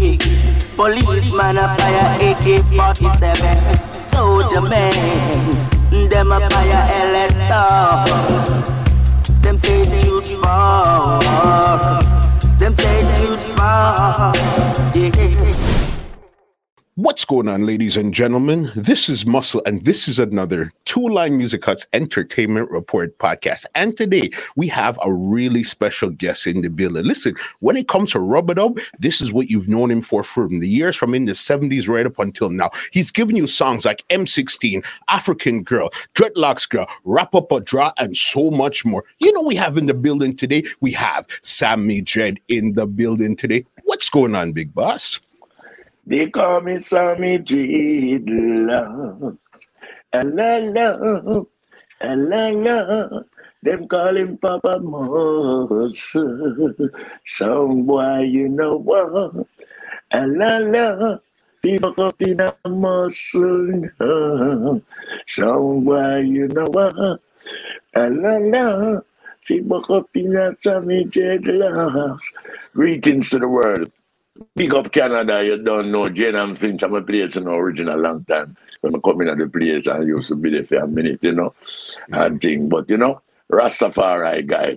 Policeman a fire AK-47. Soldier man, them a fire LSR. Them say shoot more. Them say shoot more. Yeah. What's going on, ladies and gentlemen? This is Muscle, and this is another Two Line Music Hut's Entertainment Report podcast. And today we have a really special guest in the building. Listen, when it comes to Rub-a-Dub, this is what you've known him for from the years from in the 70s right up until now. He's given you songs like M16, African Girl, Dreadlocks Girl, Wrap Up a Draw, and so much more. You know, we have in the building today, we have Sammy Dread in the building today. What's going on, big boss? They call me Sammy Dreadlocks. And la la, and la la. Them call him Papa Muscle. Some boy, you know what? And la la. People up in a muscle. Some boy, you know what? And la la. People up in a Sammy Dreadlocks. Greetings to the world. Big up Canada, you don't know. Jane and Finch, I'm a place in the original long time. When I come in at the place, I used to be there for a minute, you know, mm-hmm. and thing. But, you know, Rastafari guy.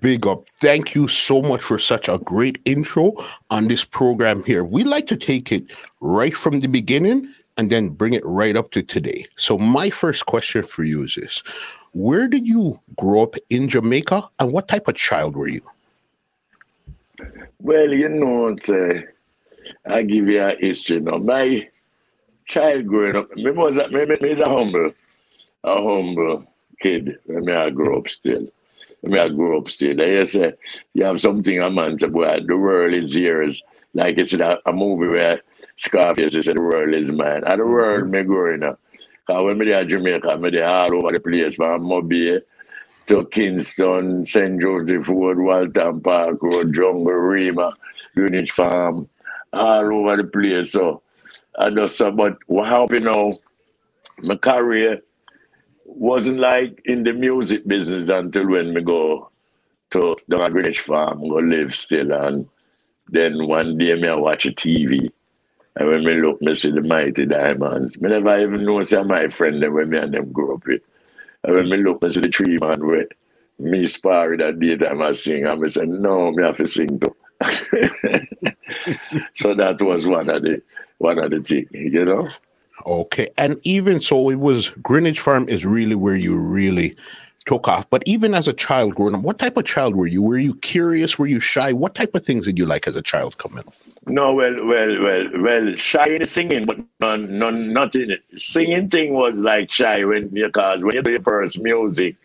Big up. Thank you so much for such a great intro on this program here. We like to take it right from the beginning and then bring it right up to today. So, my first question for you is this Where did you grow up in Jamaica and what type of child were you? Well, you know, uh, I give you a history now. My child growing up, me was a, me, me, me is a humble, a humble kid when I grew up still. When I grew up still. They say, you have something a man say, boy, the world is yours. Like it's a, a movie where Scarface said, the world is mine. And the world me growing up. Because when me there Jamaica, me there all over the place from Mobile to Kingston, St. Joseph Road, Waltham Park Road, Jungle, Rema, Greenwich Farm, all over the place. So I just said, but what happened now, my career wasn't like in the music business until when me go to the Greenwich Farm, go live still. And then one day me I watch a TV. And when me look, me see the Mighty Diamonds. Me never even know say my friend them when me and them grew up with. And when me look, I see the three man where me spar that day time I sing, and I say, no, me have to sing too. so that was one of the one of the things, you know. Okay. And even so it was Greenwich Farm is really where you really took off. But even as a child growing up, what type of child were you? Were you curious? Were you shy? What type of things did you like as a child coming up? No, well, well, well, well, shy in singing, but none, none, not in it. Singing thing was like shy when because when you do your first music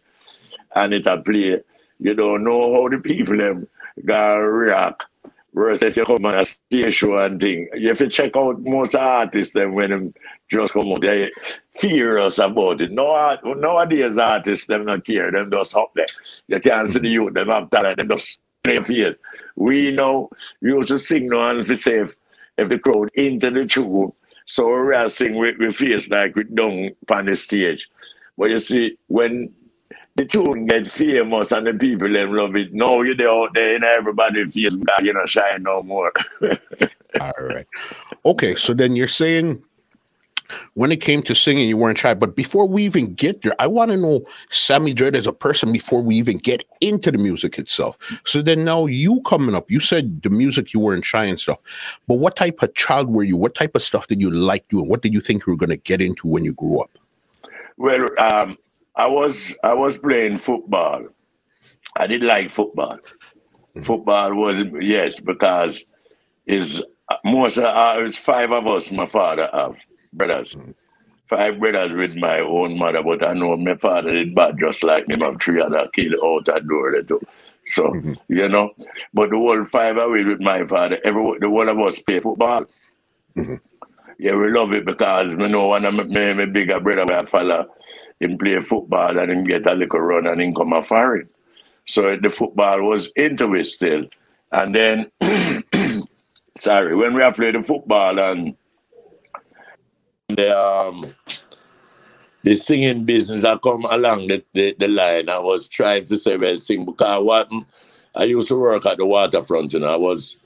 and it a play, you don't know how the people them gonna react. Whereas if you come on a stage show and thing, you have to check out most artists them when them just come out, they furious about it. No, nowadays artists them not care, them just up there. You can't see the youth, them have talent, them just play face. We know we to sing now and we say if, the crowd into the tune. So we are sing with, with face like we don't on the stage. But you see, when the tune get famous and the people them love it, now you're there out there and everybody feels God, you know, shine no more. All right. Okay, so then you're saying when it came to singing, you weren't shy. But before we even get there, I want to know Sammy Dread as a person before we even get into the music itself. So then now you coming up, you said the music you weren't shy and stuff. But what type of child were you? What type of stuff did you like doing? What did you think you were going to get into when you grew up? Well, um, I was I was playing football. I did like football. Mm-hmm. Football was yes because is most uh, it was five of us. My father have brothers. Mm. Five brothers with my own mother, but I know my father did bad just like me. My three other kids out that door too. So, mm-hmm. you know, but the whole five away with my father, every the one of us play football. Mm-hmm. Yeah, we love it because we know one of my, my, my bigger brother I follow him play football and him get a little run and him come a foreign. So the football was into it still. And then sorry, when we have played the football and the um the singing business I come along the, the, the line. I was trying to say well sing because what I used to work at the waterfront and I was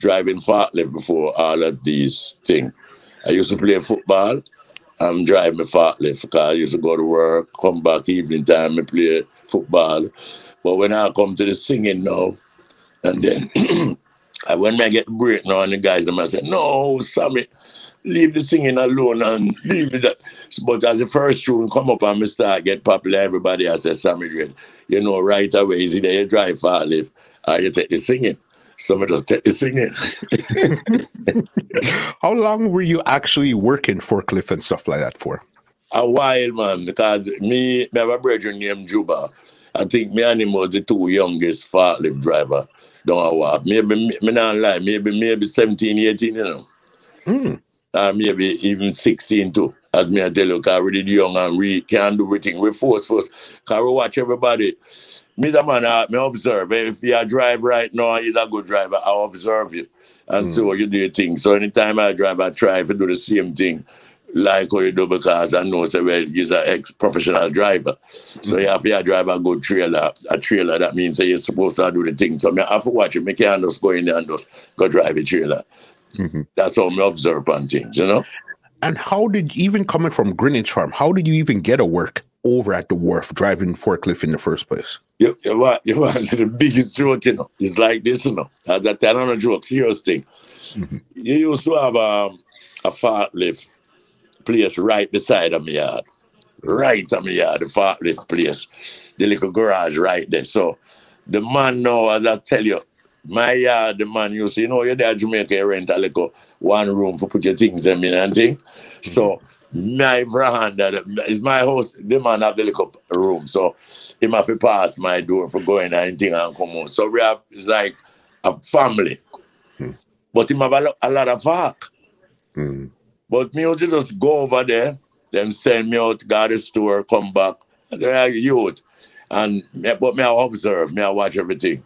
driving forklift before all of these things. I used to play football. I'm driving a forklift because I used to go to work, come back evening time and play football. But when I come to the singing now, and then I when I get break now, and the guys them I said, no, Sammy, leave the singing alone and leave it. But as the first tune come up and me start get popular, everybody I say, Sammy Dread, you know, right away, is either you drive forklift or you take the singing. Somebody just take the singing. How long were you actually working for Cliff and stuff like that for? A while, man, because me, me have a brother named Juba. I think me and him was the two youngest forklift driver down a walk. Maybe, me, me not lie, maybe, maybe 17, 18, you know. Mm. Uh, maybe even 16 too. As me I tell you, because we young and we can do everything. We force force. Because we watch everybody. Me the man, I, me observe. If you drive right now, he's a good driver, I observe you. And mm. so you do your thing. So anytime I drive, I try to do the same thing like how you do because I know so well he's an ex-professional driver. So mm you have to drive a good trailer, a trailer that means that you're supposed to do the thing. So I have to watch it. I can't just go in there and just go drive a trailer. Mm-hmm. That's how I observe on things, you know? And how did even coming from Greenwich Farm, how did you even get a work over at the wharf driving forklift in the first place? You, you want you want the biggest joke, you know. It's like this, you know. That's a not a joke, serious thing. Mm-hmm. You used to have um, a forklift place right beside of my yard. Right on my yard, the forklift place. The little garage right there. So the man now, as I tell you, my yard, the man used to, you know, you're there Jamaica, you rent a little one room for put your things in and thing. So my veranda is my house, the man have the little room. So he have to pass my door for going and thing and come out. So we have it's like a family. Hmm. But him have a, lot, a lot of work. Mm. But me would just go over there, them send me out, go to the store, come back. They're youth. And but me I observe, me I watch everything.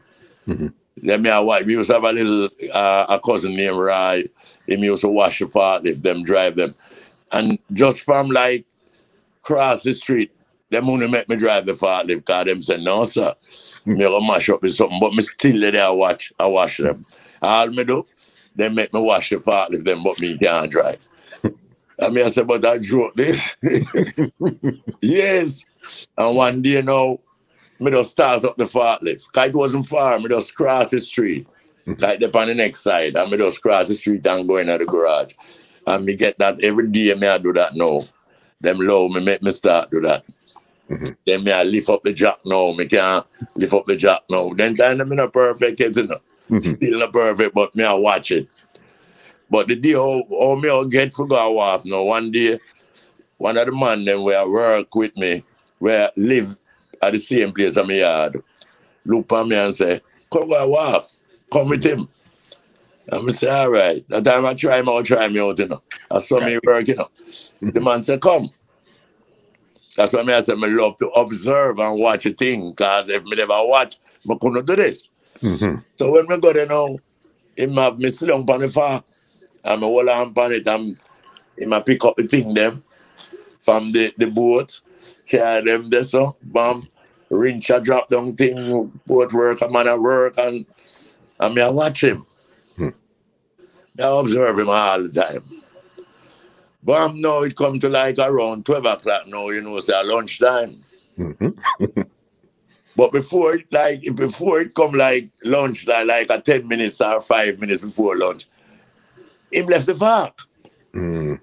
Mm-hmm. Then me I watch. We used to have a little uh, a cousin named Rai. He used to wash the fart if them drive them. And just from like cross the street, them only make me drive the fart lift because them say, no, sir. Me go mash up with something. But me still there I watch. I wash them. All me do, they make me wash the fart lift them, but me can't drive. I mean, I said, but that joke this. yes. And one day now, me just start up the forklift. Because it wasn't far, me just cross the street. Like up on the next side. And me just cross the street and go into the garage. And me get that every day me I do that now. Them low me make me start do that. Mhm. Then me I lift up the jack now. Me can't lift up the jack now. Then time me not perfect kids, you know. Mhm. Still not perfect, but me I watch it. But the day how, how me I get for go off now, one day, one of the man them where work with me, where live at the same place in my yard, look at me and say, come go off, come with him. And I say, all right. That time I try him out, try me out, you know. I saw me work, you know. The man said, come. That's why me I said, I love to observe and watch a thing, because if me never watch, I couldn't do this. Mhm. So when we go there now, him have me sit down on the farm, and me hold on on it, and him a pick up the thing them from the, the boat, carry them there, so, bam, rinse a drop down thing, boat work, a man at work, and, and me I watch him. Hmm. I observe him all the time. But now it come to like around 12 o'clock now, you know, say lunchtime. Mhm. But before it like before it come like lunch, like, like a 10 minutes or five minutes before lunch, him left the park. Mm.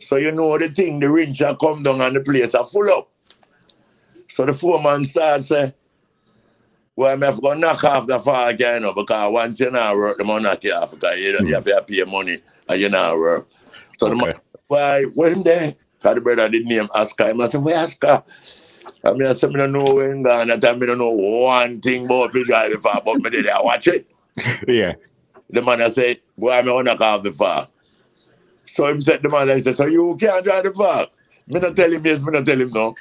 So you know the thing, the rinse a come down and the place are full up. So the foreman starts say, well, I'm have to knock off the park, you know, because once you not work, the money knock you off because you, you have to pay money and you not work. So the Okay. man, why, when there? Because the brother did name Oscar. Him I said, where Oscar? I mean, I said, I don't know when gone. That time I don't know one thing about the drive the far, but me did I watch it. Yeah. The man I said, boy, I'm going to knock off the far. So him said, the man I said, so you can't drive the far? Me not tell him yes, me not tell him no.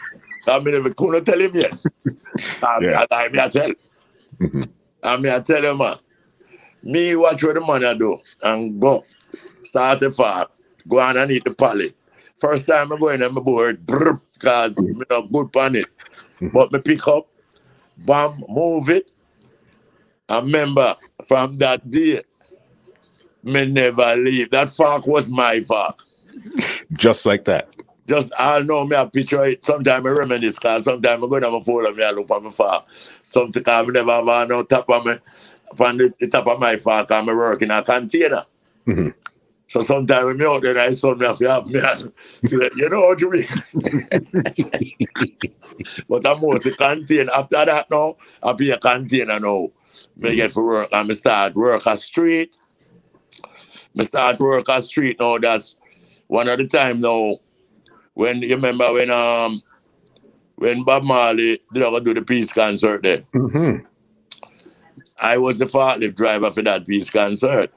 I mean, if I couldn't tell him yes. I, Yeah. I, I, I tell. Mhm. I mean, I tell him, man, me watch what the money I do and go. Start the far, go on and eat the pallet. First time I go in, I'm bored, because me not good on it. Mhm. But me pick up, bam, move it. I remember from that day, me never leave. That fork was my fork. Just like that. Just I know me I picture it. Sometimes I reminisce because sometimes I go down my phone and me I look at my fork. Sometimes I never have no top of me from the, the top of my fork and I'm in a container. Mm-hmm. So sometimes when me out there, I saw me have have me. you know what you mean? but I'm mostly container. After that now, I'll be a container now. Me get for work and me start work a street. Me start work a street now. That's one of the time now. When you remember when um when Bob Marley did I do the peace concert there. Mm-hmm. I was the forklift driver for that peace concert.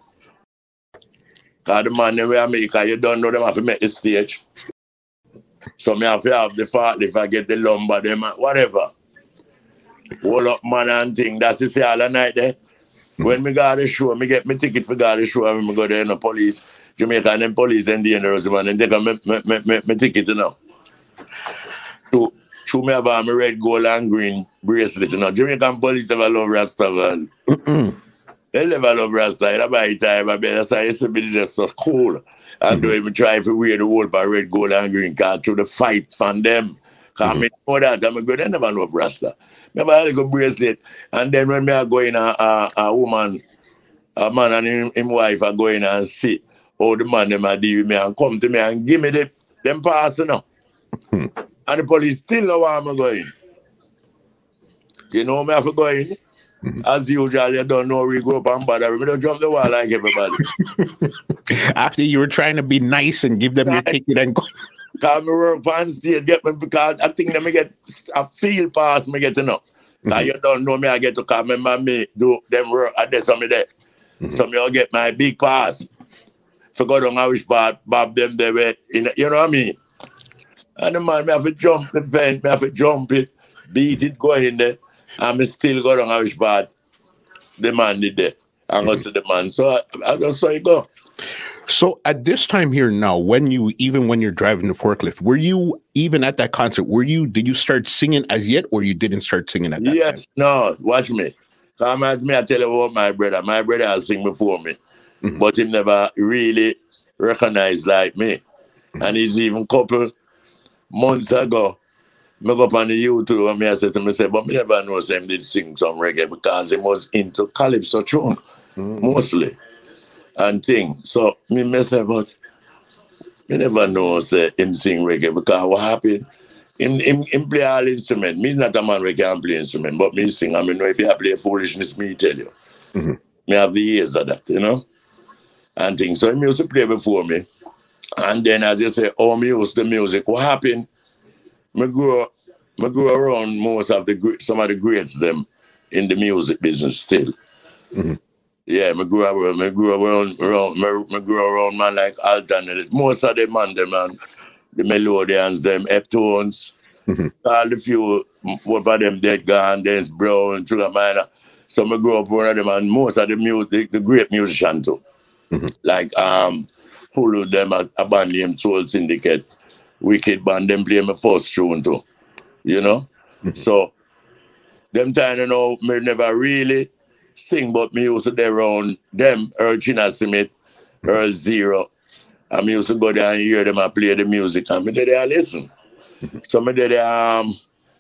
Cause the man in America, you don't know them have to make the stage. So me have to have the forklift, I get the lumber, them whatever. Hold up man and thing. That's the all the night there. When me got the show, me get me ticket for got the show and me go there in the police. Jamaica and then police and dangerous man and take a me, me, me, me, me ticket you know. So through me have my red, gold and green bracelet you know. Jamaican police never love Rasta man. Mm-mm. They never love Rasta. That's why time I mean, that's why it's just so cool. And mm-hmm. even try to wear the whole by red, gold and green card through the fight from them. Cause mm-hmm. I know that I'm a good, they never love Rasta. Never had a good bracelet. And then when me are going a, a, a woman, a man and him, him wife are going and see how the man them are deal with me and come to me and give me the them pass you know. Hmm. And the police still know where I'm going. You know me have to go in. Mm-hmm. As usual, you don't know where we go up and bother. We don't jump the wall like everybody. After you were trying to be nice and give them your ticket and go. Cause me work on stage, get me because I think them me get a feel pass me get enough. Cause Mhm. you don't know me, I get to come remember me do them work at this some there. Mhm. So me all get my big pass. Forgot on how which part Bob them they were in you know what I mean? And the man me have to jump the fence, me have to jump it, beat it, go in there, and me still go down how which part the man did there. And go see the man. So I, I just saw it go. So at this time here now, when you even when you're driving the forklift, were you even at that concert? Were you did you start singing as yet, or you didn't start singing at that Yes, no, watch me. Come at me, I tell you what, my brother. My brother has sing before me, Mhm. but he never really recognized like me. And he's even couple months ago, me go up on the YouTube and me I said to myself, but me never know him did sing some reggae because he was into calypso tune time? mostly and thing. So me say, but me never know say him sing reggae because what happened? Him, him, him play all instrument. Me not a man who can play instrument, but me sing. I mean, if you play foolishness, me tell you. Mhm. Me have the years of that, you know? And things. So he used to play before me. And then as you say, oh, me used the music. What happened? Me grew, me grew around most of the some of the greats them in the music business still. Mhm. Yeah, me grew around, me grew around, around me, me grew around man like Alton Ellis. Most of them man, them man, the Melodians, them Heptones, Mhm. all the few, what of them dead gone, Dennis Brown, Sugar Minott. So me grew up one of them and most of the music, the great musician too. Mhm. Like um follow them a, a band named Soul Syndicate, Wicked Band, them play my first tune too. You know? Mhm. So them time you know me never really sing, but me used to there around them, Earl Chinna Smith, Earl Zero. I used to go there and hear them and play the music and me did there listen. So me did um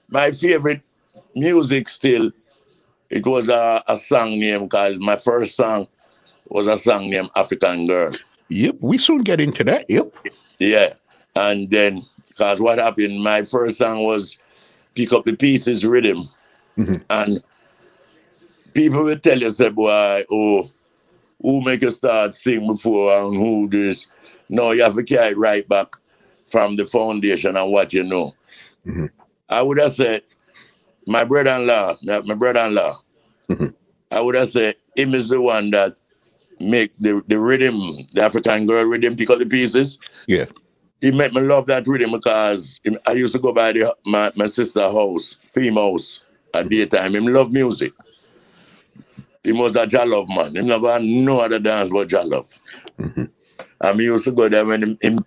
my favorite music still, it was a, a song name because my first song was a song named African Girl. Yep, we soon get into that. Yep. Yeah. And then, because what happened, my first song was Pick Up the Pieces Rhythm. Mhm. And people will tell you, say, boy, oh, who make you start sing before and who this? No, you have to carry it right back from the foundation and what you know. Mhm. I would have said, my brother-in-law, my brother-in-law, Mhm. I would have said, him is the one that make the, the rhythm, the African girl rhythm, pick up the pieces Yeah. he made me love that rhythm because I used to go by the, my, my sister house, theme house, at daytime. Him love music. He was a Jollof man. He never had no other dance but Jollof. Mhm. And used to go there when him, him,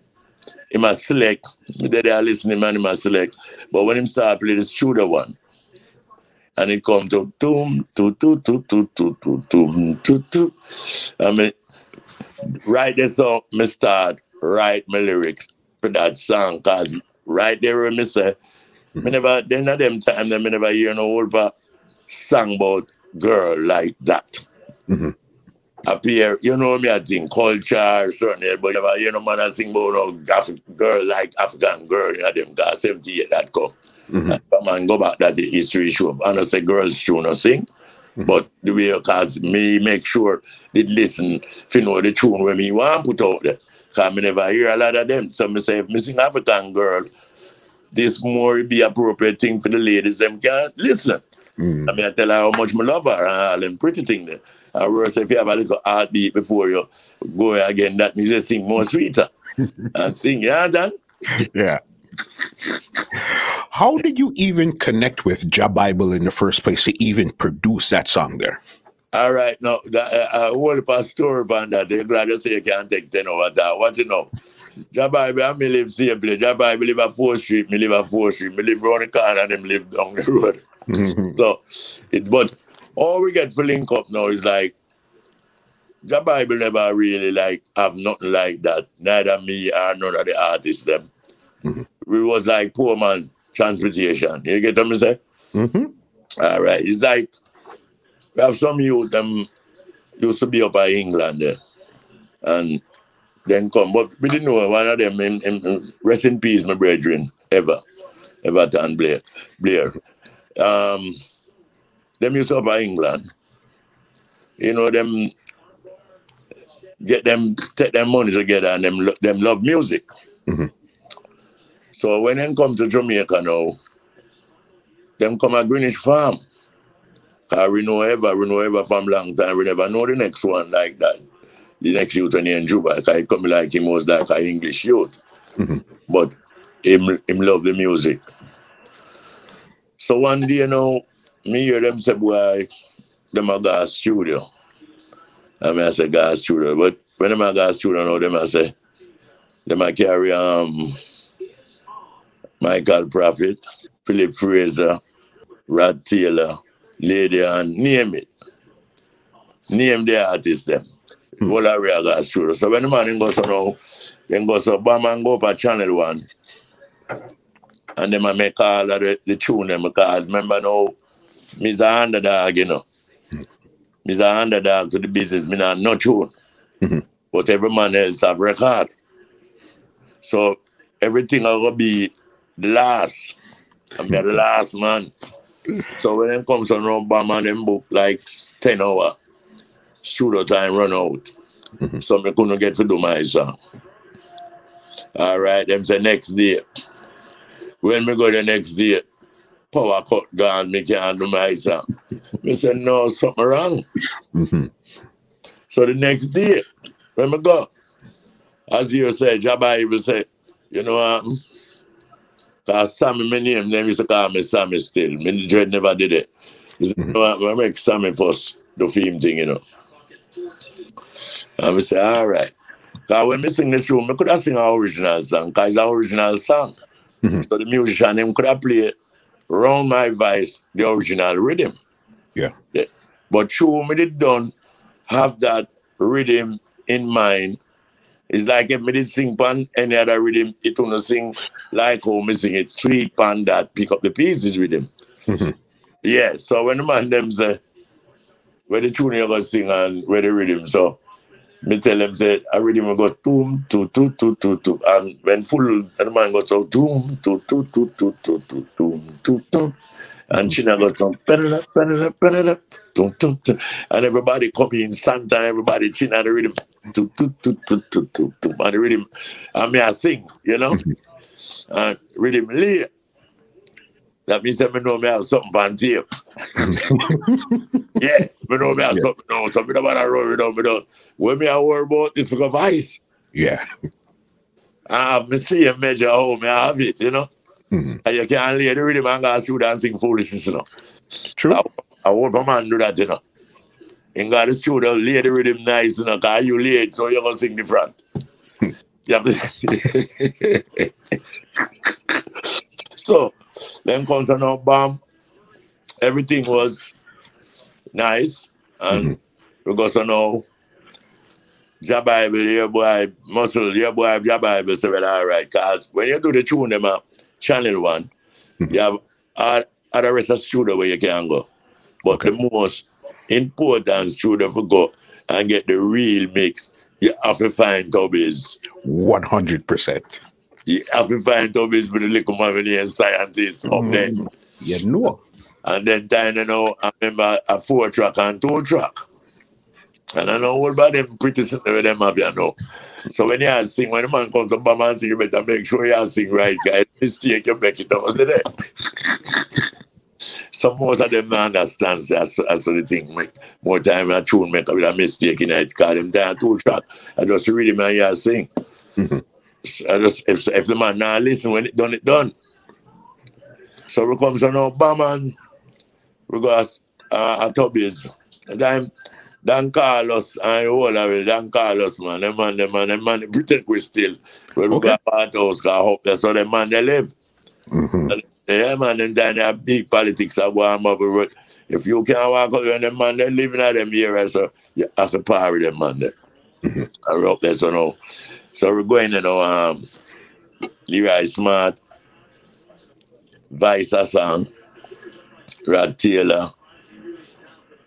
him a select. There, there listening man, him a select. But when him start play the studio one, and it come to doom, to to to to to to doom, to to. I mean, right there, so me start write my lyrics for that song, cause right there when me say, me never, then at them time, me never hear no old pa song about girl like that. Mhm. Appear, you know me, I think culture, certainly, but never hear no man a sing about no Af- girl like African girl, you know, them got 78 that come. Mhm. Come and go back that the history show. And I say girls tune no sing. But the way cause me make sure they listen if you know the tune when me want put out there. Cause me never hear a lot of them. So me say if me sing African girl, this more be appropriate thing for the ladies them can listen. Mm. I mean I tell her how much me love her and all them pretty thing there. And worse if you have a little heartbeat before you go again, that means you sing more sweeter. and sing, yeah, Dan. Yeah. How did you even connect with Jah Bible in the first place to even produce that song there? All right, now that uh, uh, whole pastor band that they glad you say you can't take ten over that. What you know? Jabai, I me live simply. Jabai, me live at Fourth Street. Me live at Fourth Street. Me live around the corner and them live down the road. Mhm. So, it but all we get for link up now is like the Bible never really like have nothing like that. Neither me or none of the artists them. Mhm. We was like poor man transportation. You get what me say? Mhm. All right. It's like we have some youth them used to be up in England there. And then come. But we didn't know one of them in, in, in- rest in peace, my brethren, ever. Everton Blair. Blair. Um them used to up in England. You know, them get them take them money together and them them love music. Mhm. So when them come to Jamaica now, them come at Greenwich Farm. Cause we know ever, we know ever from long time, we never know the next one like that. The next youth when he in Juba, he come like him was like an English youth. Mhm. But him him love the music. So one day, you know, me hear them say, boy, them a gas studio. I mean, I say gas studio. But when them a gas studio now, them I say, them I carry um Michael Prophet, Philip Fraser, Rod Taylor, Lady and name it. Name the artist them. Hmm. All area studio. So when the man goes go so now, then go so bam and go at channel one. And then I make all of the, the tune them because remember now, a underdog, you know. Me's a underdog to the business, me not no tune. Mhm. But every man else have record. So everything I gonna be the last. I'm the last man. So when them comes on round bam and them book like 10 hour, studio time run out. So me couldn't get to do my song. All right, them say next day. When me go the next day, power cut gone, me can't do my song. Me say, no, something wrong. Mhm. So the next day, when me go, as you say, Jabba will say, you know what? Because Sammy, my name, them used to call me Sammy still. Me dread never did it. You? I make Sammy first, the film thing, you know. And we say, all right. Because when me sing the show, me could have sing an original song, because it's an original song. Mhm. So the musician, him could have played round my voice, the original rhythm. Yeah. But true, me did done have that rhythm in mind. It's like if me did sing pan any other rhythm, it gonna sing like how me sing it, sweet that pick up the pieces rhythm. Mhm. Yeah, so when the man them say, where the tune you gonna sing and where the rhythm, so me tell them say a rhythm go toom to to to to to and when full and the man goes so toom to to to to to to toom to to and China goes on pedal up, pedal up, pedal up, toom, toom, toom. and everybody come in Santa, everybody China the rhythm to to to to to to to and the rhythm and me I sing, you know, and rhythm lay. That means that me know me have something on tape. yeah, me know me have Yeah. something. No, something about a road, you know, me know. When me I worry about this because ice. Yeah. I have me see a measure how me have it, you know. Mhm. And you can't lay the rhythm and go through and sing foolishness, you know. True. I, I hope a man do that, you know. In God the studio, lay the rhythm nice, you know, because you it, so you're going to sing the front. you have to... so, then comes bam. Everything was nice. And we got to know Jah Bible, your boy, muscle, your boy, Jah Bible, say, well, all right. Because when you do the tune, them up, channel one, Mhm. you have all, all the rest of studio where you can go. But Okay. the most important studio for go and get the real mix, you have to find Tubby's. 100%. You have to find Tubby's with the little and scientists up there. Mm, You know. And then time you know, I remember a four track and two track. And I know all about them pretty with them have you know. So when you sing, when the man comes Bama and sing, you better make sure you sing right, guys. Mistake you make it up, wasn't it? so most of them don't understand that's, that's the thing. Make more time a tune make a bit of mistake in it, call them down two track. I just him and you sing. Mhm. I just if, if the man now listen when it done it done. So we come to now Bama because uh, at Tubby's. The time Don Carlos and all of it, Don Carlos, man, them man, them man, them man, Britain we still. We Okay. got part house, got hope that's how them man they live. Mhm. Yeah, man, them they have big politics I warm up with. If you can't walk up and them man, they living at them here, so you have to par with them man there. Mhm. I hope that's so now. So we're going to know um Leroy Smart, Vice Hassan, Rod Taylor,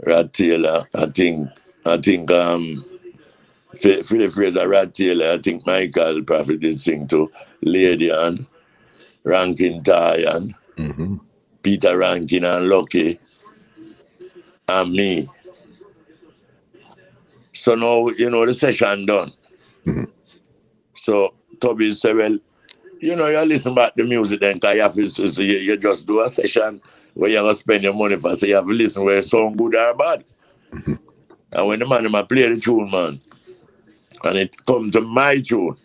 Rod Taylor, I think I think um Phil- Philip Fraser, Rod Taylor, I think Michael Prophet did sing to Lady Ann, Rankin Tyan, Mhm. Peter Rankin and Lucky, and me. So now, you know, the session done. Mhm. So Tubby said, well, you know, you listen back the music then, because you have to, so you, you just do a session where you're going to spend your money for, so you have to listen where it sound good or bad. And when the man them a play the tune, man, and it come to my tune,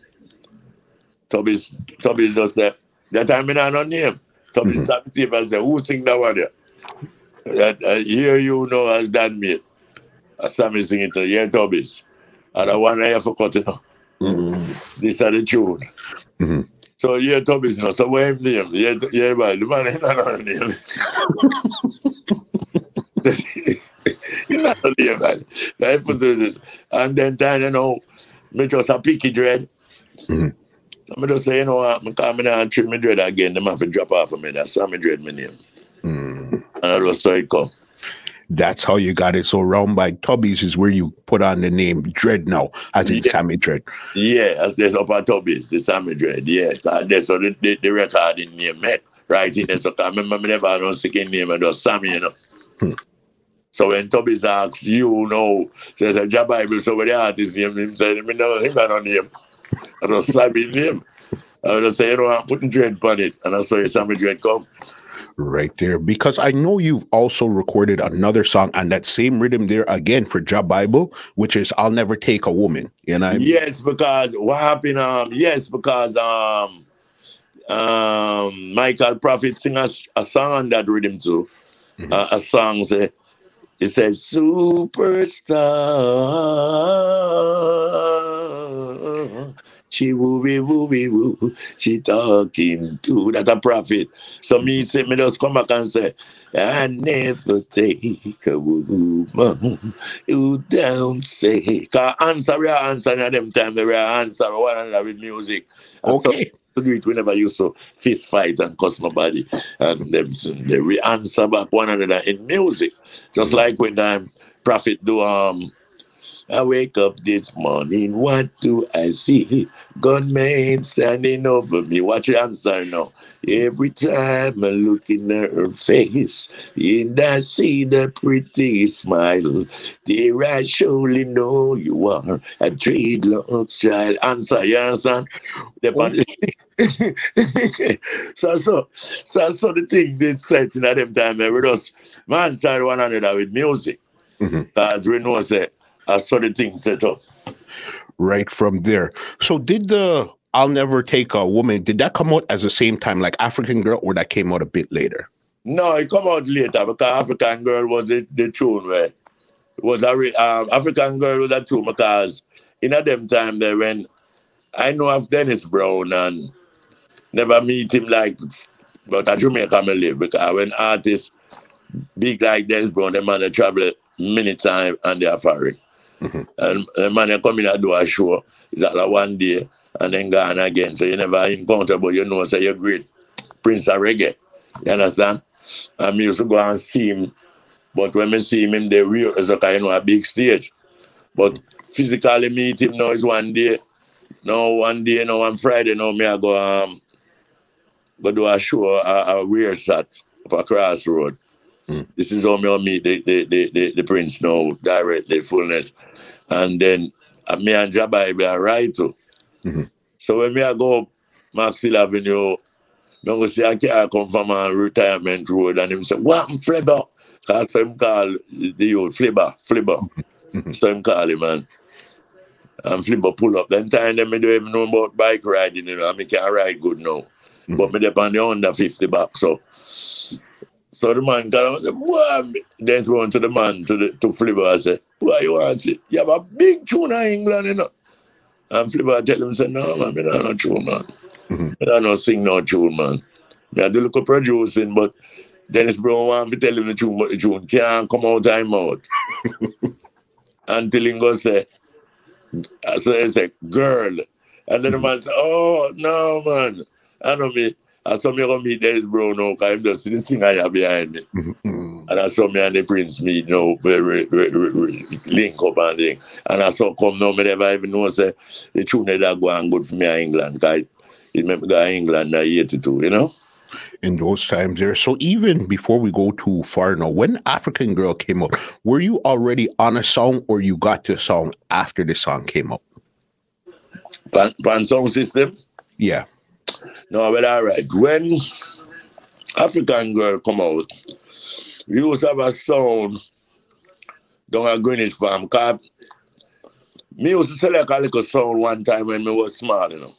Tubby's, Tubby's just said, that time I don't know name. Tubby Mhm. stop the tape and say, who sing that one there? That, uh, here you know as Dan mate. I saw me sing it to yeah. And I want to have to cut it now. Mhm. This is the tune. Mhm. So yeah, Tubby's, you know, so what him name? Yeah, yeah, man, the man ain't not on name. He's not on name, man. That's for this. And then time, you know, me just a picky dread. Mhm. I'm just say, you know what, I'm coming and treat me dread again. Them have to drop off of me. That's Sammy Dread, my name. Mm. And I just saw it come. That's how you got it. So round by Tubby's is where you put on the name Dread now, as in Yeah. Sammy Dread. Yeah, that's up at Tubby's, the Sammy Dread. Yeah, that's how the, the, the recording name met. Right in there. So I remember me never had no second name and just Sammy, you know. Hmm. So when Tubby's asks, you know, says a Bible, so when the artist name, him say, me never him got no name. I just Sammy name. I just say, you know, I'm putting dread on it. And I saw your Sammy Dread come. Right there. Because I know you've also recorded another song on that same rhythm there again for Jah Bible, which is I'll Never Take a Woman. You know? Yes, because what happened? Um, yes, because um, um, Michael Prophet sing a, a song on that rhythm too. Mhm. Uh, a song say, it said superstar. She wooey wooey woo. Wee woo. She talking to that a prophet. So me say me just come back and say, I never take a woman who don't say. Cause answer we are answering at them time they were answer one another with music. And so Okay. to do it, we never used to fist fight and cuss nobody. And them they we answer back one another in music. Just like when um Prophet do um I wake up this morning, what do I see? Gunman standing over me. Watch your answer now. Every time I look in her face, and I see the pretty smile, there I surely know you are a dreadlocks child. Answer, you understand? The so, so, so, so the thing they said in them time, they were just man started one another with music. Mhm. As we know, say, I saw the thing set up. Right from there. So did the I'll Never Take a Woman, did that come out at the same time like African Girl or that came out a bit later? No, it come out later because African Girl was the, the tune where it was a re- um, African Girl was a tune because in a them time there when I know of Dennis Brown and never meet him like but at Jamaica me live because when artists big like Dennis Brown, them man they travel many time and they are foreign. And the man they come in and do a show. It's like one day and then gone again. So you never encounter, but you know, say you're great. Prince of Reggae. You understand? And me used to go and see him. But when I see him in the real, it's a kind of a big stage. But physically meet him now is one day. Now one day, now on Friday, now me I go um go do a show, a, a weird shot a crossroad. Mm. This is how me I meet the, the, the, the, the prince now directly, fullness. And then uh, me and Jabai be a ride too. Mhm. So when me I go up Maxwell Avenue, me go see a car come from a retirement road and him say, What Flipper? Cause so him call the youth Flipper, Flipper. Mhm. So him call him man. And Flipper pull up. Then time them me don't even know about bike riding, you know, and me can ride good now. Mhm. But me dep on the under 50 back. So so the man come and say, Boy, then run to the man to the to Flipper and say, Boy, you want to? You have a big tune in England, you know. And Flipper tell him, say, No, man, me not no tune, man. Mhm. Me not no sing no tune, man. I do look up producing, but Dennis Brown want to tell him the tune, but the tune can't come out time out. Until he go say, he say, girl. And then the man say, oh, no, man. I don't know me. I saw me go meet Dennis Brown now, because I'm just the singer here behind me. Mhm. And I saw me and the Prince meet now, we, we, we, we link up and thing. And I saw come now, me never even know, say, the tune that go on good for me in England, because it made me go to England in 82, you know? in those times there. So even before we go too far now, when African Girl came out, were you already on a song or you got the song after the song came out? Pan, pan sound system? Yeah. No, well, all right. When African Girl come out, we used to have a sound down at Greenwich Farm. Cause me used to select a little sound one time when me was small, you know.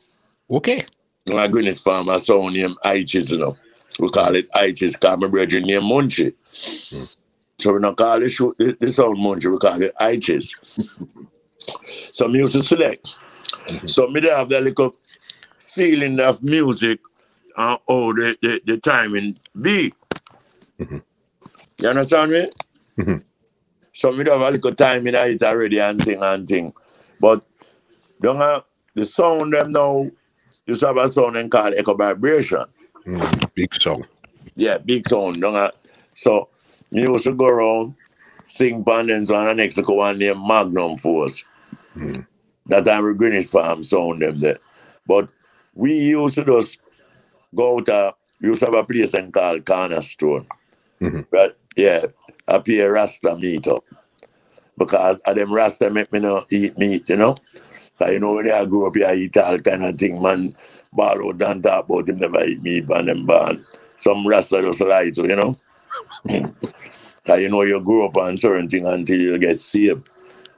Okay. Down at Greenwich Farm, a sound named Ichis, you know. We call it Ichis, because my brother named Munchie. Hmm. So we don't call it shoot the, the sound Munchie, we call it Ichis. so me used to select. Mm-hmm. So me have that little feeling of music and oh the, the, the timing be. Mhm. You understand me? Mhm. So me have a little time in it already and thing and thing. But don't have the sound them now you have a sound and call echo vibration. Mm, big song. Yeah, big sound. Don't have, so me used to go around sing pandens on the next one named Magnum Force. Mm. That time we Greenwich Farm sound them there. But we used to just go uh, we used to have a place and called Cornerstone. Mhm. But yeah, up here Rasta meet up. Because of them Rasta make me not eat meat, you know? Cause you know when I grew up here, I eat all kind of thing, man. Out and talk about him never eat meat and them born. Some Rasta just lie to, you know? Cause you know you grew up on certain thing until you get saved.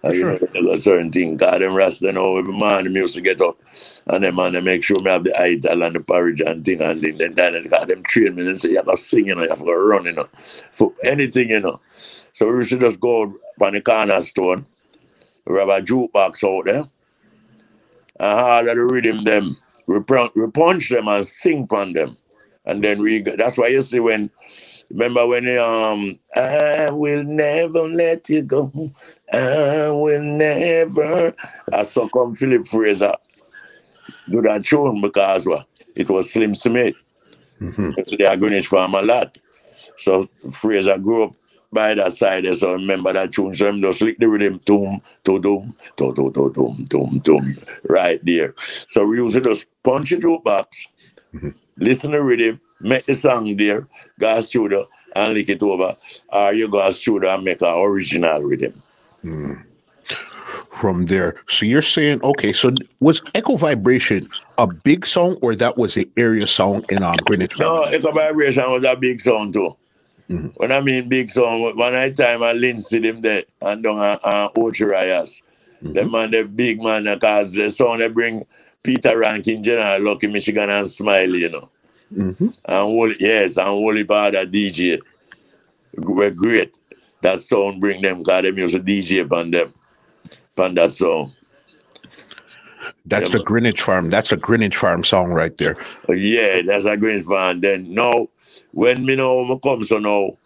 You Sure. know got certain thing. Cause them Rasta know every morning me used to get up and them man they make sure me have the idol and the porridge and thing and thing. Then then got them train me and say you have to sing, you know, you have to run, you know. For anything, you know. So we should just go on the cornerstone. We have a jukebox out there. And all of the rhythm them, we, pun- we punch them and sing on them. And then we go, that's why you see when remember when they, um I will never let you go. I will never I saw come Philip Fraser do that tune because what it was Slim Smith. Mhm. So they are Greenwich Farm a lot. So Fraser grew up by that side so I remember that tune. So I'm just lick the rhythm, doom, to doom, to to to doom, doom, doom, right there. So we used to just punch it through box, Mhm. listen to rhythm, make the song there, go to studio and lick it over. Or you go studio and make an original rhythm. Mm. From there. So you're saying, okay, so was Echo Vibration a big song or that was an area song in um, Greenwich? No, Echo Vibration was a big song too. Mhm. When I mean big song, one night time I Lindsay them there and down uh, uh, Ocho Rios. Mhm. Them man, the big man, because the song they bring Peter Rankin, General Lucky, Michigan, and Smiley, you know. Mhm. And Wooly, yes, and Wooly Pada DJ were great. That song bring them, because them used a DJ upon them, upon that song. That's Yeah, the Greenwich Farm. That's a Greenwich Farm song right there. Yeah, that's a Greenwich Farm. Then now, when me know me come so now,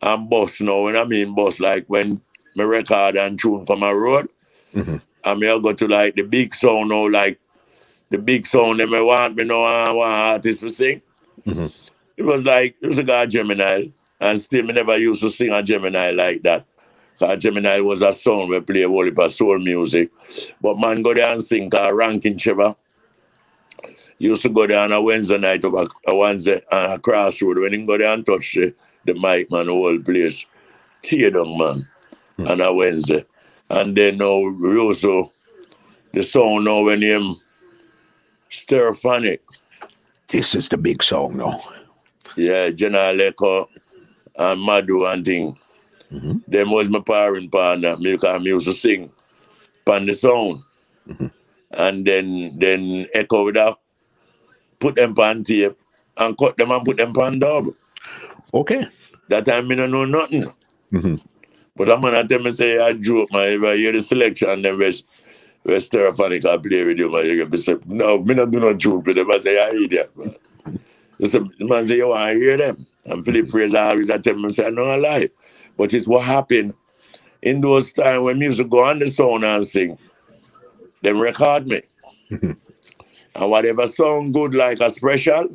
I'm boss now. When I mean boss, like when my record and tune from my road. Mhm. Me I go to like the big song now, like the big song that I want me know I want artists to sing. Mhm. It was like it was a guy Gemini. And still me never used to sing a Gemini like that. Cause Gemini was a song we play a whole heap of soul music. But man go there and sing cause Ranking Trevor used to go there on a Wednesday night over a Wednesday on a crossroad. When he go there and touch the, the mic, man, the whole place tear down, man, hmm. on a Wednesday. And then now we also the song now when him stereophonic. This is the big song now. Yeah, General Echo and Madu and thing. Mhm. Them was my parent partner. Me, cause me used to sing pan the sound. And then then Echo would have put them pan tape and cut them and put them pan dub. Okay. That time me don't know nothing. Mhm. But I'm gonna tell me say I joke, man. If I hear the selection, and then West West Stereophonic I play with you, man. You can say, no, me not do no joke with them. I say, I idiot, man. The man say, you I hear them? And Philip Fraser always I tell me, say, no, I lie. But it's what happened in those times when music go on the sound and sing. Them record me. and whatever sound good like a special,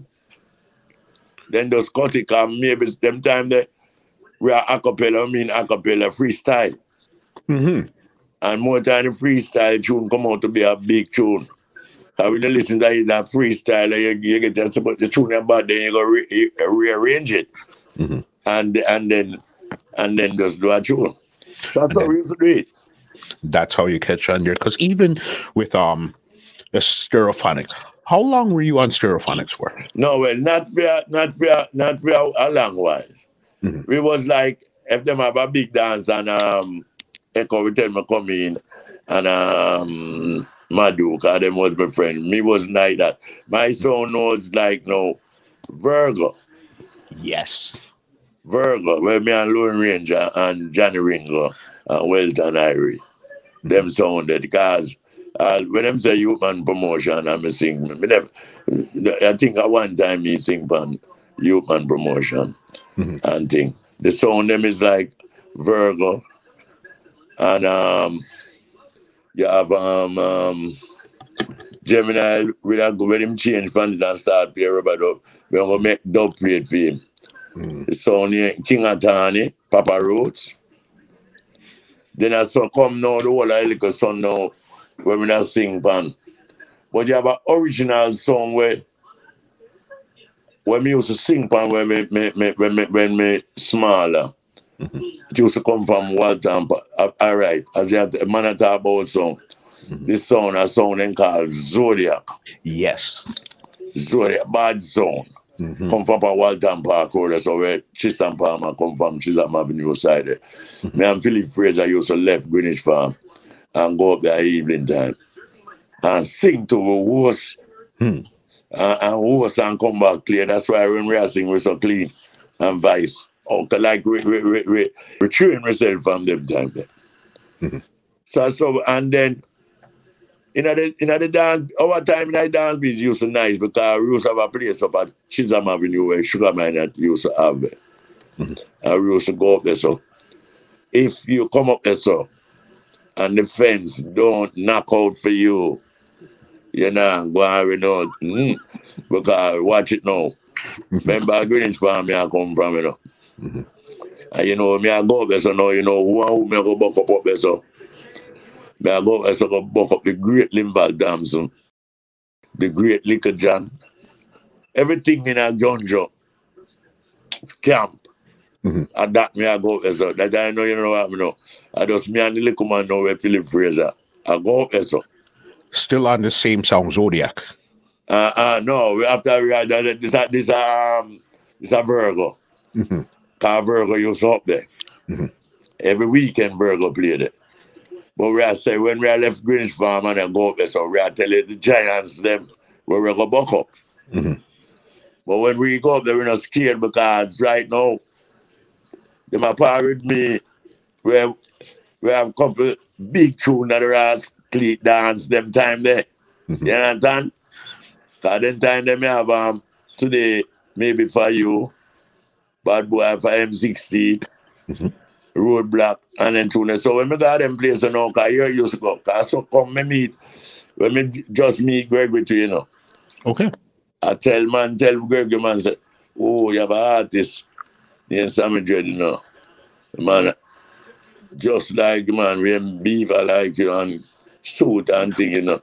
then those cut it and maybe them time they we are acapella, I mean acapella freestyle. Mhm. And more time the freestyle tune come out to be a big tune. When you listen to that freestyle, you, you get just about the tune about then you go re- you rearrange it. Mhm. And and then and then just do a tune. So that's how And we used to do it. That's how you catch on there. Because even with um the stereophonic, how long were you on stereophonics for? No, well, not for not for not for a long while. Mhm. We was like if them have a big dance and um Echo would tell me come in and um Madu, cause them was my friend. Me was like that. My son was like no Virgo. Yes. Virgo, where me and Lone Ranger and Johnny Ringo and Welton Irie. Them sounded because uh, when them say youth man promotion, I'm a sing. Me never, I think at one time me sing pan youth man promotion Mhm. and thing. The sound them is like Virgo and um you have um um Gemini with a when him change it and start play rubber dub. We're gonna make dub plate for him. The son here, King Atani, Papa Roots. Then I saw come now, the whole I little son now, when we not sing pan. But you have an original song where when me used to sing pan when me, me, me when me when me smaller. It used to come from Waltham. Uh, all right, as you had a man at about song. This song, a song then called Zodiac. Yes. Zodiac, bad song Mhm. come from Waltham Park Road, that's where Chisholm Palmer come from, Chisholm Avenue side there. Me and Philip Fraser used to left Greenwich Farm and go up there evening time and sing to the horse Hmm. and, and horse and come back clear. That's why when we are sing, we're so clean and vice. Okay, like we, we, we, we, we train ourselves from them time there. Mhm. So, so, and then in the in the dance, our time in the dance is used to nice because we used to have a place up at Chisholm Avenue where Sugar Minott used to have it. And we used to go up there. So if you come up there, so and the fence don't knock out for you, you know, go and you know, mm, because watch it now. Remember Greenwich Farm, I come from, you know. And you know, me I go up there, so now you know who me I go buck up up there, so. Me I go up there, so go buck up the great Linval Thompson, the great Little John, everything in a Junjo camp. Mhm. And that me I go up there, so that I know you know what I know. I just me and the little man know where Philip Fraser. I go up there, so. Still on the same song, Zodiac. Uh, uh, no, we after we had that, this, a- this, um, this a Virgo. Mhm. Cause Virgo used to up there. Mhm. Every weekend Virgo played it. But we say when we left Greenwich Farm and I go up there, so we are telling the Giants them where we go buck up. Mhm. But when we go up there, we're not scared because right now, them a par with me. We have, we have a couple big tune that are cleat dance them time there. Mhm. You understand? Cause then time them me have um today maybe for you, bad boy for M60, Mhm. Roadblock, and then tune. So when me got them place, you know, cause here used to go. Cause so come me meet, when me just meet Gregory too, you know. Okay. I tell man, tell Gregory man, say, oh, you have an artist named Sammy Dread, you know. Man, just like man, we beaver like you and suit and thing, you know.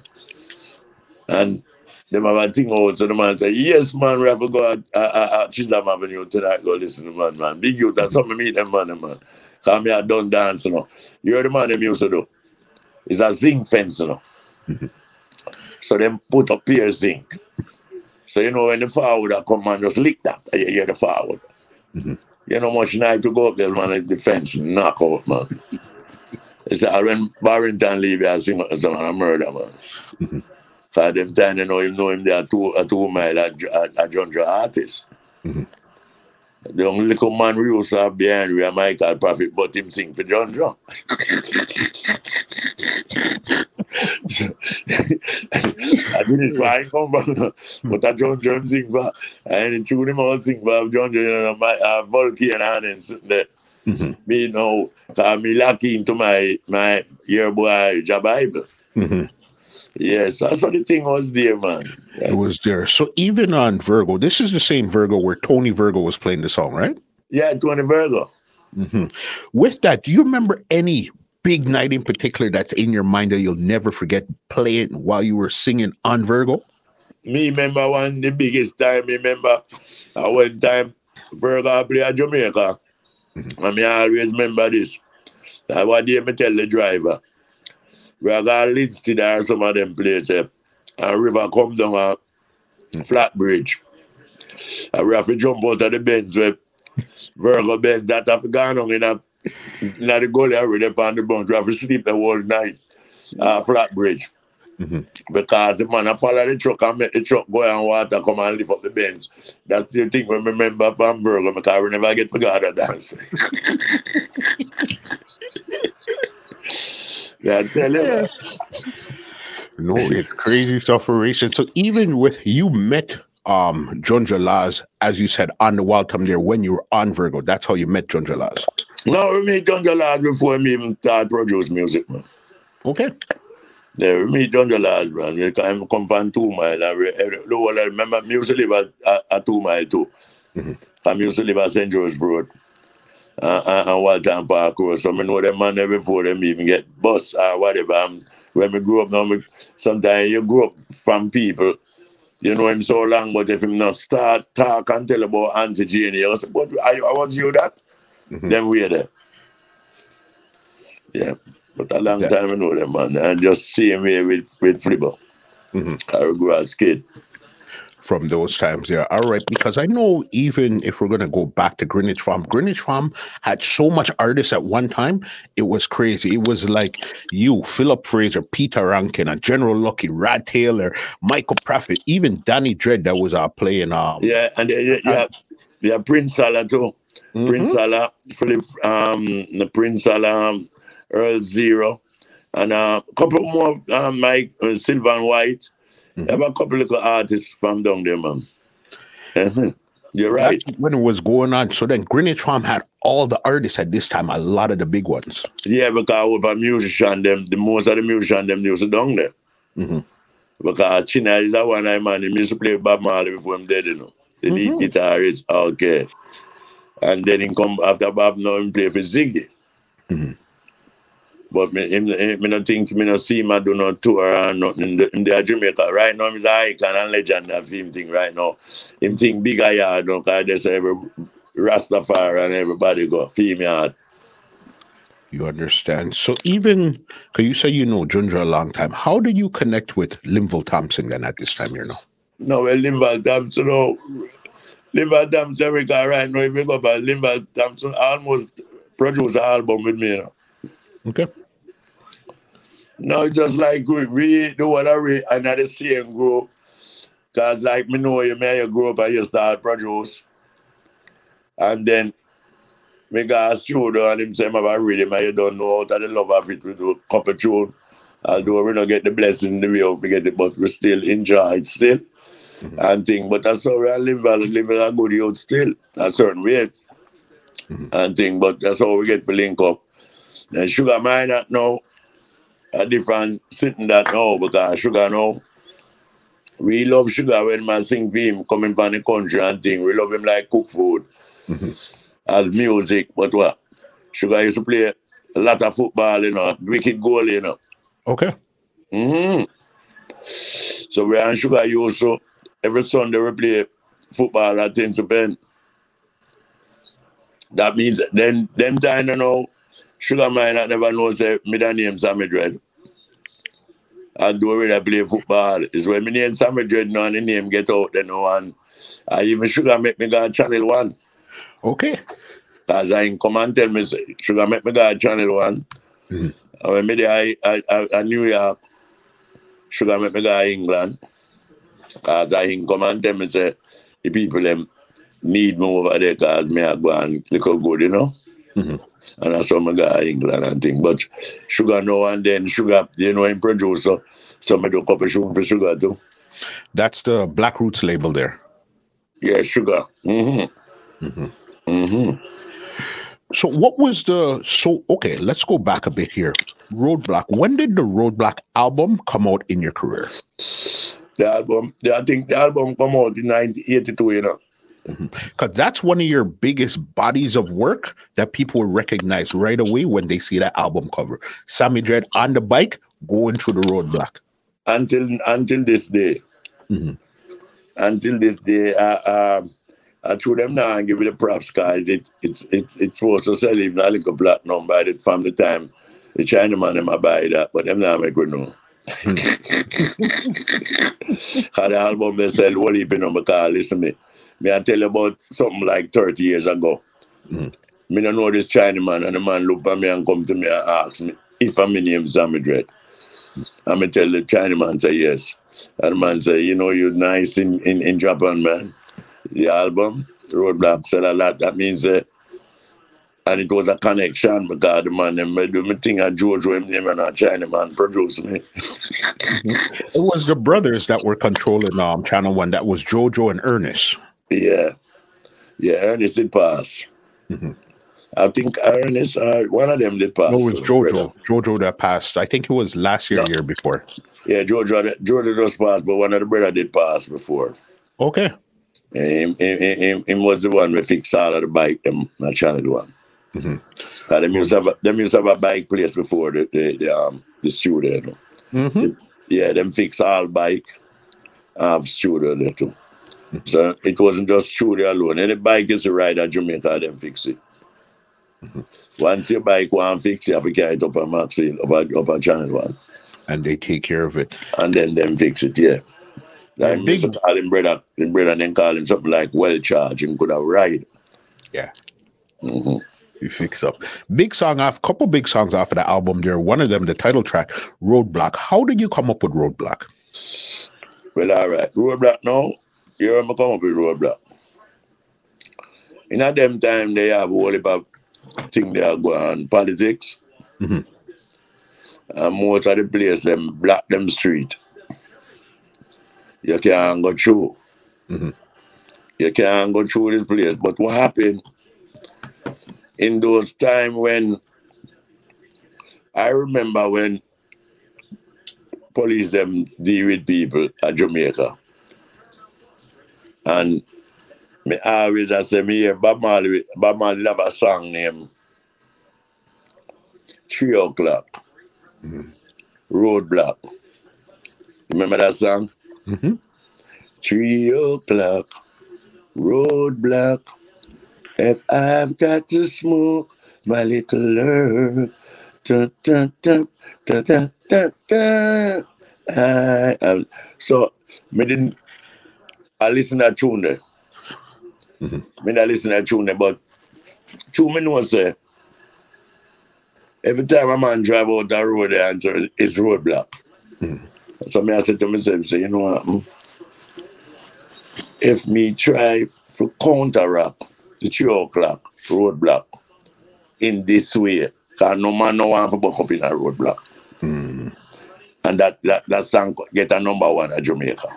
And them have a thing out, so the man say, yes, man, we have to go at, at, at Chisholm Avenue tonight, go listen to man, man. Big youth, and some meet them man, man. Come here, done dance, you know. You heard the man them used to do. It's a zinc fence, you know. so them put up here zinc. So you know when the forward come man just lick that, you hear the forward. Mm-hmm. You know much night to go up there, man, the fence knock out, man. It's like when Barrington leave, I sing some a murder, man. Mm-hmm. For them time, you know him, know him there two, a two mile at, at, at Junjo artist. The only little man we to have behind we are Michael Prophet, but him sing for Junjo. So, I didn't find come from, but a Junjo sing for, and tune him all sing for John John, you know, my uh, Volky and Hannon sitting there. Me know, cause me lucky into my my year boy your Bible. Mhm. Yes, that's what the thing was there, man. It was there. So even on Virgo, this is the same Virgo where Tony Virgo was playing the song, right? Yeah, Tony Virgo. hmm With that, do you remember any big night in particular that's in your mind that you'll never forget playing while you were singing on Virgo? Me remember one the biggest time. Me remember uh, one time Virgo play at Jamaica. And me always remember this. That one day me tell the driver. We are going Linston or some of them places. And river come down a flat bridge. And we have to jump out of the Benz where Virgo Benz that have gone on in a in the gully already upon the bunch. We have to sleep the whole night. Uh, flat bridge. Because the man I follow the truck and make the truck go and water come and lift up the bench. That's the thing we remember from Virgo because we never get forgot that dance. yeah, you. No, it's crazy stuff for racing. So even with you met um Junjo Lawes, as you said, on the wild time there when you were on Virgo. That's how you met Junjo Lawes. No, we meet Junjo Lawes before me even start produce music, man. Okay. Yeah, we meet Junjo Lawes, man. We come, come from two mile. And we, every, the whole, I remember, me used to live at, at, at two mile too. I used to live at St. George Road. Uh, and, and Waltham Park Road. So I know them man there before them even get bus or whatever. Um, when we grew up now, me, sometimes you grow up from people, you know him so long, but if him not start talk and tell about Auntie Janie, you say, but I, I was you that? Then we there. Yeah. But a long Yeah. time I know them man. And just same way with, with Flipper. I grew as kid. From those times, yeah. All right, because I know even if we're gonna go back to Greenwich Farm, Greenwich Farm had so much artists at one time, it was crazy. It was like you, Philip Fraser, Peter Rankin, and General Lucky, Rod Taylor, Michael Prophet, even Danny Dredd that was uh, playing um Yeah, and you, have, you have Prince Salah too. Prince Salah, Philip, um, the Prince Salah, um, Earl Zero, and uh, a couple more, uh, Mike, uh, Sylvan White. You have a couple of artists from down there, man. Mhm. You're right. That's when it was going on. So then Greenwich Farm had all the artists at this time, a lot of the big ones. Yeah, because with a musician, them, the most of the musician, them used to down there. Mhm. Because Chinna is that one I man, he used to play Bob Marley before I'm dead, you know. The lead guitarist, okay. And then he come after Bob now he play for Ziggy. But me, him, him, me not think, me not see him, I do not tour or nothing in the, in the Jamaica. Right now, he's an icon and legend of him thing right now. Him think bigger yard, no, because there's every Rastafari and everybody go, film yard. You understand? So even because you say you know Junjo a long time, how do you connect with Linville Thompson then at this time? You know. No, well, Linval Thompson, no. Linval Thompson, we got right now, if you go by Linval Thompson, almost produced an album with me, you know. Okay. No, it's just like we, we do what I read, and at the same group. Because, like, me know you, may you grow up and you start produce. And then, me got studio and him say, I read him, and you don't know out of the love of it, we do a couple tune. Although we don't get the blessing the way we forget it, but we still enjoy it still. Mm-hmm. And thing, but that's how we are living, living a good youth still, a certain way. Mm-hmm. and thing. But that's how we get to link up. And Sugar Minott know a different sitting that now because uh, Sugar know. We love Sugar when man sing for him coming from the country and thing. We love him like cook food mm-hmm. as music. But what? Sugar used to play a lot of football, you know, wicked goal, you know. Okay. hmm So we and Sugar used to every Sunday we play football at Tinson Pen. That means then them time you know, Sugar Minott never know say the name Sammy Dread. I do when I play football. Is when me name Sammy Dread now and the name get out then no one. I even Sugar make me go channel one. Okay. Cause I come and tell me Sugar make me go channel one. Mhm. And when me there I, I, I, I New York, Sugar make me go England. Cause I him come and tell me say the people them need me over there cause me I go and look good, you know. Mhm. And I go to England and thing. But Sugar now and then Sugar, you know him producer. So I do a couple shoot for Sugar too. That's the Black Roots label there. Yeah, Sugar. Mm-hmm. Mhm. Mm-hmm. So what was the so okay, let's go back a bit here. Roadblock. When did the Roadblock album come out in your career? The album, I think the album come out in 1982, you know. Because that's one of your biggest bodies of work that people will recognize right away when they see that album cover. Sammy Dread on the bike going through the roadblock. until until this day. Mhm. Until this day, I um, I threw them now and give it the props, guys. It it's it's it's supposed to sell even a little platinum by the from the time the Chinaman them a buy that, but them now make we know. Cause the album they sell what heap on because listen me. Me I tell you about something like 30 years ago. Mhm. Me don't know this Chinaman and the man look at me and come to me and ask me if I'm in name Sammy Dread. I'm gonna tell the Chinese man say yes. And the man say, you know, you're nice in, in, in Japan, man. The album, Roadblock said a lot. That means uh, and it was a connection because the man them do me thing at Jojo him and a Chinaman produce me. It was the brothers that were controlling um channel one. That was Jojo and Ernest. Yeah. Yeah, Ernest did pass. Mhm. I think Ernest, uh, one of them did pass. No, it was uh, Jojo. Jojo that passed. I think it was last year, No. year before. Yeah, Jojo, Jojo just passed, but one of the brother did pass before. Okay. Him, him, him, him, him was the one who fixed all of the bike, them, my channel one. Mhm. Cause them used to have a, them used to have a bike place before the, the, the um the studio. You know? Mhm. Yeah, them fix all bike, have studio there too. So it wasn't just studio alone. Any bike is a ride at Jamaica, them fix it. Once your bike one fix, you have to carry it up a maxi, up a, up a channel one. And they take care of it. And then them fix it, yeah. Like Yeah, big, call him brother, him brother then call him something like well charge, him could have ride. Yeah. hmm You fix up. Big song off, couple big songs off of the album there. One of them, the title track, Roadblock. How did you come up with Roadblock? Well, all right. Roadblock now, you me come up with roadblock. In a them time, they have a whole heap of thing they are going on, politics. Mhm. And most of the place, them block them street. You can't go through. Mhm. You can't go through this place. But what happened in those time when I remember when police them deal with people at Jamaica. And me always I say me hear Bob Marley, Bob Marley have a song named Three O'Clock. Roadblock. Remember that song? Mhm. Three o'clock, roadblock. If I've got to smoke my little herb, dun, dun, dun, dun, dun, dun, dun. I, so me didn't I listen to that tune there. Mhm. Me not listen to that tune there, but two me know say every time a man drive out that road there and so it's roadblock. So me I said to myself, say, you know what? hmm? If me try to counteract the three o'clock roadblock in this way, because no man no want to buck up in a roadblock. Mm. And that, that, that song get a number one at Jamaica.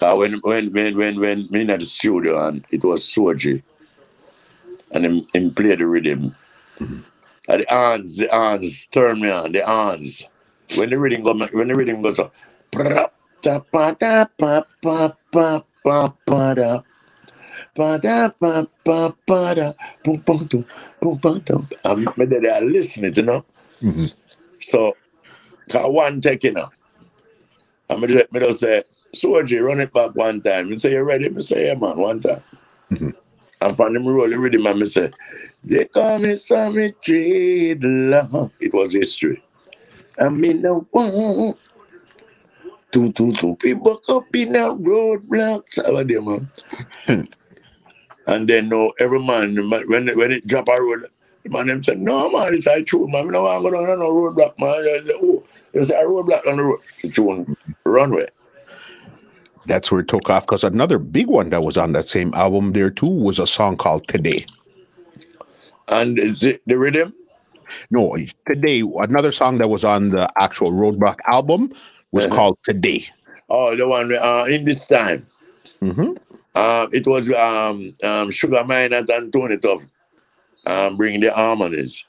Cause when when when when when me in the studio and it was Soji and him, him play the rhythm. And the hands, the hands turn me on, the hands. When the rhythm go, when the rhythm goes up, pra- ta- pa- da- pa- pa- pa- pa- pa- da. Pa- da- pa- pa- pa- da. Boom, boom, dum, boom, boom, dum. I'm they are listening, you know. Mhm. So, one take, you know. And me just, me just say, Soji, run it back one time. You say, you ready? Me say, yeah, man, one time. Mhm. And from them roll the rhythm, and me say, they call me Sammy Dreadlock. It was history. I mean, no one. Two, two, two people up in a roadblocks. How are they, man? and then, no, every man, the man- when, when it drop a road, the man them say, no, man, it's a true, man. No, I'm going to on no roadblock, man. I say, oh, it's a roadblock on the road. The tune runway. That's where it took off because another big one that was on that same album there too was a song called Today. And is it the rhythm? No, Today, another song that was on the actual Roadblock album was Uh-huh. called Today. Oh, the one uh, in this time. hmm Um, it was um, um, Sugar Minott and Tony Tuff um, bring the harmonies.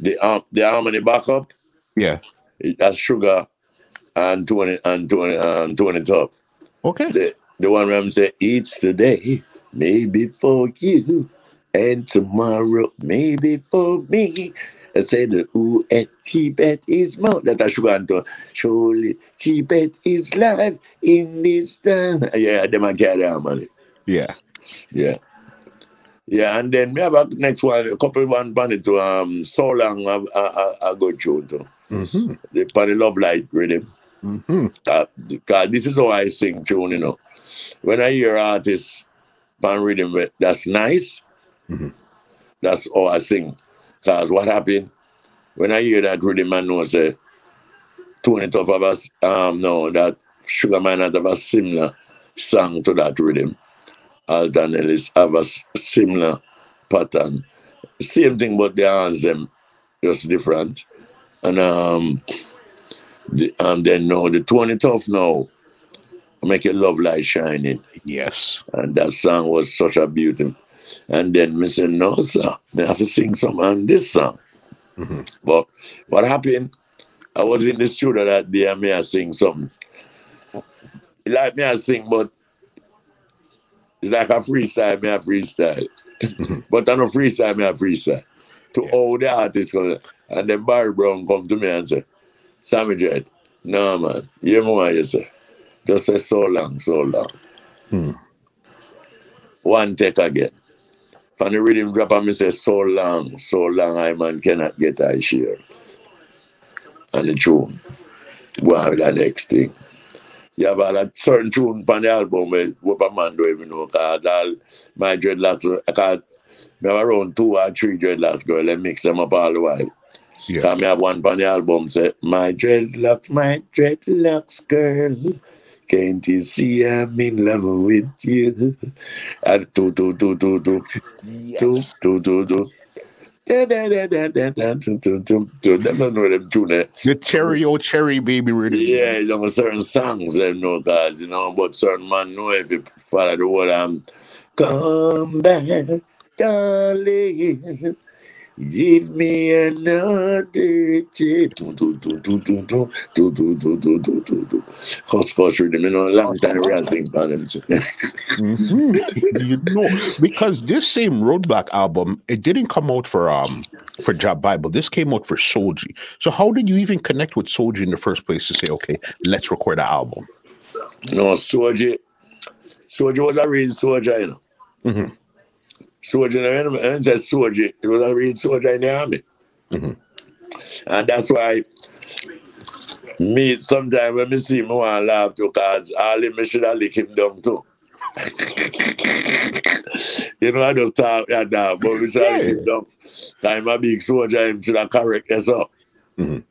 The um, the harmony back up. Yeah. That's Sugar and Tony and Tony and Tony Tuff. Okay. The the one where I'm saying it's today, maybe for you, and tomorrow maybe for me. I say the ooh and Tibet is more. That I and Tony. Surely Tibet is life in this time. Yeah, them I carry the harmony. Yeah. Yeah. Yeah, and then we have a next one, a couple one bandit to um so long I, I, I, I go through to hmm the Panny Love Light rhythm. Hmm Uh, because this is how I sing tune, you know. When I hear artists pan rhythm, that's nice. Mhm. That's how I sing. Because what happened when I hear that rhythm, I know say Tony Tuff have a s- um no that Sugar Man have a similar song to that rhythm. Alton Ellis have a similar pattern. Same thing, but the hands them just different. And um the, and then no, the Tony Tuff now make your love light shining. Yes. And that song was such a beauty. And then me say, no, sir, I have to sing some on this song. Mhm. But what happened? I was in the studio that day and me I sing something. Like me I sing, but it's like a freestyle, me a freestyle. but on a freestyle, me a freestyle. To Yeah. all the artists. And then Barry Brown come to me and say, Sammy Dread, no man, you know what you. Just say so long, so long. Hmm. One take again. From the rhythm drop, I say so long, so long, I man cannot get I share. And the tune. Go on with the next thing. You have a certain tune on the album what a man do even know because all my dreadlocks, I can't, have around two or three dreadlocks girl and mix them up all the while. Yeah. Cause I have one on the album say, My dreadlocks, my dreadlocks, girl. Can't you see I'm in love with you? And do do do do do yes. do do do do. Them don't know them tune. Eh? The cherry oh cherry baby rhythm. Yeah, it's on certain songs them know guys, you know, but certain man know if you follow the word um come back, darling. Give me another do-do-do-do-do-do-do-do-do-do-do about them. You know, because this same Roadblock album, it didn't come out for um for Jah Bible. This came out for Soulji. So how did you even connect with Soulji in the first place to say, okay, let's record an album? No, know, Soulji, Soulji was a real soldier, you know. Mm-hmm. Soldier, you know, when I said soldier, it was a real soldier in the army. Mhm. And that's why me, sometimes when me see him, I want to laugh too, because all him, me should have lick him down too. you know, I just talk that down, but we should have lick him down. I'm a big soldier, him should have correct us up. Mhm.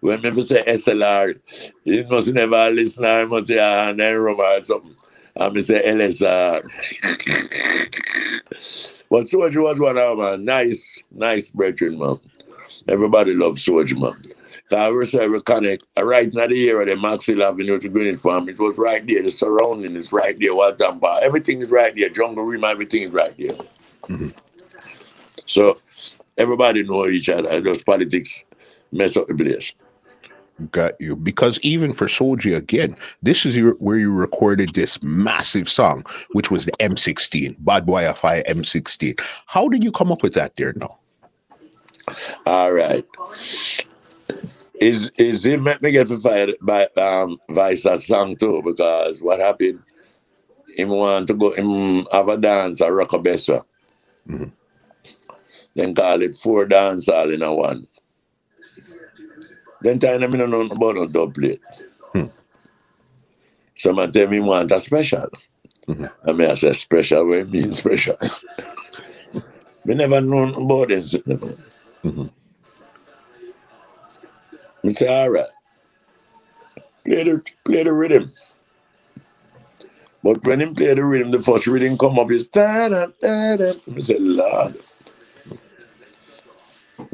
When me say SLR, he must never listen, I must say, ah, and then Roma or something. I me say LSR. but Soldier was one of my nice, nice brethren, man. Everybody loves Soldier, man. We say we connect uh, right now the area, the Maxfield Avenue to Greenwich Farm. It was right there. The surrounding is right there. Waltham Park. Everything is right there. Jungle Rim, everything is right there. Mhm. So everybody know each other. Those politics mess up the place. Got you. Because even for Soldier, again, this is your, where you recorded this massive song, which was the M16, Bad Boy Fire M16. How did you come up with that there now? All right. Is is it make me get fired by um Vice that song too? Because what happened, him want to go him have a dance at Rockabessa. Mhm. Then call it four dance all in a one. Then time me no know about no dub plate. Hmm. So I tell me want a special. Mhm. I mean I say special, what mean special? me never known about this. Mhm. I say, all right. Play the play the rhythm. But when him play the rhythm, the first rhythm come up is da da da da. I say, Lord.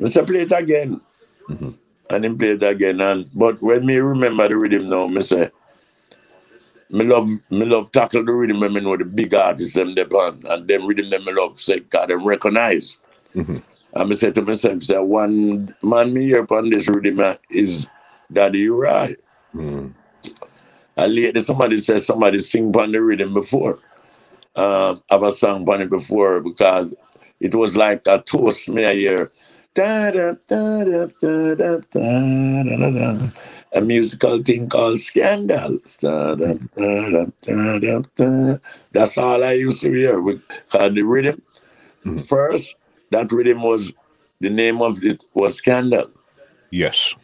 I say, play it again. Mhm. And him play it again. And but when me remember the rhythm now, me say, me love me love tackle the rhythm when me know the big artists them depend and them rhythm them me love say cause them recognize. Mhm. And I said to myself, say, one man me hear upon this rhythm uh, is Daddy Uriah. Mm. And later somebody said somebody sing upon the rhythm before. Um, have a song upon it before because it was like a toast me I hear. Da, da, da, da, da, da, da, da, da, da. A musical thing called Scandals. Da, da, da, da, da, da, da. That's all I used to hear. Because uh, the rhythm, first, that rhythm was, the name of it was Scandal. Yes.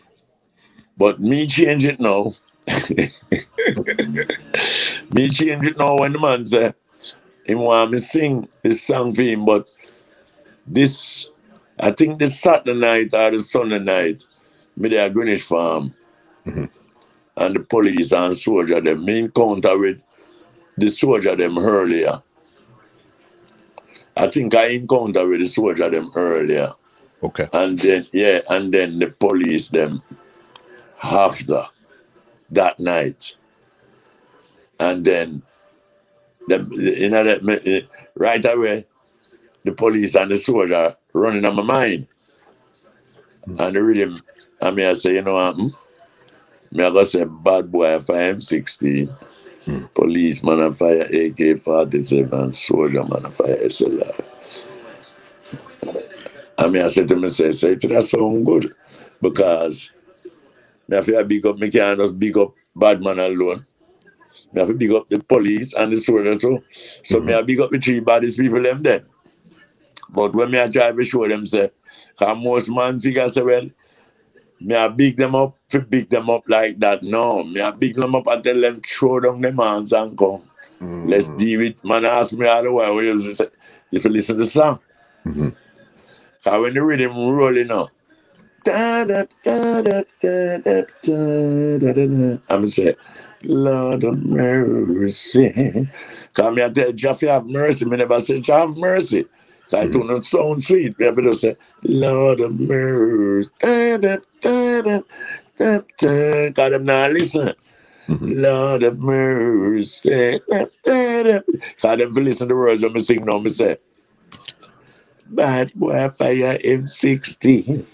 But me change it now. me change it now when the man say him want me sing this song for him, but this I think this Saturday night or the Sunday night, me there at Greenwich Farm. Mhm. And the police and soldier them me encounter with the soldier them earlier. I think I encounter with the soldier them earlier. Okay. And then yeah, and then the police them after that night. And then them you know that right away the police and the soldier running on my mind. And the rhythm, I mean I say, you know what? Hmm? Me I say bad boy for M16. Hmm. Policeman and fire AK 47, soldier man and fire SLR. I mean, I said to myself, say, that sound good. Because me have to big up, me can't just big up bad man alone. Me have to big up the police and the soldier too. So me have big up the three baddest people them then. But when me a try to show them, say, cause most man figure say, well, me a big them up, big them up like that. No, me a big them up and tell them, throw down them hands and come. Mm-hmm. Let's deal with man ask me all the way. We used say, if you listen to the song. Mm-hmm. Cause when the rhythm rolling up, I'm say, Lord of mercy. Come here, tell Jaffy, have mercy. Me never say, have mercy. Hij toen een zo'n sweet. We hebben Lord of mercy. Ga hem naar listen. Ah. Mm-hmm. Lord of mercy. Ga hem listen to words. I'm sing no mistake. Bad boy fire M16.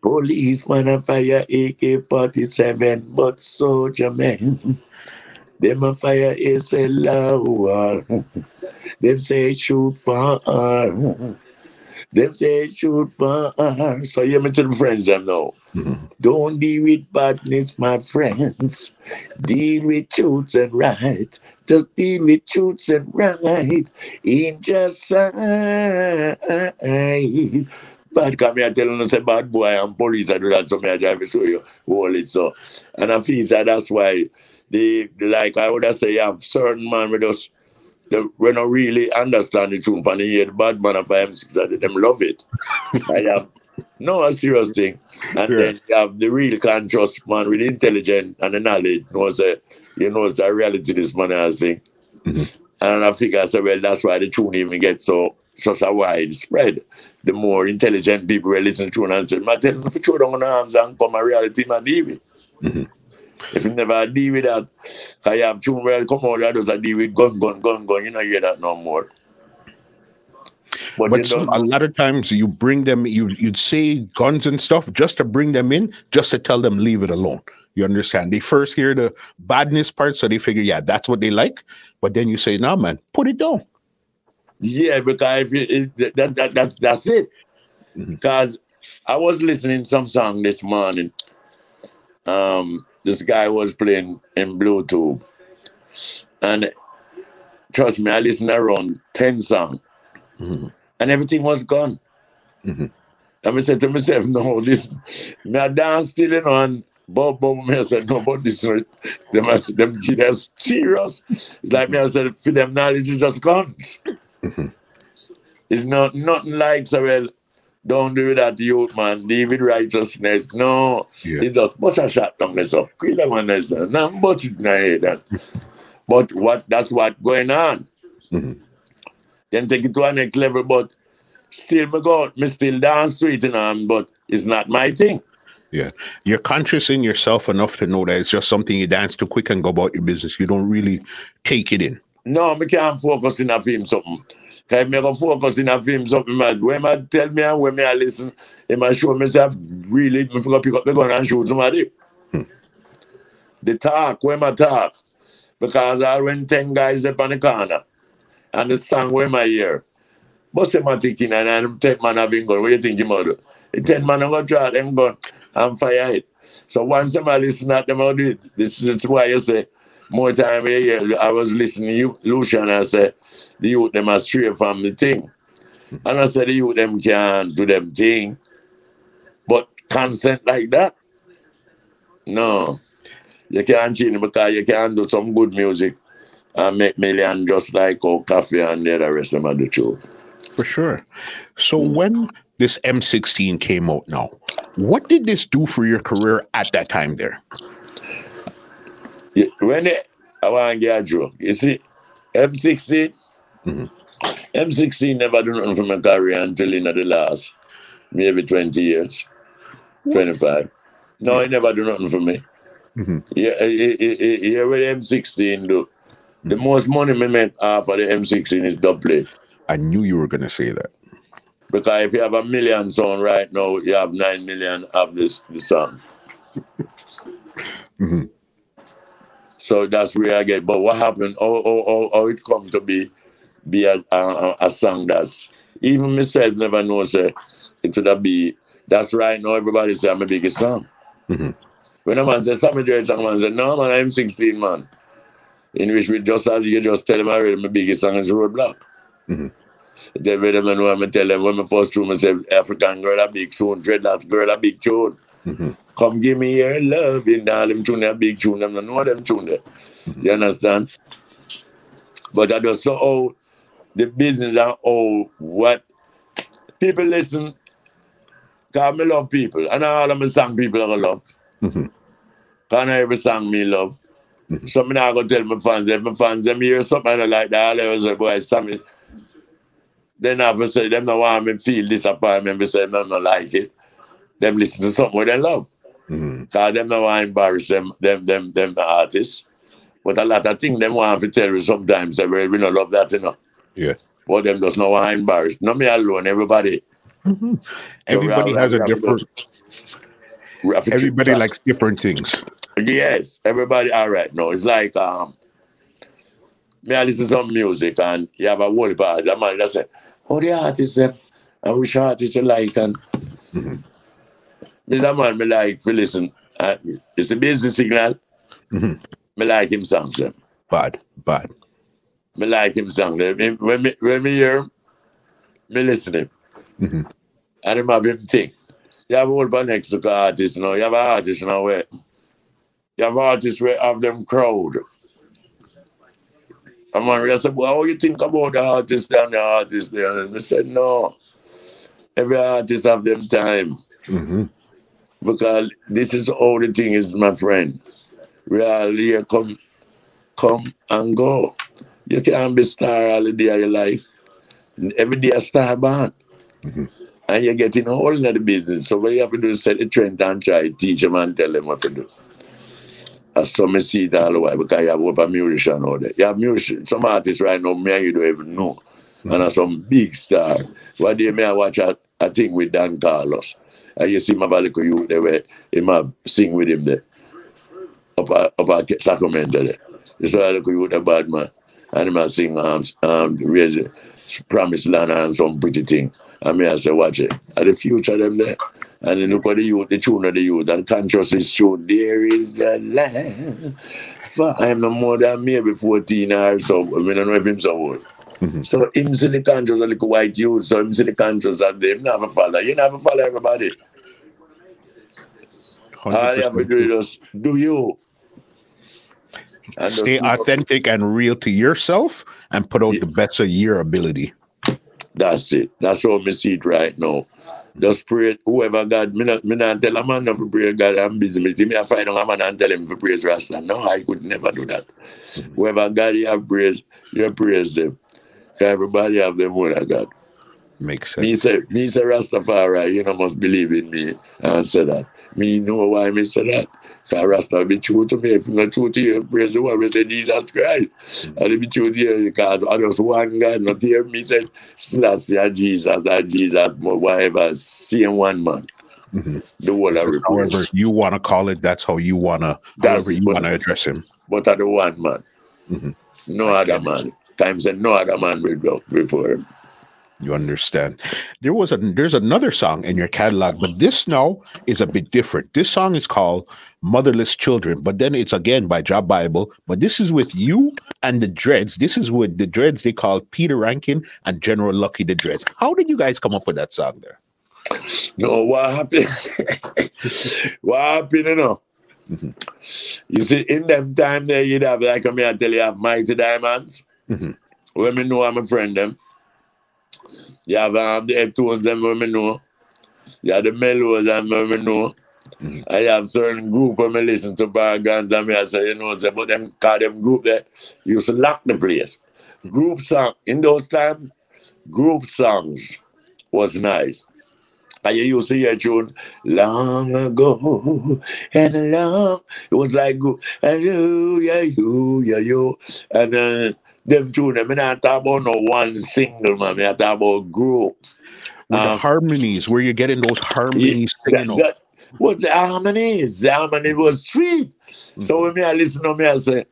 Policeman a fire AK-47, but soldier man. Them a fire is a lower. Them say shoot far. Them say shoot far. So you me to the friends them now. Mhm. Don't deal with badness, my friends. Deal with truths and right. Just deal with truths and right. In just side. Bad come here telling us a bad boy and police I do that so me I drive show you hold it so. And I feel that that's why they like I would have say you have certain man with us they, we don't really understand the truth and they hear the bad man of M6 that them love it. I have no a serious thing. And Yeah. then you have the real conscious man with intelligence and the knowledge knows that you know it's a reality this man has thing. Mhm. And I figure I said, well, that's why the tune even gets so such a wide spread. The more intelligent people will listen to it and say, them if you throw down arms and come a reality, man, with. Mhm. If you never deal with that, I have tune where come out that does a deal with gun, gun, gun, gun, you know hear that no more. But, but some, a lot of times you bring them, you you'd say guns and stuff just to bring them in, just to tell them leave it alone. You understand? They first hear the badness part, so they figure, yeah, that's what they like. But then you say, no, man, put it down. Yeah, because if it, that, that that's that's it. Mm-hmm. Because I was listening some song this morning. Um, this guy was playing in Bluetooth, and trust me, I listened around ten songs, mm-hmm. and everything was gone. Mm-hmm. And I said to myself, no, this, me I dance still, you know, and Bob Bob me I said, no, but this them I said, them kids serious. It's like me I said, for them knowledge is just guns. Mm-hmm. It's not nothing like so well, don't do that youth man, David righteousness. No. Yeah. It's just much a shot down there. So kill them on this. Now much it head. But what that's what going on. Mm-hmm. Then take it to a next level, but still me go, me still dance to it, you know, but it's not my thing. Yeah. You're conscious in yourself enough to know that it's just something you dance too quick and go about your business. You don't really take it in. No, I can't focus in a film something. If me go focus in a film something, man, when I tell me and when me I listen, it might show me say, really, me forgot pick up the gun and shoot somebody. Hmm. The talk, when I talk, because I went 10 guys up on the corner and the song when I hear. But say my thinking and I'm 10 man having gun, what you think mother? The 10 man to draw them gun and fire it. So once them I listen at them, this is why you say, more time here, I was listening to Lucian and I said, the youth them are straight from the thing. And I said the youth them can do them thing. But consent like that? No. You can't change because you can do some good music and make million just like oh, coffee and the rest of them the truth. For sure. So mm. when this M16 came out now, what did this do for your career at that time there? When it, I want to get a joke, you see, M16, mm-hmm. M16 never do nothing for my career until in the last maybe 20 years, 25. No, he never do nothing for me. Mm-hmm. Yeah, yeah, with M16 do. The mm-hmm. most money me make of the M16 is double I knew you were going to say that. Because if you have a million song right now, you have nine million of this the song. So that's where I get. But what happened? Oh, oh, oh, oh it come to be be a, a, a song that's even myself never know say it could have be that's right now everybody say I'm a biggest song. Mm-hmm. When a man says something song, man say, No man, I'm 16 man. In which we just as you just tell him already my biggest song is roadblock. Mm-hmm. Then when them know I'm tell them when my first tune I say African girl a big tune, dreadlocks girl a big tune. Mm-hmm. Come give me your love in all them tune, a big tune, them know them tune there. Mm-hmm. You understand? But I just saw how the business and how what people listen. Cause I love people. And all of my song people I love. Mm-hmm. Cause I every song me love. Mm-hmm. So I'm not gonna tell my fans if my fans them hear something like that, I was like, boy, Sammy. Then I say them don't want me feel disappointment, me say them not like it them listen to something they love. Mm-hmm. Cause them don't want to embarrass them, them, them, them artists. But a lot of things them want to tell you sometimes well, we don't love that, you know. Yeah. But them does not want to embarrass. Not me alone, everybody. Mm-hmm. Everybody has a different everybody likes different things. Yes, everybody all right. No, it's like um me I listen to some music and you have a whole part. The man that say, Oh the artist them, I wish artists like and mm-hmm. Mr. Man, me like to listen. Uh, it's a business signal. Mm-hmm. Me like him songs. Them. Bad, bad. Me like him song. Them. When me when me hear him, me listen him. Mm-hmm. And him have him think. You have a whole bunch next to artists, you know. You have an artist you know where you have artists where have them crowd. And man, I said, well, how you think about the artist and the artist there? And I said, no. Every artist have them time. Mm-hmm because this is all the thing is, my friend. Really, come, come and go. You can't be star all the day of your life. Every day a star born. Mm-hmm. And you're getting a whole the business. So what you have to do is set the trend and try teach them and tell them what to do. As some see it all the way because you have a musician out there. You have musician, some artists right now, me and you don't even know. and a some big star. One day me I watch a, a thing with Don Carlos. And you see my little youth there where him have sing with him there. Up at, up at Sacramento there. This is a little youth a bad man. And him a sing um, um raise promise land and some pretty thing. And me I say watch it. Are the future them there? And then look at the youth, the tune of the youth, and conscious is true. There is the land. I am no more than maybe 14 or so. I mean, I don't know if him so old. Mhm. So him see the conscious a little white youth, so the conscious of them. Never follow. You never follow everybody. All you have to do is do you. And Stay authentic and real to yourself and put out Yeah. the best of your ability. That's it. That's all me see it right now. Just pray whoever God, me not, me not tell a man not to pray God, I'm busy. Me me I find a man and tell him to praise Rasta. No, I could never do that. Whoever God you have praise, you praise them. Everybody have them word of God. Makes sense. Me say, me say Rastafari, you know, must believe in me and say that. Me know why me say that. Because Rasta be true to me. If not true to you, praise the one, say Jesus Christ. And it be true to you because I just one God, not hear me say, Selassie Jesus and Jesus, whatever, same one man. Mhm. The whole of However you want to call it, that's how you want to, however you want to address him. But are the one man. Mhm. No I other man. it. Times and no other man will go before him. You understand? There was a there's another song in your catalog, but this now is a bit different. This song is called Motherless Children, but then it's again by Jah Bible, but this is with you and the Dreads. This is with the Dreads they call Peter Ranking and General Lucky the Dreads. How did you guys come up with that song there? No, what happened? what happened, you know? Mhm. You see, in them time there, you'd have, like I I tell you, have Mighty Diamonds. Mhm. When me know I'm a friend them. You have um, the Heptones them me know. You have the Mellows and me know. Mhm. I have certain group when me listen to Bargans and me I say, you know, say, but them call them group that used to lock the place. Group song, in those times, group songs was nice. And you used to hear tune long ago and long. It was like and you, yeah, you, yeah, you. And then them tune, I mean, I talk about no one single, man. I talk about group. With the Um, harmonies, where you're getting those harmonies That, that, what the harmony is, the harmony was sweet. So when me I listen to me, I say,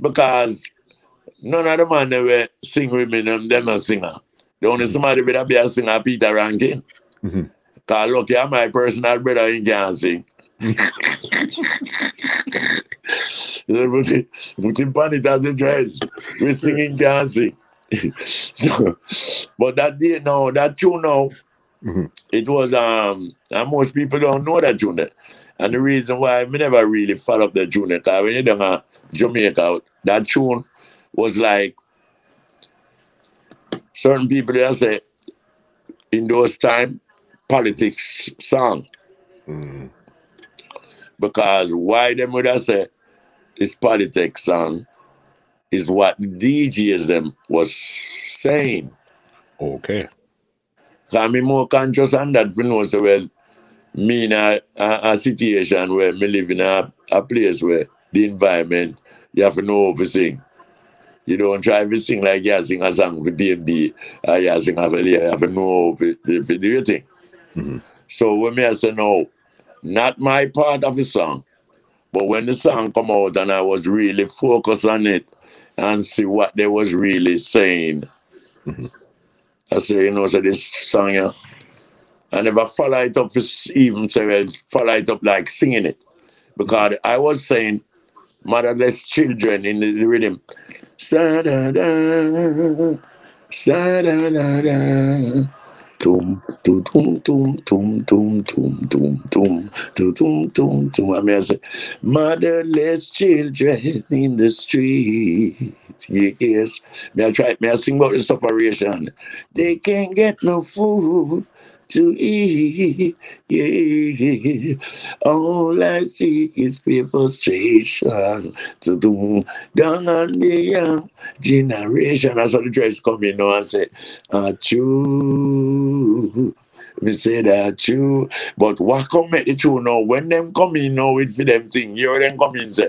because none of the man that were sing with me, them, them a singer. The only somebody with be a singer, Peter Ranking. Mhm. Cause look, I'm my personal brother, he can't sing. put, it, put him on it as a dress. We singing dancing. so, but that day now, that tune now, Mhm. it was um and most people don't know that tune. And the reason why I never really follow up the tune because when you're down Jamaica, that tune was like certain people that say in those time politics song. Mm. Because why them would I say it's politics song is what DJs them was saying. Okay. So I'm more conscious on that for know so well me in a, a, a situation where me live in a, a place where the environment you have to know how to sing. You don't try to sing like you sing a song for BMB or you sing a you have to know how to, to, to do your thing. Mhm. So when me I say no, not my part of the song, but when the song come out and I was really focused on it and see what they was really saying, Mhm. I say, you know, so this song, yeah, And if I never follow it up, even say, well, follow it up like singing it. Because I was saying, motherless children in the, the rhythm. Sa-da-da, sa-da-da-da doom, do doom, doom, doom, doom, doom, doom, doom, do doom, doom, doom. I mean, I said, motherless children in the street. Yes. May I try? May I sing about the separation? They can't get no food to eat. Yeah. All I see is pure frustration. To do down on the young generation. That's how the dress come in now and say, ah, true. Me say that true. But what come make the tune now? When them come in now with for them thing, you them come in say.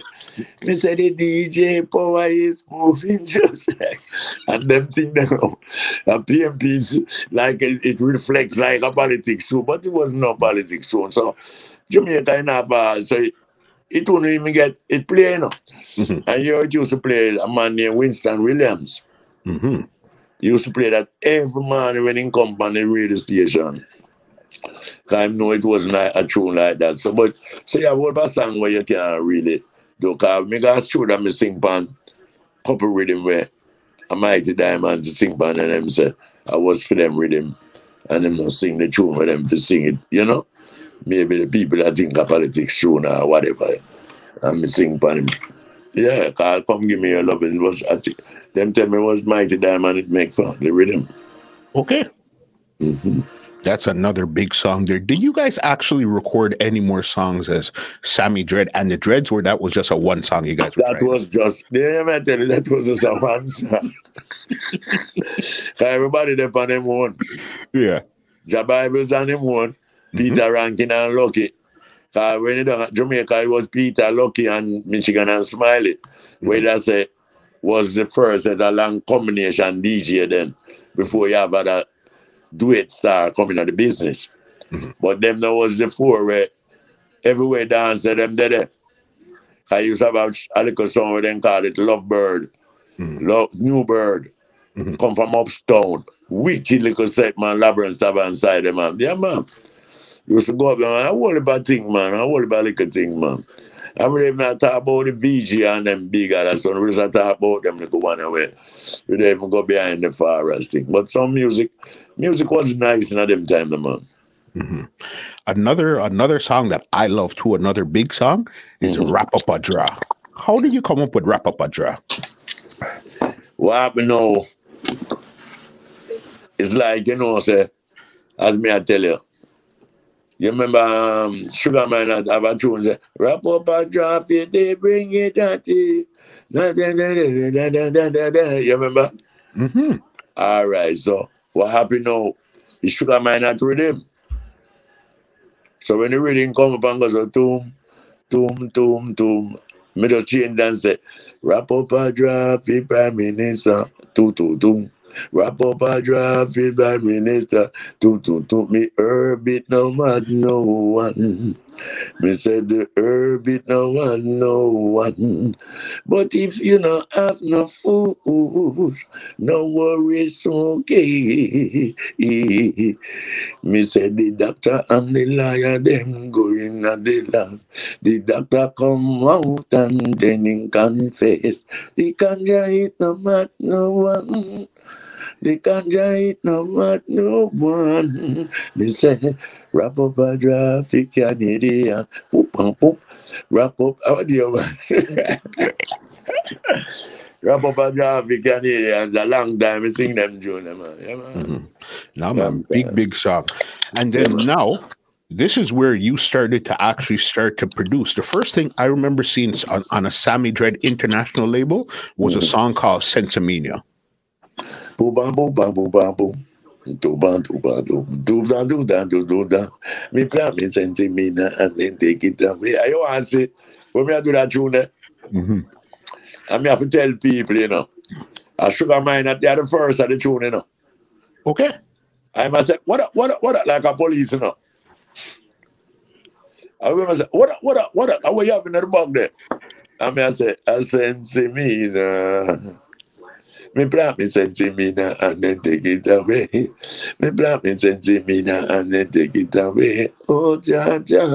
Me say the DJ power is moving just like and them thing them now. A PMPs like it, it reflects like a politics show, but it was not politics show. So Jamaica in a so it, it wouldn't even get it play, you know. Mhm. And you used to play a man named Winston Williams. hmm He used to play that every morning when he come on the radio station. I know it wasn't a, a tune like that. So, but so you have a song where you can really do. Cause me got true that me sing pan couple rhythm where a mighty diamond to sing pan and them say I was for them rhythm and them not sing the tune with them to sing it, you know? Maybe the people that think of politics tune or whatever. And me sing pan him. Yeah, cause come give me your love. It was I think them tell me it was mighty diamond it make fun the rhythm. Okay. hmm That's another big song there. Did you guys actually record any more songs as Sammy Dread and the Dreads, or that was just a one song you guys were That trying? was just, yeah, I tell you, that was just a one song. Everybody there on them one. yeah. Jah Bible's on them one. Mm-hmm. Peter Ranking and Lucky. Cause when it Jamaica, it was Peter, Lucky, and Michigan and Smiley. Mm-hmm. Where that say was the first at a long combination DJ then, before you have duet star coming out the business. But them that was the four where everywhere dance to them there. I used to have a little song where they call it Lovebird. Love New Bird. Mhm. Come from upstone. Wicked little set, man. Labyrinth have inside them, man. Yeah, man. Used to go up there, man. I worry about thing, man. I worry about little thing, man. I really not talk about the VG and them bigger than so we just talk about them little one away. We don't even go behind the forest thing. But some music, music was nice in them time, the man. Mhm. Another another song that I love too, another big song is Mhm. Wrap Up a Draw. How did you come up with Wrap Up a Draw? What happened now? It's like, you know, say, as me I tell you. You remember um, Sugarman had have a tune, say, wrap up a drop it, they bring it at you. Da, da, da, da, da, da, da, da. You remember? Mm-hmm. All right, so what happened now? The sugar man had rhythm. So when the reading, come upon us, so toom, toom, toom, toom, middle chain dance, wrap up a drop, the prime minister, toom, toom, toom. Wrap up a drop it, Prime Minister, to to to Me herb it no man, no one. Me said the herb it no one, no one. But if you not have no food, no worries, okay. Me say the doctor and the liar them going at the lab. The doctor come out and then confess. The ganja it no mat no one. The ganja it no mat no one. Me say wrap up a traffic Canadian. Poop and poop. Wrap up. How do you? Wrap up a traffic Canadians. A long time we sing them tune, man. Yeah, man. Mhm. Now, Yeah, man, big, yeah. big song. And then Yeah, now, this is where you started to actually start to produce. The first thing I remember seeing on, on a Sammy Dread international label was a Mhm. song called Sensimania. Booba booba booba boo. Duba do dub duba do da Mi piace sentimina a niente che da me. Eh, io anzi, come mm-hmm. a dura tune. I mean, I have to tell people, you know. I Sugar Minott at the other first of the tune, you know. Okay. I must say, what up, what up, what up, like a police, you know. I remember say, what up, what up, what up, what you having in the bug there? I mean, I say, I sense me, you know. Me plan me sensi me and then take it away. Me plan me sensi me and then take it away. Oh, ja, ja.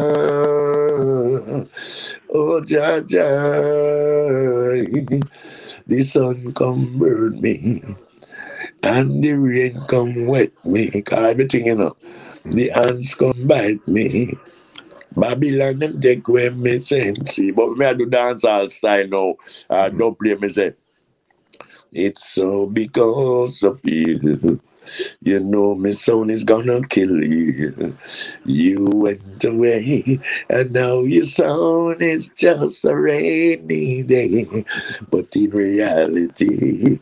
Oh, ja, ja. The sun come burn me. And the rain come wet me. Cause everything, you know. The ants come bite me. Babylon them take away me sense. But me I do dance all style now. I mm-hmm. don't play me say. It's so because of you. You know me son is gonna kill you. You went away, and now your son is just a rainy day. But in reality,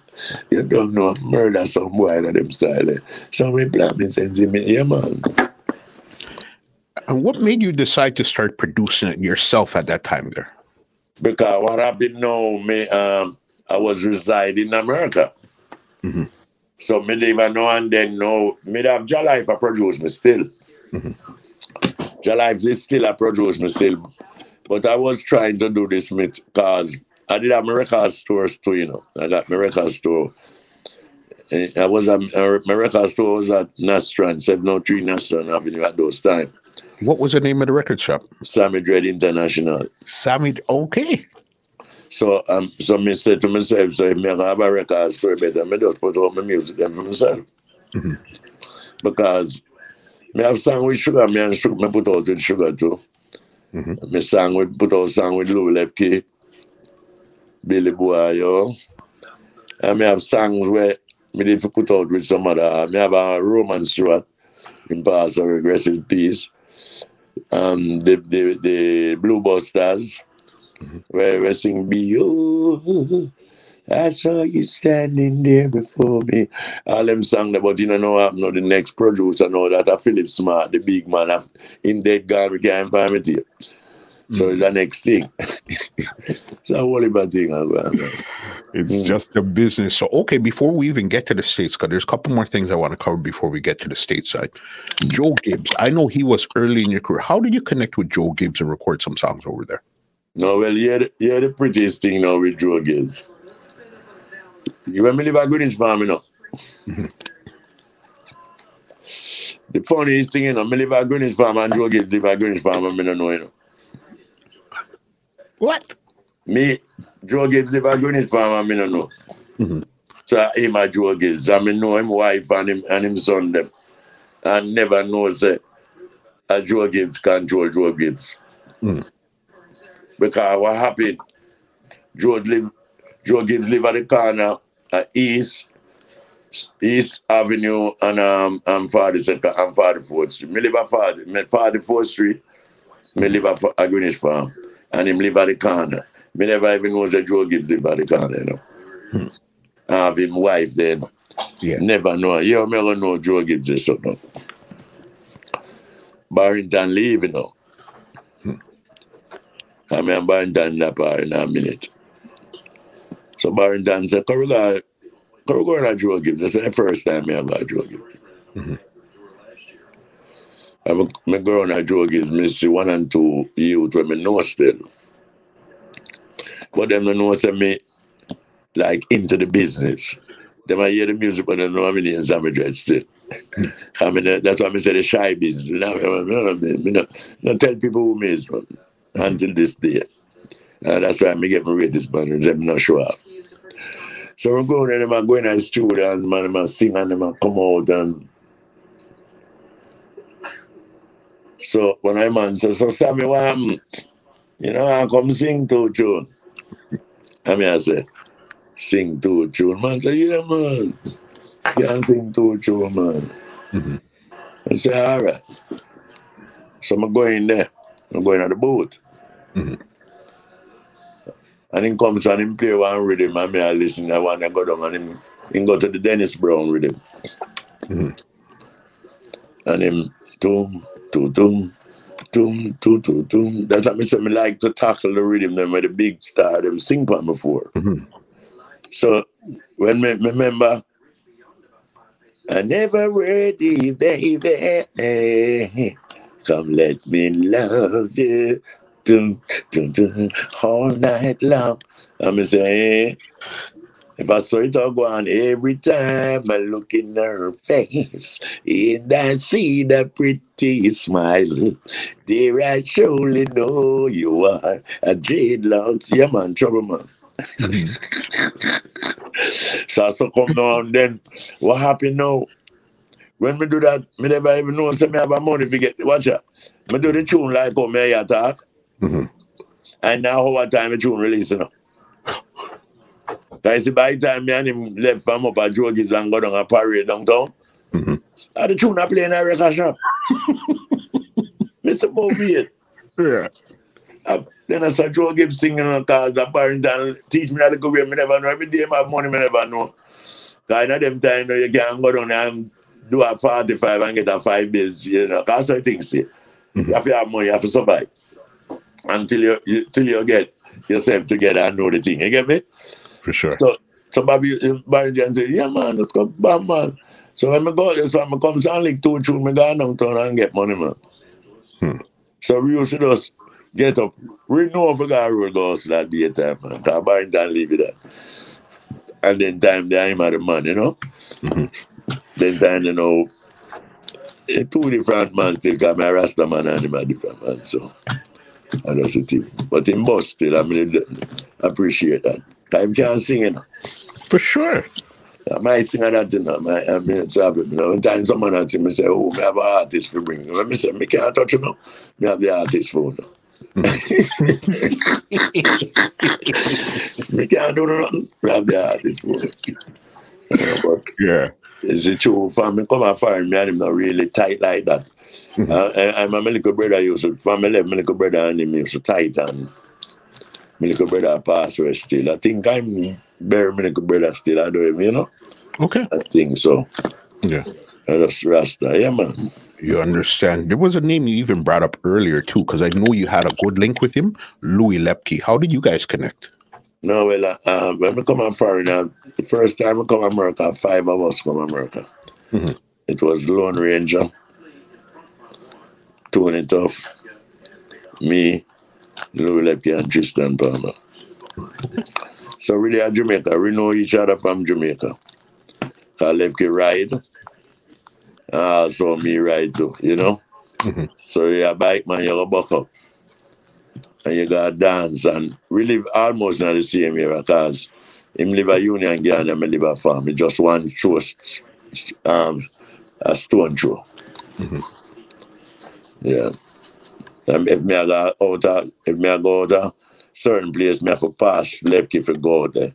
you don't know murder some boy of them style. So me plan me send me, yeah man. And what made you decide to start producing it yourself at that time there? Because what happened now, me, um, I was residing in America. Mm-hmm. So me live now and then now, me have Jah Life I produce me still. Mhm. Jah Life is still a produce me still. But I was trying to do this because I did have my record stores too, you know. I got my record store. Eh, I was at my record store was at Nostrand, 703 Nostrand Avenue at those time. What was the name of the record shop? Sammy Dread International. Sammy. Okay. So um, so me said to myself, so if me have a record store better, me just put out my music then for myself. Mhm. Because me have song with sugar, me and sugar, me put out with sugar too. Mhm. Me song with put out song with Lou Lepke, Billy Boy, yo. And me have songs where me did put out with some other me have a Roman Stewart in past a regressive piece. Um the the the Blue Busters where we sing be you. I saw you standing there before me. All them song about you know no happen no the next producer know that a Philip Smart, the big man of in dead God we can't find it here. So it's the next thing. it's a whole bad thing. uh. It's Mm. just a business. So, okay, before we even get to the States, because there's a couple more things I want to cover before we get to the stateside. Joe Gibbs, I know he was early in your career. How did you connect with Joe Gibbs and record some songs over there? No, well, yeah, the, yeah, the prettiest thing now with Joe Gibbs. You when me live at Greenwich Farm, you know. the funniest thing, you know, me live at Greenwich Farm and Joe Gibbs live at Greenwich Farm and me don't know, you know. What? Me, Joe Gibbs live at Greenwich Farm and me don't know. Mhm. So him and Joe Gibbs, I mean know him wife and him and him son them. And never know say a Joe Gibbs control Joe Gibbs. Mm. Because what happened, Joe live Joe Gibbs live at the corner at East East Avenue and um and 42nd and 44th Street. Me live at 40, me 44th Street. Me live at, at Greenwich Farm. And him live at the corner. Me never even know that Joe Gibbs live at the corner, you know. I have him wife then. Yeah. Never know. You never know Joe Gibbs is something. Barrington Levy, you know. I mean, Barrington part in a minute. So Barrington said, Can we go, can we go to Joe Gibbs? That's the first time I got Joe Gibbs. I'm a, mm-hmm. me go on a Joe Gibbs, me see one and two youth when me know still. But them don't know say me like into the business. Them I hear the music, but they know many in Sammy Dread still. I mean, that's why I say the shy business. Now, me, me, me, me not, not tell people who me is man, until this day. Uh, that's why I get my this band and them not show up. So I'm going and I'm going to the studio and man, I'm sing and I'm come out and so when I man says, so Sammy, what happened? You know, I come sing to tune. I mean, I say, sing to a tune. Man say, yeah, man. Can sing to a tune, man. Mhm. I say, all right. So I'm going there. I'm going at the booth. Mhm. And him comes and him play one rhythm and me I listen. I want to go down and him, him go to the Dennis Brown rhythm. Mhm. And him, doom, to doom, doom, to to doom. That's what me say. Me like to tackle the rhythm them with the big star them sing for before. Mhm. So when me me remember, I never ready, baby. Come let me love you. Dun, dun, dun, all night long. I'm saying, if I saw it all go on every time I look in her face, and I see the pretty smile, there I surely know you are a dreadlocks. Yeah, man, trouble, man. so I so come down then what happened now? When me do that, me never even know say me have a money to get watch out. Me do the tune like how me a talk. Mhm. And now how what time the tune release you know. Cause see by the time me and him left from up at Gibbs and go down a parade downtown, Mhm. and the tune I play in a record shop. Mr. Bobby. Yeah. Uh, then I saw Joe Gibbs singing on cars, a parent and teach me that little way, me never know. Every day I have money, me never know. Cause in them time, you can go down and do a 45 and get a five bills, you know, cause I think see. You have to have money, you have to survive. Until you, you till you get yourself together and know the thing. You get me? For sure. So so Bobby Bobby and say, Yeah man, let's go bam man. So when I go this one, I come to like two tune, me go downtown and get money, man. Hmm. So we used to just get up. We know if we got road goes that daytime, man. Cause Barrington leave it there. And then time there I'm at the man, you know? Mhm. Then time, you know, two different man still come a Rasta man and him a different man. So I just the thing. But in boss still, I mean appreciate that. Time can't sing, you know. For sure. I might sing that, you know. My, I mean, so, you know, time someone asked me, say, oh, me have an artist for bring. Let me say, me can't touch you now. Me have the artist phone. me can't do nothing. Me have the artist phone. You know, but Yeah. it's the truth. For me come and find me and him not really tight like that. Uh, I, I'm my little brother used to, from me left, my little brother and him used to tight and my little brother passed away still. I think I'm my little brother still. I do him, you know? Okay. I think so. Yeah. I just Rasta. Yeah, man. You understand. There was a name you even brought up earlier too, because I know you had a good link with him, Louis Lepke. How did you guys connect? No, well, uh, uh, when we come on foreign, uh, the first time we come to America, five of us come to America. Mhm. It was Lone Ranger, Tony Tuff, me, Louis Lepke, and Tristan Palmer. So really at Jamaica, we know each other from Jamaica. Cause Lepke ride, and also me ride too, you know? Mhm. So you're a bike man, you go buck up. And you gotta dance and we live almost in the same area because him live a union gang and me live a farm. It's just one throw, um, a stone throw. Yeah. Um, if me I go out of, if me I go out of certain place, me have to pass left if I go out there.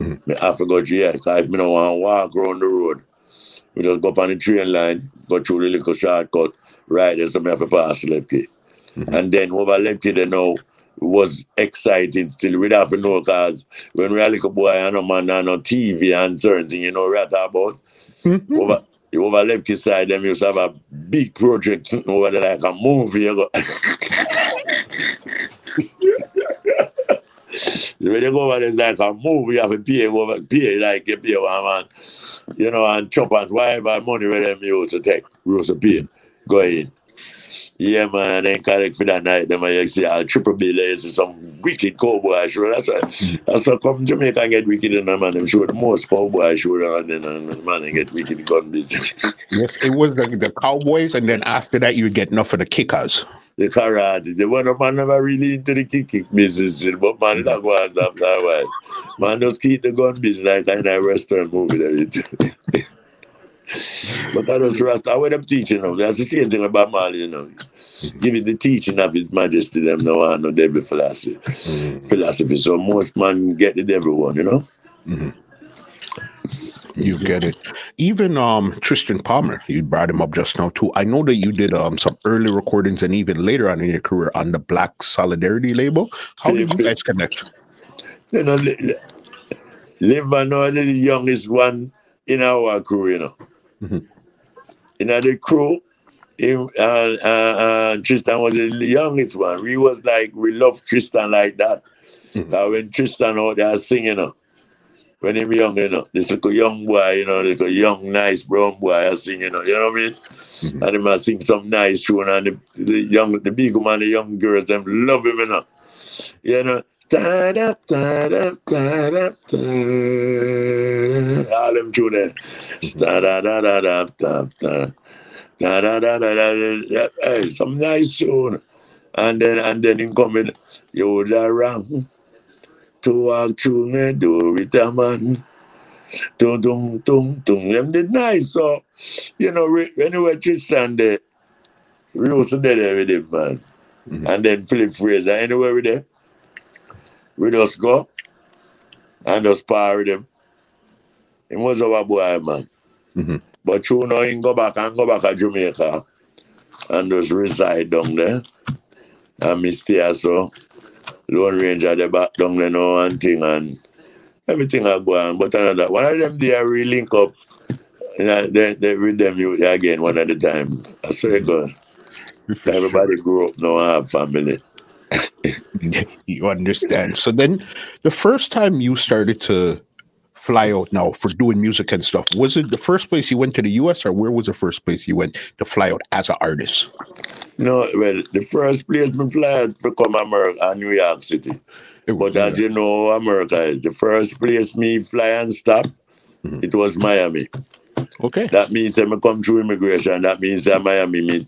Mhm. Me have to go to because if me don't want to walk around the road, we just go up on the train line, go through the little shortcut, right there, so me have to pass Lepke. And then over Lepke, they know was excited still. We have to know because when we are little boy and a man and on TV and certain thing, you know, we are talking about over over Lepke side, them to have a big project over there like a movie. You go. when you go over there, it's like a movie, you have to pay over pay like you pay one man. You know, and chop and whatever money where them used to take, we used to pay. Go in. Yeah, man, and then collect for that night. Then I see a triple bill is some wicked cowboy show. That's why mm. that's why come Jamaica and get wicked in the man. Them show the most cowboy show and then and man and get wicked gun. Yes, it was the, the Cowboys, and then after that, you get enough of the kickers. the karate. The one man never really into the kick kick business, but man that go on after a while. Man just keep the gun business like in a restaurant movie but that was right. I what I'm teaching them. That's the same thing about Mali, you know. Giving the teaching of His Majesty them no one no devil philosophy. Philosophy. So most man get the devil one, you know. You get it. Even um Tristan Palmer, you brought him up just now too. I know that you did um some early recordings and even later on in your career on the Black Solidarity label. How did you guys connect? You know, li- li- live and know the youngest one in our crew, you know. Mhm. In the crew, him, uh, uh, uh, Tristan was the youngest one. We was like, we love Tristan like that. Mhm. So when Tristan out there singing, you know, when him young, you know, this little young boy, you know, like a young, nice brown boy I sing, you know, you know what I mean? Mhm. And him a sing some nice tune, and the, the young, the big man, the young girls, them love him, you know. You know, da da da da da da da. All them tune there. Da da da da da da da. Da da da da da. da. Hey, some nice tune. And then and then in coming, you the wrong to walk through me door with a man. Tum tum tum tum. Them did nice. So, you know, we- when we were Tristan there, we used to be there with him, man. Mhm. And then Philip Fraser, anywhere with them, we just go and just par with him. He was our boy, man. Mhm. But you know, he go back and go back to Jamaica and just reside down there. And me stay so. Lone Ranger, the back down there now and thing and everything I go on. But another one of them they are really link up. You they, they with them you again one at a time. I swear God. Everybody grew up now have family. you understand. So then, the first time you started to fly out now for doing music and stuff, was it the first place you went to the US or where was the first place you went to fly out as an artist? No, well, the first place I fly out for come America, New York City. But as you know, America is the first place me fly and stop. Mm-hmm. It was Miami. Okay. That means I come through immigration. That means that Miami me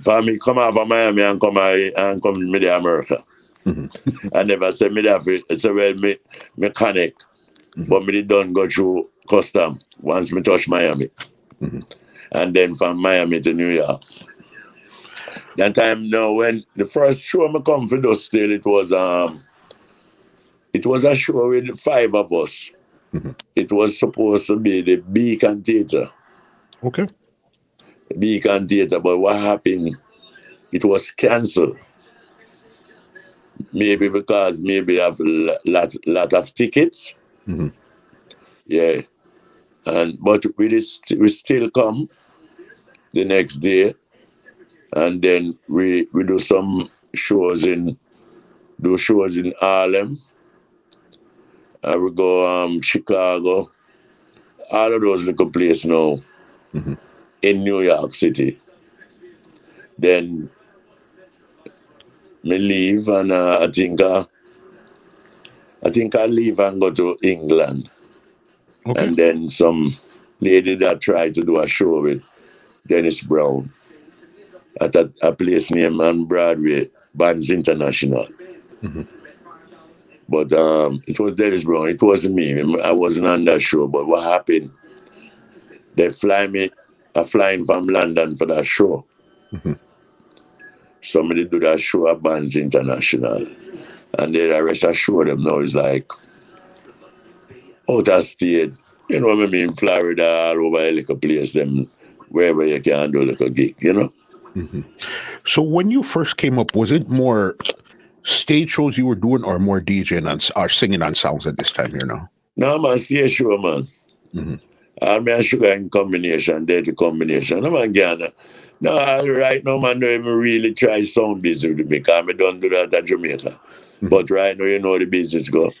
for me come out of Miami and come and come to America. Mm-hmm. I never said me that a well me mechanic. Mm-hmm. But me done go through custom once me touch Miami. Mm-hmm. And then from Miami to New York. That time now when the first show me come for those still it was um it was a show with five of us. Mm-hmm. It was supposed to be the Beacon Theatre. Okay. Beacon Theatre, but what happened? It was cancelled. Maybe because maybe I have lot lot of tickets. Mm-hmm. Yeah, and but we did, we still come the next day, and then we we do some shows in do shows in Harlem. I we go um Chicago, all of those little places now. Mm-hmm in New York City. Then me leave and uh, I think uh, I think I leave and go to England. Okay. And then some lady that tried to do a show with Dennis Brown at a, a place named on Broadway, Bonds International. Mm-hmm. But um, it was Dennis Brown. It wasn't me. I wasn't on that show. But what happened? They fly me are flying from London for that show. Mm-hmm. Somebody do that show at Bonds International. And then the rest I show them now it's like out of state. You know what I mean? Florida, all over a little place, them wherever you can do like a gig, you know? Mm-hmm. So when you first came up, was it more stage shows you were doing or more DJing on, or singing on songs at this time, you know? No, man, stage show, man. Mm-hmm. All me and sugar in combination, deadly combination. No man Ghana. No, right now, man, don't even really try sound business with me because I don't do that at Jamaica. But right now, you know the business go.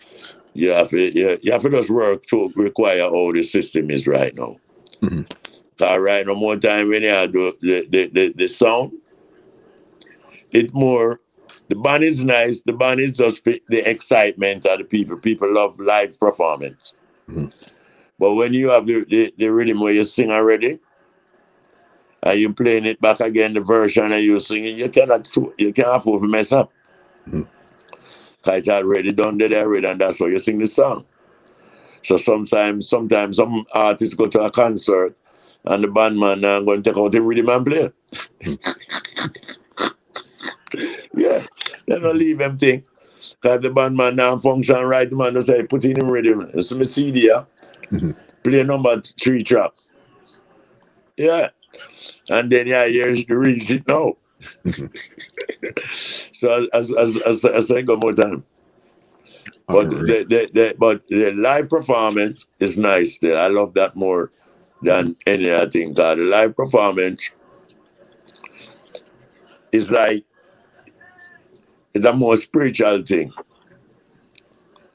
You have to, you, you have to just work to require how the system is right now. Mm-hmm. Cause right now, more time when you do the, the, the, the sound, it more the band is nice. The band is just the excitement of the people. People love live performance. Mm-hmm. But when you have the, the, the rhythm where you sing already, and you playing it back again, the version and you singing, you cannot you can't afford to mess up. Mm-hmm. It's already done there already, and that's why you sing the song. So sometimes, sometimes some artists go to a concert and the bandman now going to take out the rhythm and play. yeah, they don't leave them thing. Because the bandman now function right, the man just say, put in the rhythm. It's my CD, yeah. Mm-hmm. Play number three track. Yeah. And then yeah, here's the reason now. So as as as as I go more time. But the, the, the, but the live performance is nice still. I love that more than any other thing. The live performance is like it's a more spiritual thing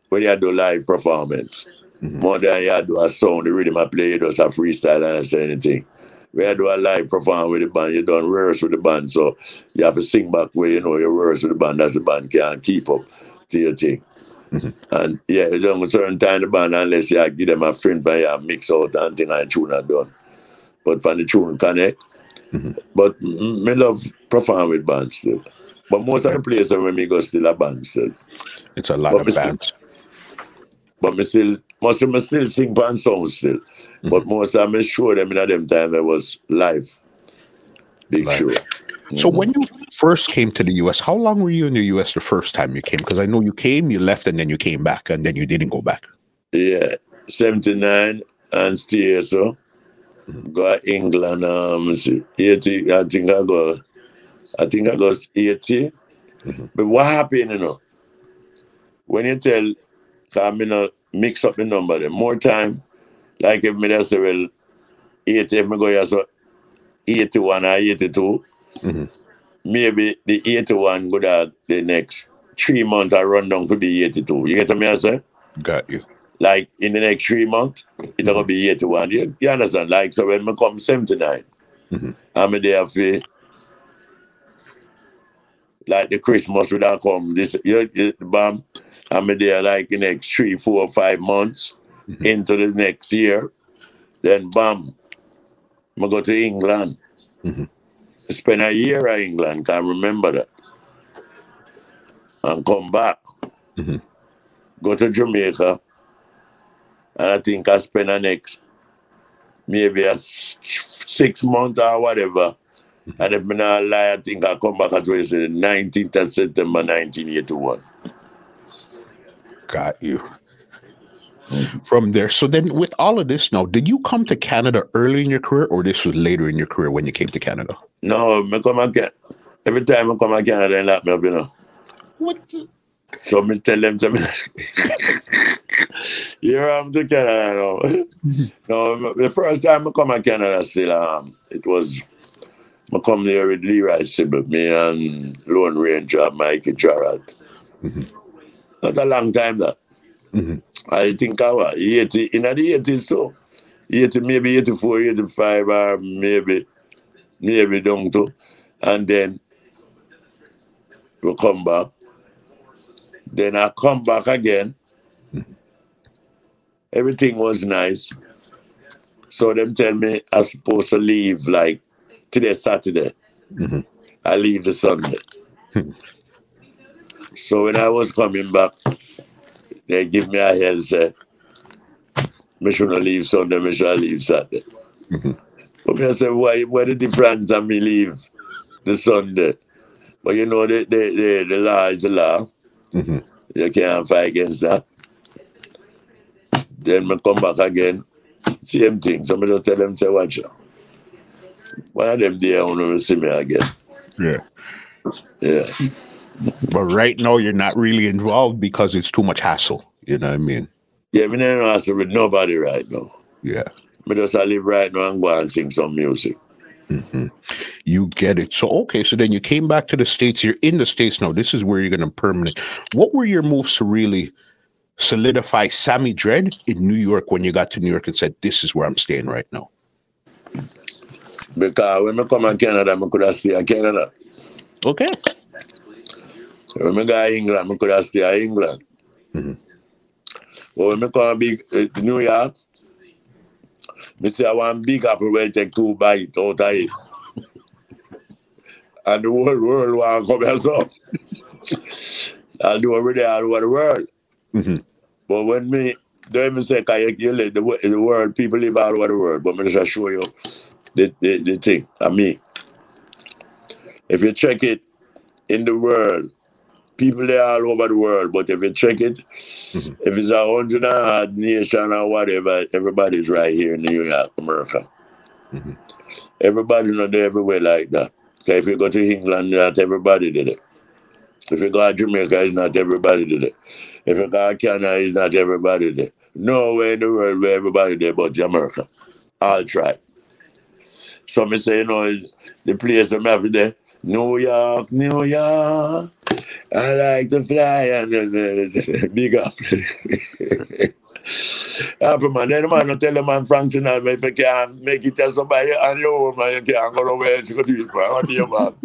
when you do live performance. Mm-hmm. More than you do a song, the rhythm I play, just a freestyle and say anything. We do a live perform with the band, you don't rehearse with the band, so you have to sing back where you know you rehearse with the band, that's the band can't keep up to your thing. Mm-hmm. And yeah, you don't certain time the band unless you give them a friend for you mix out and thing and tune are done. But for the tune connect. Mm-hmm. But me love perform with bands still. But most of the places when me go still a band still. It's a lot but of bands. Still, but me still of them still sing band songs still. Mm-hmm. But most of them sure them in at them time there was live. Big live. sure. So mm-hmm. when you first came to the US, how long were you in the US the first time you came? Because I know you came, you left, and then you came back, and then you didn't go back. Yeah, 79 and stay so. Mm-hmm. Go to England, um, 80, I think I go, I think I was 80. Mm-hmm. But what happened, you know, when you tell, I'm in a mix up the number then. More time, like if me say, well, 80, if me go here, so 81 or 82, Mhm. maybe the 81 would have the next three months I run down to be 82. You get what me I say? Got you. Like in the next three months, it's gonna be 81. You, you understand? Like so when I come 79, Mhm. I'm there for like the Christmas would have come this you know the bomb. I'm there like the next three, four, five months Mhm. into the next year. Then bam, I go to England. Mhm. Spend a year in England, can't remember that. And come back. Mhm. Go to Jamaica. And I think I spend the next maybe a six months or whatever. And if me not lie, I think I come back as well, the 19th of September 1981. Got you. From there, so then with all of this now, did you come to Canada early in your career, or this was later in your career when you came to Canada? No, me come again. Every time I come to Canada, they lock me up, you know. What? the- So me tell them to me, here I'm to Canada now. no, the first time I come to Canada still, um, it was, I come there with Leroy Sibbles, me and Lone Ranger, Mikey Jarrett. Mhm. Not a long time that. Mhm. I think I was 80, in the 80s so. 80, maybe 84, 85, or maybe, maybe down to. And then we come back. Then I come back again. Everything was nice. So them tell me I supposed to leave like today Saturday. Mhm. I leave the Sunday. so when I was coming back, they give me a hell say, me shouldn't leave Sunday, me should leave Saturday. Mhm. But I say, why what the difference and me leave the Sunday? But you know the the, the, the law is the law. Mhm. You can't fight against that. Then me come back again, same thing. So me just tell them, say, watch out. One of them there want to see me again. Yeah. Yeah. But right now, you're not really involved because it's too much hassle. You know what I mean? Yeah, me don't answer with nobody right now. Yeah. Me just I live right now and go and sing some music. hmm You get it. So okay, so then you came back to the states. You're in the states now. This is where you're going to permanent. What were your moves to really solidify Sammy Dread in New York when you got to New York and said, "This is where I'm staying right now"? Because when I come to Canada, I could have stay in Canada. Okay. When I go to England, I could have stay in England. Mhm. But when I come big, uh, New York, I say I want big apple where take two bites out of it. and the whole world want to come here so. I'll do already all over the world. Mhm. But when me, don't even say, "Cause you, live the, the world, people live all over the world. But me just show you the, the, the thing, I mean. If you check it in the world, people they all over the world, but if you check it, Mhm. if it's a hundred and odd nation or whatever, everybody's right here in New York, America. Mhm. Everybody not there everywhere like that. 'Cause if you go to England, not everybody did it. If you go to Jamaica, it's not everybody did it. If you go to Canada, it's not everybody did it. Nowhere in the world where everybody there but Jamaica. I'll try. So me say, you know, the place I'm having there, New York, New York. I like to fly and then uh, big up. Happy man, then man no tell the man Frank Sinatra if you can't make it tell somebody on your own, man, you can't go nowhere else. You go to it, man. What do you man?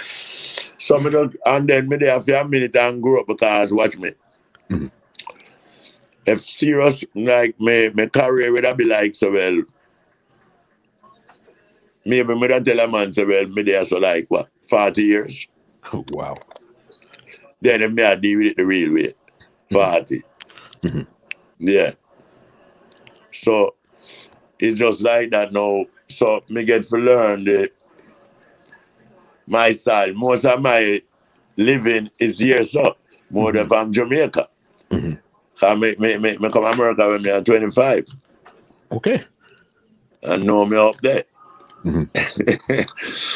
so me just, and then me there for a minute and grow up because watch me. Mhm. If serious like me, my career would be like so well. Maybe me don't tell a man so well, me there so like what, 40 years? wow. Then me I deal with it the real way. 40. Mhm. Yeah. So it's just like that now. So me get to learn the my side. Most of my living is here, so more than from Jamaica. Mhm. I me, me, me, me come America when me at 25 Okay. and know me up there. Mhm.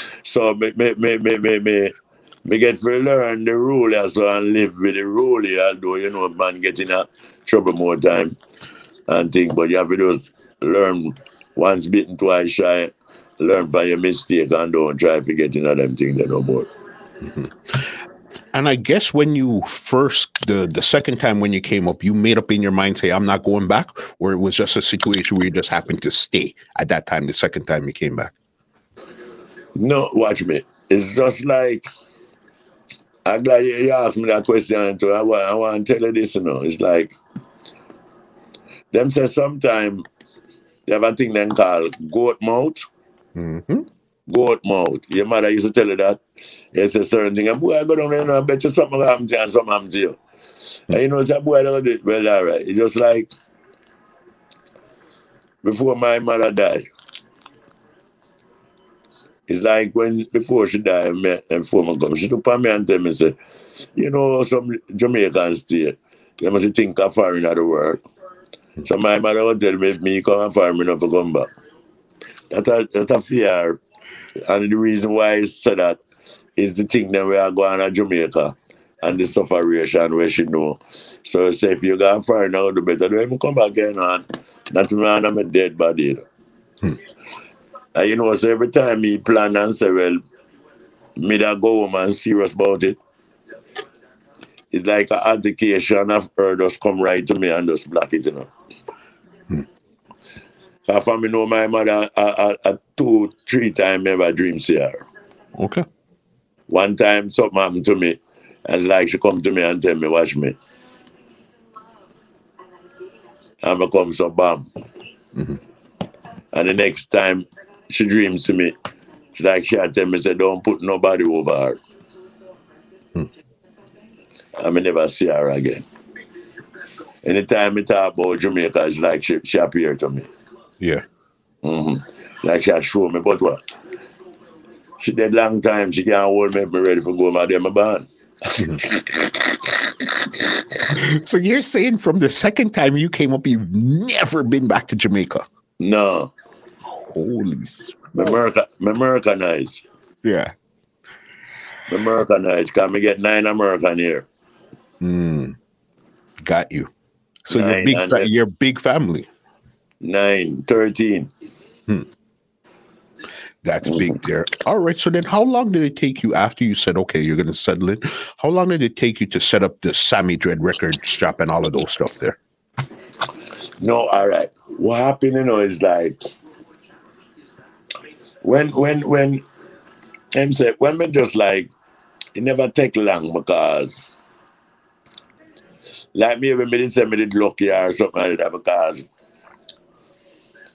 so me, me, me, me, me, me, me get to learn the rule also and live with the rule here, although you know man get in a trouble more time and think, but you have to just learn once bitten, twice shy. learn by your mistake and don't try to get into them things no more. And I guess when you first the the second time when you came up, you made up in your mind, say, I'm not going back, or it was just a situation where you just happened to stay at that time, the second time you came back. No, watch me. It's just like I'm glad you asked me that question too. I want, I want to tell you this, you know. It's like them say sometime they have a thing then called goat mouth. Mm-hmm. Goat mouth. Your mother used to tell you that. It's a certain thing. And boy, I go down there and I bet you something happen to you and something happen to you. And you know, it's a boy that did well, all right. It's just like before my mother died. It's like when before she died, me, and before me come, she look at me and tell me, say, you know, some Jamaicans stay, they must think of foreign of the world. So my mother would tell me, if me come and foreign, me not to come back. That a, that a fear. And the reason why I said that is the thing that we are going to Jamaica and the separation where she know. So say if you go foreign now, the better. When you come back again on, not me and I'm a dead body. You hmm. And you know, so every time me plan and say, well, me that go home and serious about it, it's like an altercation of her just come right to me and just block it, you know. Hmm. So for me know my mother a, a, a two, three times ever dream see her. Okay. One time something happened to me, and it's like she come to me and tell me, watch me. And I come so bam. Mm-hmm. And the next time she dreams to me, it's like she had tell me, say, don't put nobody over her. I may never see her again. Anytime we talk about Jamaica, it's like she, she appeared to me. Yeah. hmm Like she had show me, but what? She did long time, she can't hold me, me ready for go my damn band. So you're saying from the second time you came up, you've never been back to Jamaica? No, Holy s- America, me Americanized. Yeah. Me Americanized, because me get nine American here. Mm. Got you. So you're big. Fa- you're big family. Nine, 13. That's big there. All right. So then, how long did it take you after you said, "Okay, you're going to settle in"? How long did it take you to set up the Sammy Dread record shop and all of those stuff there? No, all right. What happened, you know, is like when when when him said when me just like it never take long because like me when me did say me did lucky or something like that because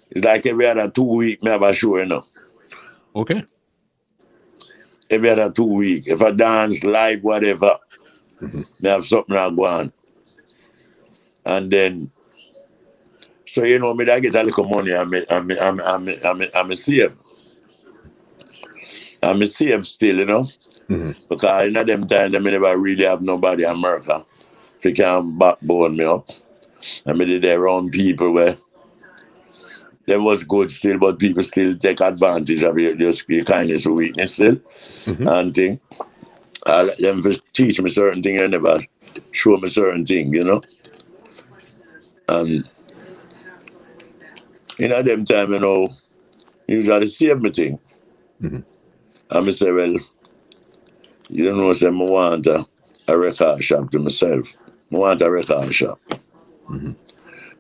it's like every other two week me have a show, you know. Okay. Every other two week. If I dance live, whatever, mm-hmm. me have something I go on. And then so you know me I get a little money I'm I'm I'm I'm I'm I'm a save. I'm a save still, you know. Mhm. Because in them time, I never really have nobody in America. If you can backbone me up. I mean, did their own people where they was good still, but people still take advantage of your, your, your kindness or weakness still. Mhm. And thing. I let them teach me certain thing and never show me certain thing, you know. And in them time, you know, usually save me thing. Mhm. And I say, well, you don't know, say, I want a, a record shop to myself. I want a record shop.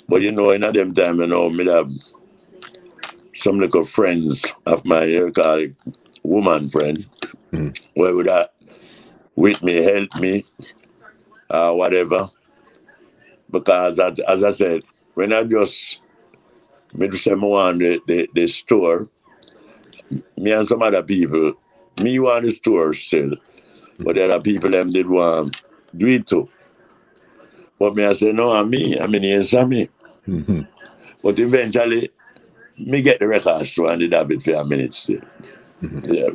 But you know, in them time, you know, me have some little friends of my, you call it, woman friend, Mhm. where would that with me, help me, uh, whatever. Because as, as I said, when I just me to say me want the, the, the store, me and some other people, me want the store still. But there are people them did want do it too. But me I say, no, I'm me, I mean yes, I'm me. Mhm. But eventually me get the record store and did have it for a minute still. Yeah.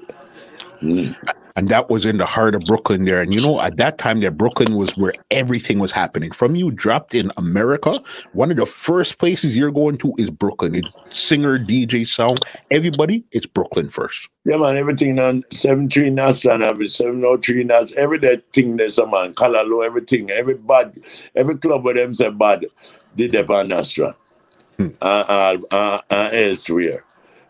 Mm. And that was in the heart of Brooklyn there. And you know, at that time, that Brooklyn was where everything was happening. From you dropped in America, one of the first places you're going to is Brooklyn. It's singer, DJ, sound, everybody, it's Brooklyn first. Yeah, man, everything on 73 Nas and every 703 Nas, every that thing there's a man, low, everything, every bad, every club where them say bad, did they on Nostrand. Hmm. Uh, uh, uh, uh, elsewhere.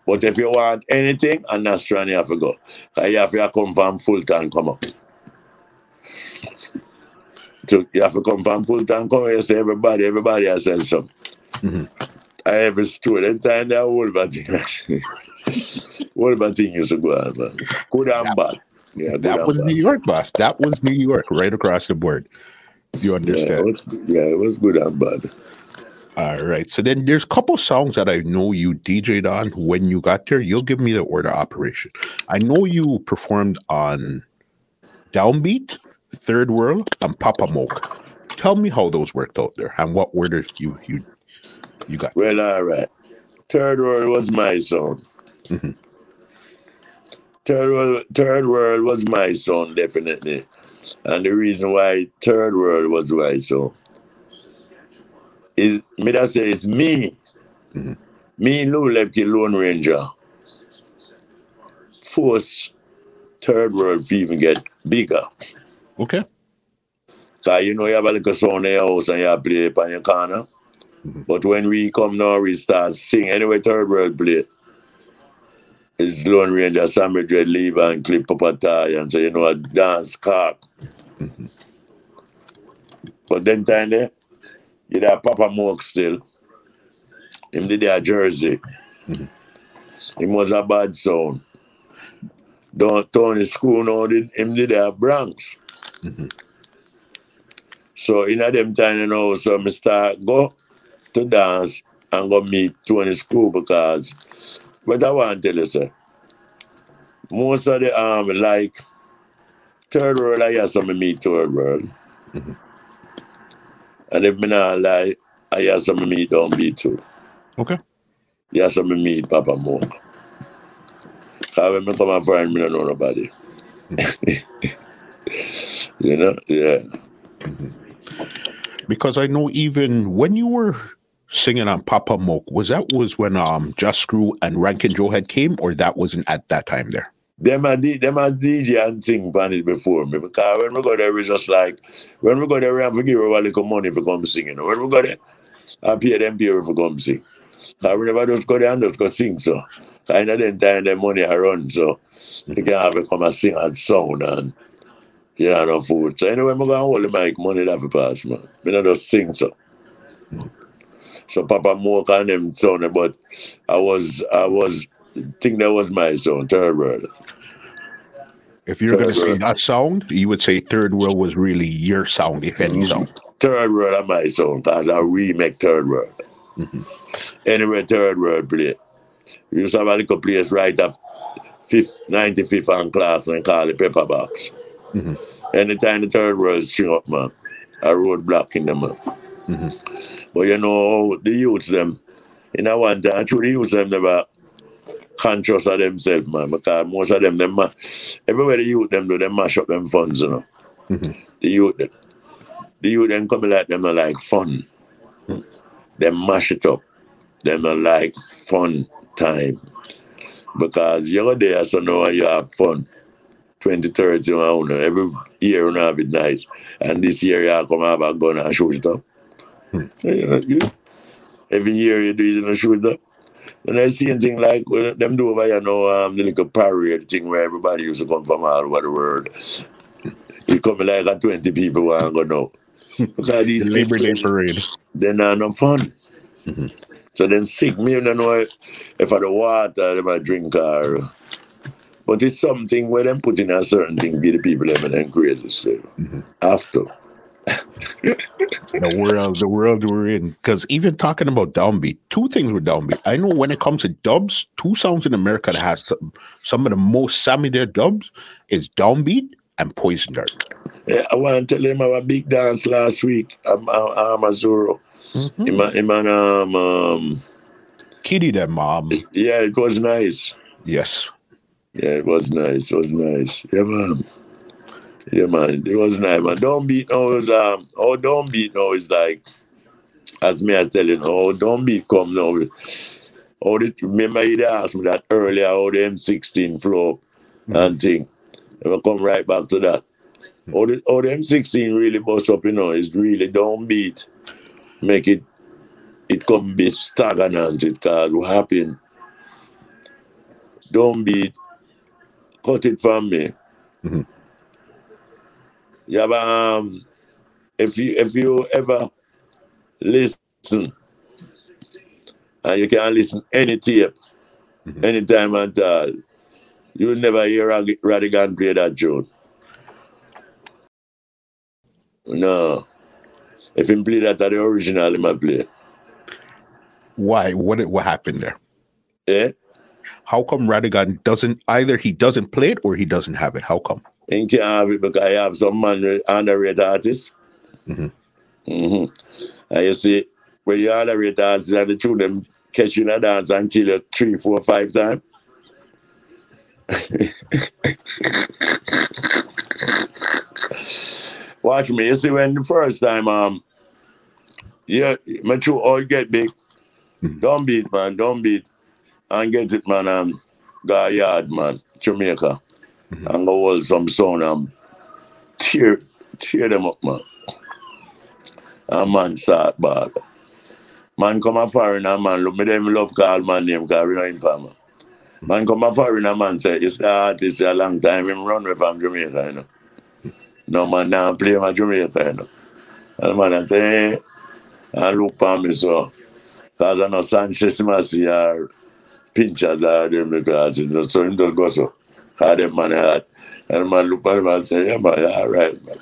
But if you want anything, and that's you have to go. Because you have to come from full Fulton come up. So you have to come from full Fulton come here, say everybody, everybody has sell some. Mm-hmm. I have a student and the whole bad thing. whole bad thing used to go on, man. Good and bad. Yeah, That was bad. New York, boss. That was New York, right across the board. You Yeah, it understand? was, yeah, it was good and bad. All right. So then there's a couple songs that I know you DJ'd on when you got there. You'll give me the order operation. I know you performed on Downbeat, Third World, and Papa Moke. Tell me how those worked out there and what order you you you got. Well, all right. Third World was my song. Mhm. Third World, Third World was my song, definitely. And the reason why Third World was my song is, me that say it's me. Mhm. Me, Lou Lepke, Lone Ranger, force Third World even get bigger. Okay. Cause you know you have a little sound in your house and you play it on your corner. Mhm. But when we come now, we start sing. Anyway, third world play. It's Lone Ranger, Sammy Dread, Lever, and Clip Papatai, and so you know a dance cock. Mhm. But then time there, you have Papa Moke still. Him did a Jersey. Mhm. Him was a bad sound. Don't Tony Screw now did him did a Bronx. Mhm. So in a them time, you know, so I start go to dance and go meet Tony Screw because but I want to tell you, sir, most of the um like third world I hear some meet third world. Mhm. And if me not lie, I hear some meet down beat too. Okay. Yeah, some meet Papa Moke. Cause when me come and find me, I don't know nobody. you know, yeah. Because I know even when you were singing on Papa Moke, was that was when um Jah Screw and Ranking Joe had came, or that wasn't at that time there? Them a, them a DJ and sing on it before me because when we go there, we just like, when we go there, we have to give her a little money for come sing. You know? When we go there, I pay them pay for come sing. Because we never just go there and just go sing. So, kind of then time the money I run. So, you can have to come and sing and sound and you know, no food. So, anyway, I'm going to hold the mic, money that for pass, man. We not just sing so. So, Papa Moke and them sounded, but I was, I was, think that was my sound, third world. If you're going to say that sound, you would say Third World was really your sound, if any Mhm. sound. Third World of my song because I remake Third World. Mhm. Anyway, Third World play. We used to have a little place right up fifth, 95th and class and call it Pepper Box. Mhm. Anytime the Third World string up, man, a roadblock in them, man. Mhm. But you know, the youths, them, in a one time, through the youths, them never conscious of themselves, man, because most of them, them ma- everywhere the youth them do, them mash up them funds, you know. Mhm. The youth, them- the youth them coming like them not like fun. They mash it up. Them not like fun time. Because you're there, so now you have fun. 20, 30, you know, every year you have it nice. And this year you come have a gun and shoot it up. Hmm. You know, every year you do it and shoot it up. And I see thing like well, them do over here now, um, the little parade thing where everybody used to come from all over the world. It come like a 20 people want to go now. Because The these Labor Day people, parade. they're not no fun. Mhm. So then sick me, I don't know if, if I the water, they might drink or but it's something where them put in a certain thing, be the people them and then crazy. Mhm. After. the world, the world we're in. Because even talking about downbeat, two things with downbeat. I know when it comes to dubs, two songs in America that has some, some of the most Sammy their dubs is downbeat and Poison Dart. Yeah, I want to tell them about a big dance last week. I'm, I'm, I'm a Zoro. Mhm. Him, and- him and, um, um, Kitty them um yeah, it was nice. yes. Yeah, it was nice. It was nice. Yeah, man. Yeah, man. It was nice, man. Downbeat now is um oh Downbeat now is like as me I tell you, oh Downbeat come now. Oh the, remember you asked me that earlier how the M16 flow and thing. And we come right back to that. Oh the oh the M16 really bust up, you know, is really Downbeat. Make it it come be stagnant it cause what happened Downbeat, cut it from me. Mhm. Yeah, but um, if you if you ever listen, and you can listen any tape, Mhm. anytime at all, you will never hear Rag- Rodigan play that tune. No. If him play that at the original, he might play. Why? What what happened there? Yeah? How come Rodigan doesn't either he doesn't play it or he doesn't have it? How come? He can't have it because I have some man underrated artists. Mhm. Mhm. And you see, when you underrate artists and the tune them catch you in a dance and kill you three, four, five times. Watch me. You see, when the first time, um, yeah, my true all get big. Mhm. Downbeat, man. Downbeat. And get it, man. Um, go yard, man. Jamaica. Mm -hmm. An ga wol som son am um, Cheer, cheer dem up man An man start bal Man kom a farin an man Look me dem love kal man name Ka we nan infama Man kom a farin an man se It's the artist a long time Him run we from Jamaica you know? No man nan play ma Jamaica you know? An man an se hey, An look pa mi so Kaz an no Sanchez Masi Ar Pinchas la dem de kaz So him just go so Because them man hard. And the man look at him and say, yeah man, right man.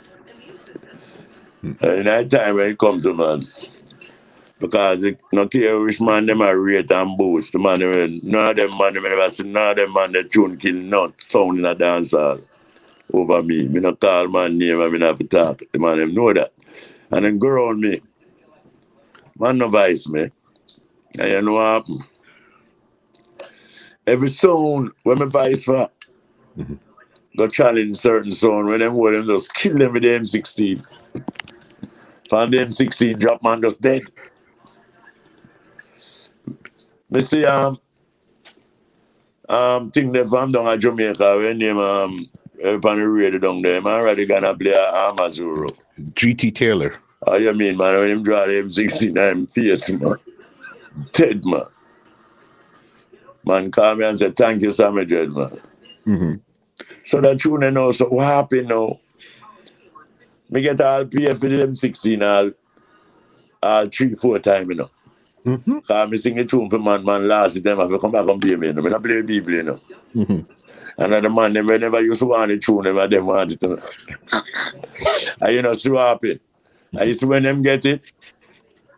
And in that time when it come to man, because it no care which man them are rate and boost, the man eh, them, none of them man them never see none of them man the tune kill not sound in a dance hall over me. Me no call man name and me not have talk. The man them know that. And then go around me. Man no vice me. And you know what happen? Every sound when me vice for go challenge certain sound when them hold them just kill them with the M16. From the M16 drop man just dead. Me see um um thing they from down at Jamaica when name um upon the radio down there, man already gonna play a Amazuro. GT Taylor. How you mean, man? When him draw the M16, I'm fierce, man. Dead, man. Man call me and say, thank you, Sammy Dread, man. Mhm. So that tune know, so what happened now? Me get all pay for the M16 all, all three, four times, you know. Mhm. Cause me sing a tune for man, man, last time I come back and pay me, you know. Me not play people, you know. Mhm. And then the man, them they never used to want the tune, them, and them want it. And you know, what happened? I used to when them get it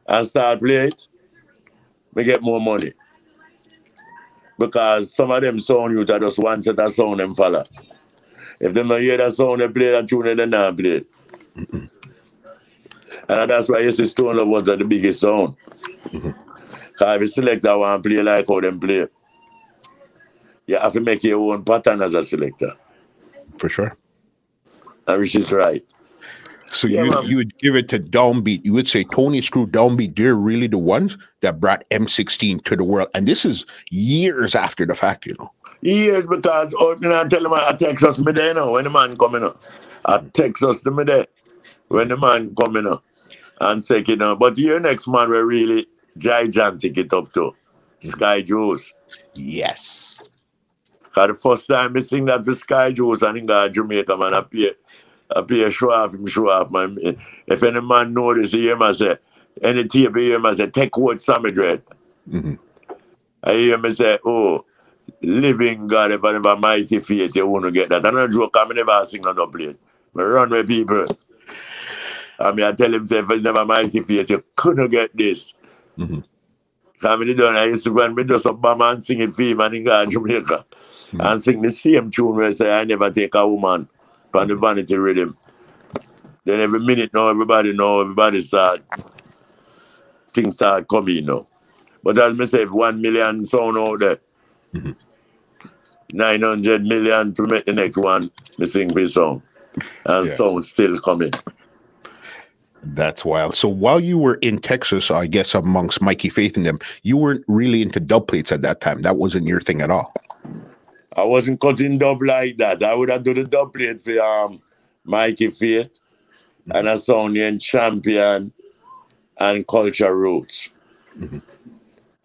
and start play it, we get more money. Because some of them sound you that just one set of sound them follow. If them not hear that sound, they play that tune, and they not play it. And that's why you see Stone Love was the biggest sound. Mm-hmm. Because if you select that one play like how them play, you have to make your own pattern as a selector. For sure. And which is right. So Yeah, you man. you would give it to Downbeat. You would say Tony Screw Downbeat. They're really the ones that brought M16 to the world, and this is years after the fact. You know. Yes, because oh, you know, I tell him I text us me there now when the man coming up. I text us to me there when the man coming up and say, you know, but your next man will really gigantic it up to Sky Juice. Yes. Cause the first time I sing that for Sky Juice and in got Jamaica man, I pay I pay a show off him, show off man. If any man know this, he hear me say, any tape he hear me say, take what Sammy Dread. Mhm. I hear me say, oh, living God, if I never mighty faith, you won't get that. I don't joke, I never sing on the plate. I run with people. I mean, I tell him, say, if it's never mighty faith, you couldn't get this. Mhm. I mean, done, I used to go and me just up my man singing for him and in God, Jamaica. And sing the same tune where I say, I never take a woman from the vanity rhythm. Then every minute now, everybody know, everybody start, things start coming you now. But as me say, if one million sound out there, 900 million to make the next one, me sing this song. And Yeah. sound still coming. That's wild. So while you were in Texas, I guess amongst Mikey Faith and them, you weren't really into dub plates at that time. That wasn't your thing at all. I wasn't cutting dub like that. I would have done the dub plate for um, Mikey Faith and a Sonian champion and culture roots.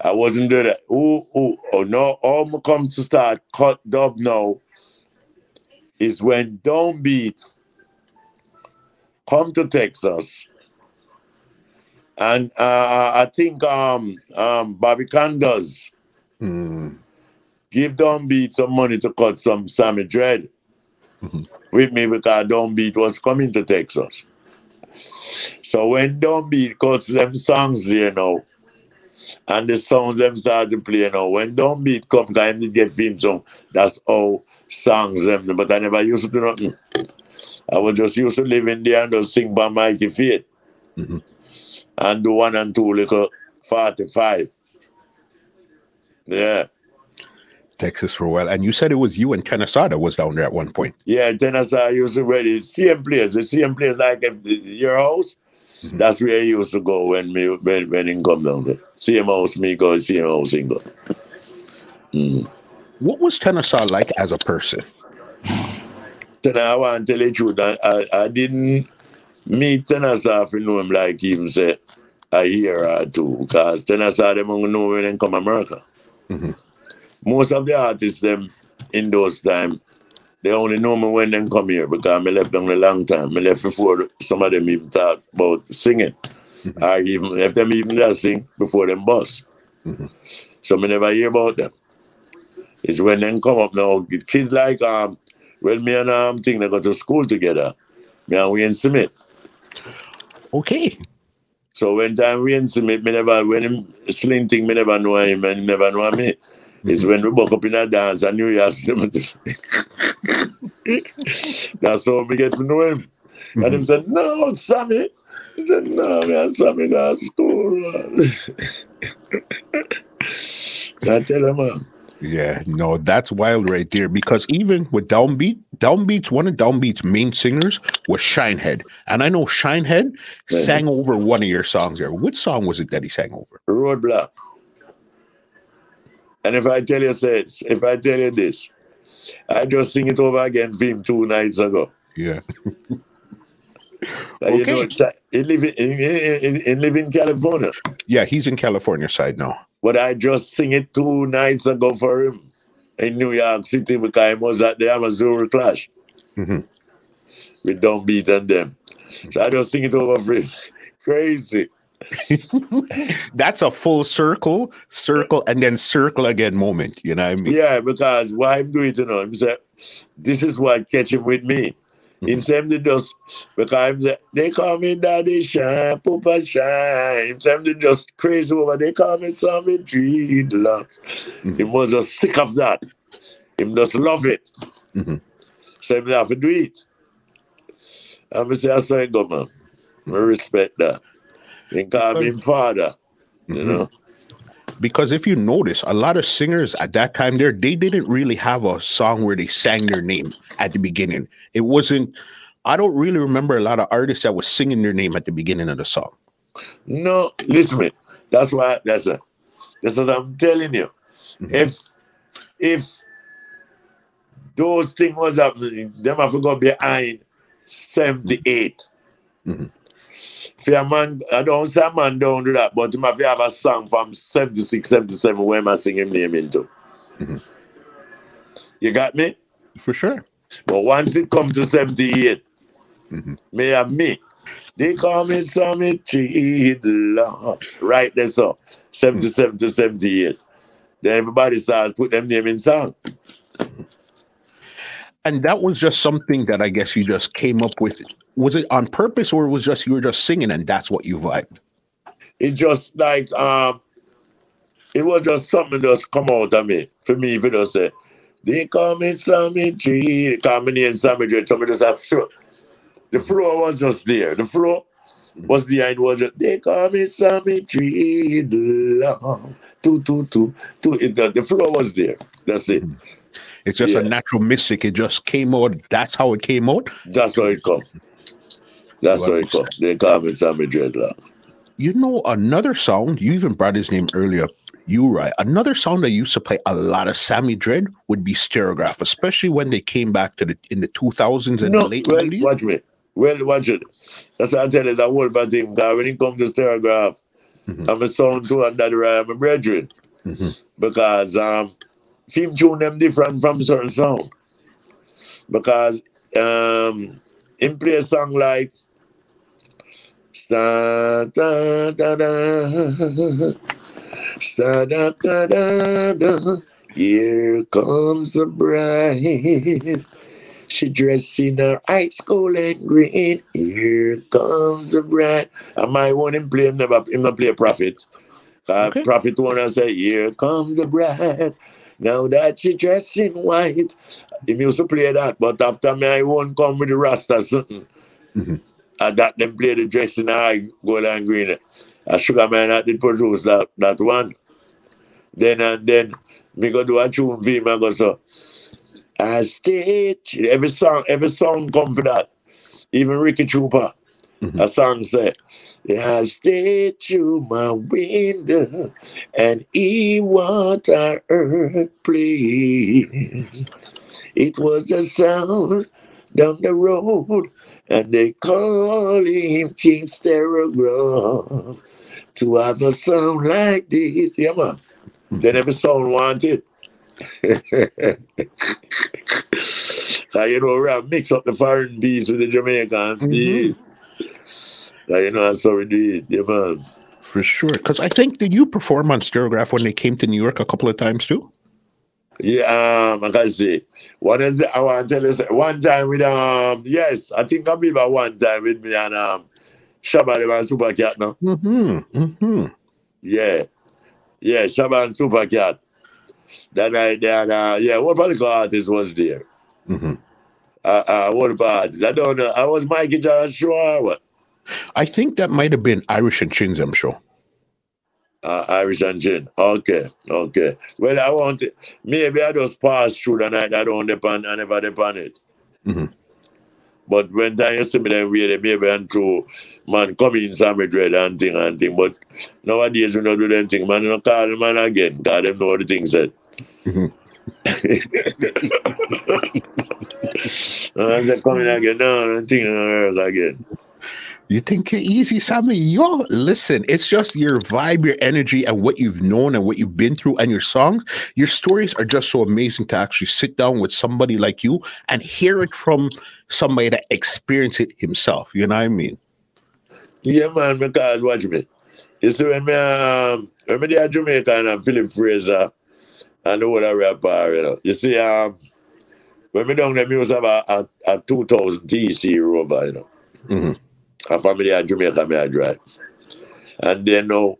I wasn't doing that. Ooh, ooh, oh no, all me come to start cut dub now is when Downbeat come to Texas. And uh, I think um um Bobby Mm. give Downbeat some money to cut some Sammy Dread Mhm. with me because Downbeat was coming to Texas. So when Downbeat cuts them songs you now, and the songs them start to play now, when Downbeat come, cause him did get film song, that's how songs them, but I never used to do nothing. I was just used to live in there and just sing by Mighty Faith. Mhm. And do one and two little 45. Yeah. Texas for a while. And you said it was you and that was down there at one point. Yeah, I used to wear the same place, the same place like your house. That's where I used to go when me when when he come down there. Same house me go, same house he go. Mm. What was Tenor Saw like as a person? Then I want to tell you truth. I, I, didn't meet Tenor Saw if you know him like even say a year or two because Tenor Saw them only know when they come America. Mhm. Most of the artists them in those time, they only know me when they come here because I left them a long time. I left before some of them even thought about singing. Mhm. I even left them even that sing before them bus. Mhm. So me never hear about them. It's when they come up now, kids like um well me and um thing they go to school together. Me and Wayne Smith. Okay. So when time Wayne Smith, me never when him sling thing, me never know him and never know me. It's mm-hmm. when we woke up in a dance and New York That's how we get to know him. And mm-hmm. him said, No, Sammy. He said, No, man, Sammy not school, man. I tell him, man. Yeah, no, that's wild right there. Because even with Downbeat, Downbeat's one of Downbeat's main singers was Shinehead. And I know Shinehead sang over one of your songs there. Which song was it that he sang over? roadblock. And if I tell you, this, if I tell you this, I just sing it over again for him two nights ago. Yeah. And You Okay. know, it's- he live in, in, in, in live in California, Yeah, he's in California side now. but I just sing it two nights ago for him in New York City because I was at the Amazon Clash Mhm. with Downbeat and them. So I just sing it over for him. Crazy. That's a full circle, circle, and then circle again moment. You know what I mean? Yeah, because why I'm doing it, you know, him say, this is what catch him with me. Him say, him they just, because him say, they call me Daddy Shine, Papa Shine. Him say, him they just crazy over, they call me Sammy Dreadlocks. Mhm. Him was just sick of that. Him just love it. Mhm. So him have to do it. And I say, I say, go, man. I respect that. Call me him father, you Mhm. know. Because if you notice, a lot of singers at that time there, they didn't really have a song where they sang their name at the beginning. It wasn't. I don't really remember a lot of artists that was singing their name at the beginning of the song. No, listen me. That's why that's a, that's what I'm telling you. Mhm. If if those things was happening, them have to go behind 78. Mhm. If a man, I don't say a man don't do that, but have to have a song from 76, 77 where am I sing him name into? Mhm. You got me? For sure. But once it comes to 78, Mhm. may have me. They call me Sammy Cheadle. Right there, so 77 to 78. Then everybody starts put them name in song. And that was just something that I guess you just came up with. Was it on purpose or was just you were just singing and that's what you vibed? It just like um it was just something just come out of me. For me, if you just say, they call me Sammy G, they call me name Sammy G, somebody just have sure. The flow was just there. The flow was the end was just, they call me Sammy G, two, two, two, two. It, the, the flow was there. That's it. It's just a natural mystic. It just came out. That's how it came out. That's how it come. That's come. They call me Sammy Dreadlock. You know, another song, you even brought his name earlier, you right. Another song that used to play a lot of Sammy Dread would be Stereograph, especially when they came back to the in the 2000s and the No, late well, 90s. watch me. Well, watch it. That's what I tell you, it's a whole bad thing. Because when it comes to stereograph, Mm-hmm. I'm a sound to another uh, my brethren. Mm-hmm. Because um film tune them different from certain sound. Because um him play a song like Da da da. Da da da da. Here comes the bride. She dressed in her high school and green. Here comes the bride. I might want him play him never him not play a prophet. Okay. Prophet one and say, Here comes the bride. Now that she dressed in white. He used to play that, but after me I won't come with the rastas. Mm-hmm. I got them play the dress in high gold and green. A sugar man that did produce that, that one. Then and then me go do a tune for him and go so I stitch. Every song, every song come for that. Even Ricky Trooper, mm-hmm. a song say, I stitch you my window and he what I heard play. It was a sound down the road and they call him King Stereograph. To have a sound like this, yeah man. Mm-hmm. Then every song wanted. so, you know, we mix up the foreign bees with the Jamaican mm-hmm. bees. So, you know, that's how we do it, yeah, man. For sure. Because I think, did you perform on Stereograph when they came to New York a couple of times too? Yeah, um, I can see. One I want to tell you, one time with, um, yes, I think I remember one time with me and um, Shabba and Super Cat now. Mm-hmm. Mm-hmm. Yeah. Yeah, Shabba and Super Cat that night, and uh, yeah, what political artist was there? Mm-hmm. Uh, uh, what artist? I don't know. I was Mikey Joshua. What? I think that might have been Irish and Chin's, I'm sure. Uh, Irish and Chin. Okay, okay. Well, I want it. Maybe I just passed through the night. I don't depend. I never depend it. Mm-hmm. But when time you see me then way, maybe and through man come in some dread and thing and thing. But nowadays we don't do them thing. Man, you know, call man again. Because them know the thing said. Mm-hmm. I said, coming again, no, I'm thinking again. You think you're easy, Sammy? Yo, listen, it's just your vibe, your energy, and what you've known and what you've been through, and your songs. Your stories are just so amazing to actually sit down with somebody like you and hear it from somebody that experienced it himself. You know what I mean? Yeah, man, because watch me. You see, when me, um, when me there Jamaica and Philip Fraser, and the whole rapper, you know. You see, um, when we down there, we was have a, a, a 2000 TC Rover, you know. Mm-hmm. A family at Jamaica, me I drive. And then now,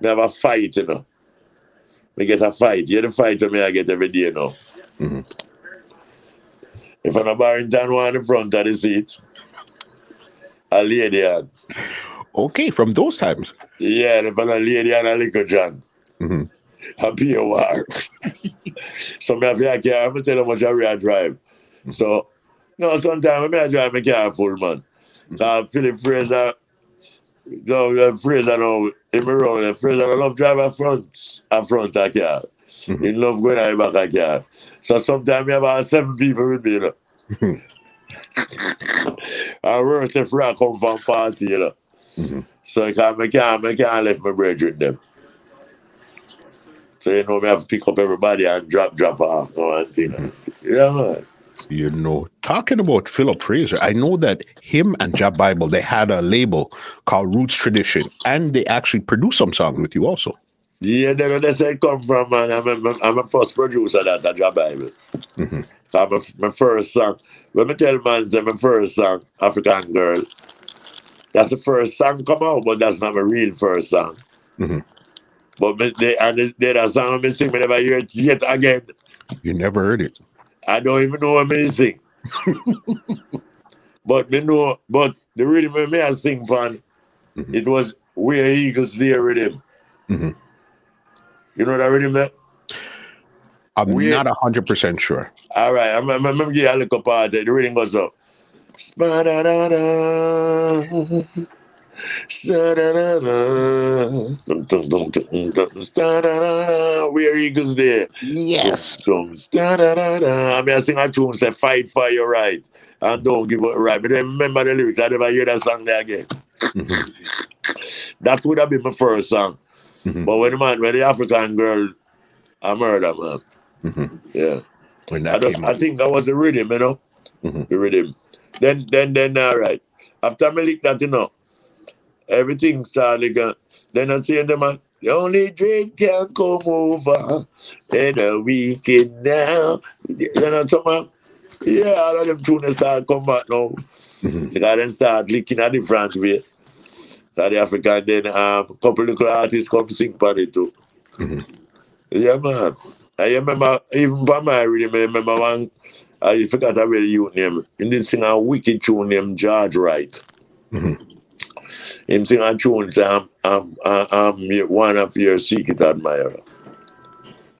we have a fight, you know. We get a fight. You the fight me I get every day now. Mm-hmm. If I'm a Barrington one in front of the seat, a lady had. Okay, from those times. Yeah, if I'm a lady and a liquor John. Mm-hmm happy a war. so me have to car, I'm tell how much I drive. So no, sometimes I drive my car full man. So Philip Fraser, no, uh, Fraser now in my road, Fraser I love drive a front a front a car. In love going out back a car. So sometimes we have about seven people with me, you know. and worse if I come from party, you know. Mm-hmm. So I can't, I can't, I can't left my brethren them. So you know we have to pick up everybody and drop drop off. You know, and, you know. Yeah, man. You know, talking about Philip Fraser, I know that him and Jah Bible they had a label called Roots Tradition, and they actually produced some songs with you also. Yeah, that's where it come from, man. I'm a, I'm a first producer that that Jah Bible. Mm-hmm. So my, my first song. When me tell man, say my first song, African Girl. That's the first song come out, but that's not my real first song. Mm-hmm. But me, they, and there are songs I sing, me never hear it yet again. You never heard it. I don't even know what me sing. but me know, but the rhythm me I sing pan, mm-hmm. it was Where Eagles There rhythm. Mm-hmm. You know that rhythm there? I'm Where, not hundred percent sure. All right, I'm, I'm, I'm gonna you a little part. The rhythm goes up. Where eagles there? Yes. I mean, I sing a tune say fight for your right and don't give up right. But remember the lyrics. I never hear that song there again. That would have been my first song. Mhm. But when the man, when the African girl, I murder man. Mhm. Yeah. When I, that just, came I think that was the rhythm, you know. Mhm. The rhythm. Then, then, then, all right. After me lick that, you know, everything started. Like, then I see the man. The only drink can come over. in a weekend now. Then I told man, yeah, all of them tunes start come back now. Mhm. They got them start licking a different way. That the African, then um, a couple of artists come sing for it too. Mhm. Yeah, man. I remember, even by my rhythm, I remember one, I forgot a really youth name. He did sing a wicked tune named George Wright. Mhm. Him sing a tune, say, I'm, um, I'm, um, I'm, uh, um, I'm one of your secret admirer.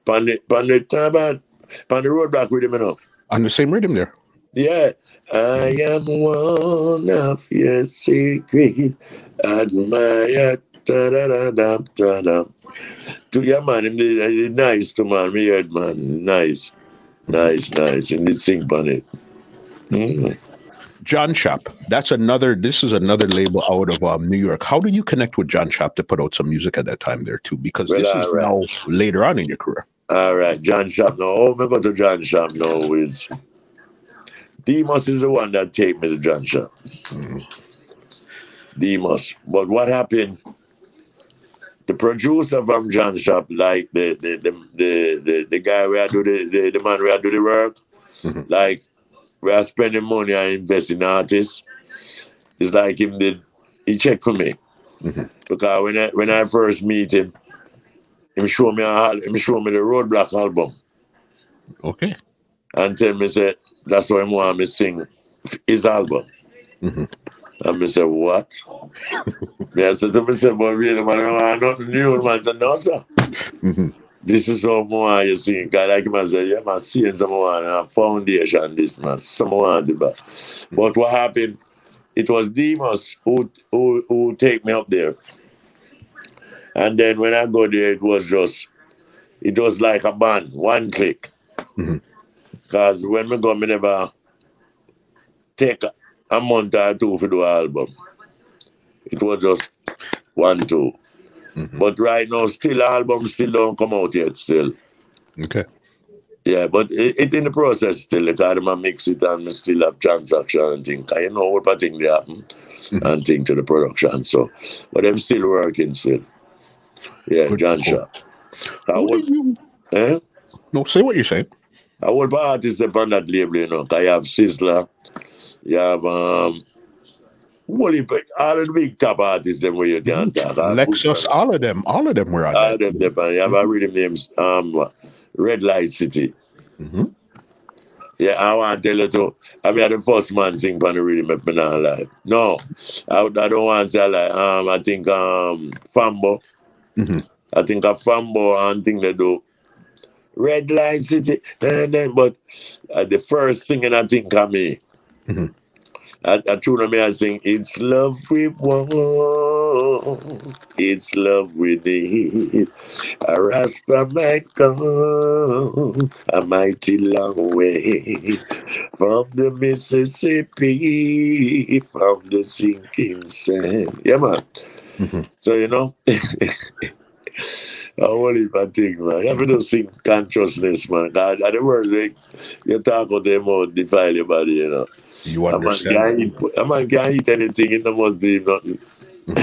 Pan the, pan the, pan, pan the roadblock with him, you know. On the same rhythm there. Yeah. I am one of your secret admirer. Da, da, da, da, da, da. To yeah, man, him did, he nice to man. Me heard man, nice, nice, nice. And did sing on it. Mm. John Shop. That's another. This is another label out of um, New York. How did you connect with John Shop to put out some music at that time there too? Because Well, this is alright. now later on in your career. All right, John Shop. No, oh, me go to John Shop No, is Demos is the one that take me to John Shop. Demos. But what happened? The producer from John Shop, like the the the the, the, the guy where I do the, the the man where I do the work, Mhm. like we are spending money and invest in artists. It's like him did he check for me. Mhm. Because when I when I first meet him, him show me a, him show me the Roadblock album Okay. and tell me say that's why I want me sing his album. Mhm. And me say, what? me I said to myself, but really, man, I want nothing new, man. I said, no, sir. Mhm. This is how more you sing. God, like I say, yeah, man, seeing someone a foundation, this, man. Someone that. But what happened, it was Demas who, who, who take me up there. And then when I go there, it was just, it was like a band, one click. Mhm. Because when we go, me never take a, a month or two for the album. It was just one, two. Mhm. But right now, still album still don't come out yet. Still, Okay. yeah. But it, it in the process still. Because I mix it and still have transaction and. 'Cause I know what I think they happen Mhm. and thing to the production. So, but I'm still working still. Yeah, Good, John cool. Shaw. I Who would, did you? eh? No, say what you're saying. I would put artists on that label, you know. I have Sizzla, you have um. You pick all of the big top artists them where you can talk. Lexus, all of them, all of them were on All of them, them, you have a rhythm names um Red Light City. Mhm. Yeah, I want to tell you too. I mean, the first man sing on the rhythm if me not lie. No, I, I don't want to say like um I think um Fambo. Mhm. I think a Fambo and thing they do. Red Light City, and then but uh, the first singing I think of me. Mhm. I, I tune me I sing, it's love we want, it's love we need. A Rasta might come a mighty long way from the Mississippi, from the sinking sand. Yeah, man. Mhm. So, you know, I won't even think, man. You have to sing consciousness, man. God, at the word, like, you talk about them out, defile your body, you know. You A man understand? can't eat, a man can't eat anything, it must be nothing.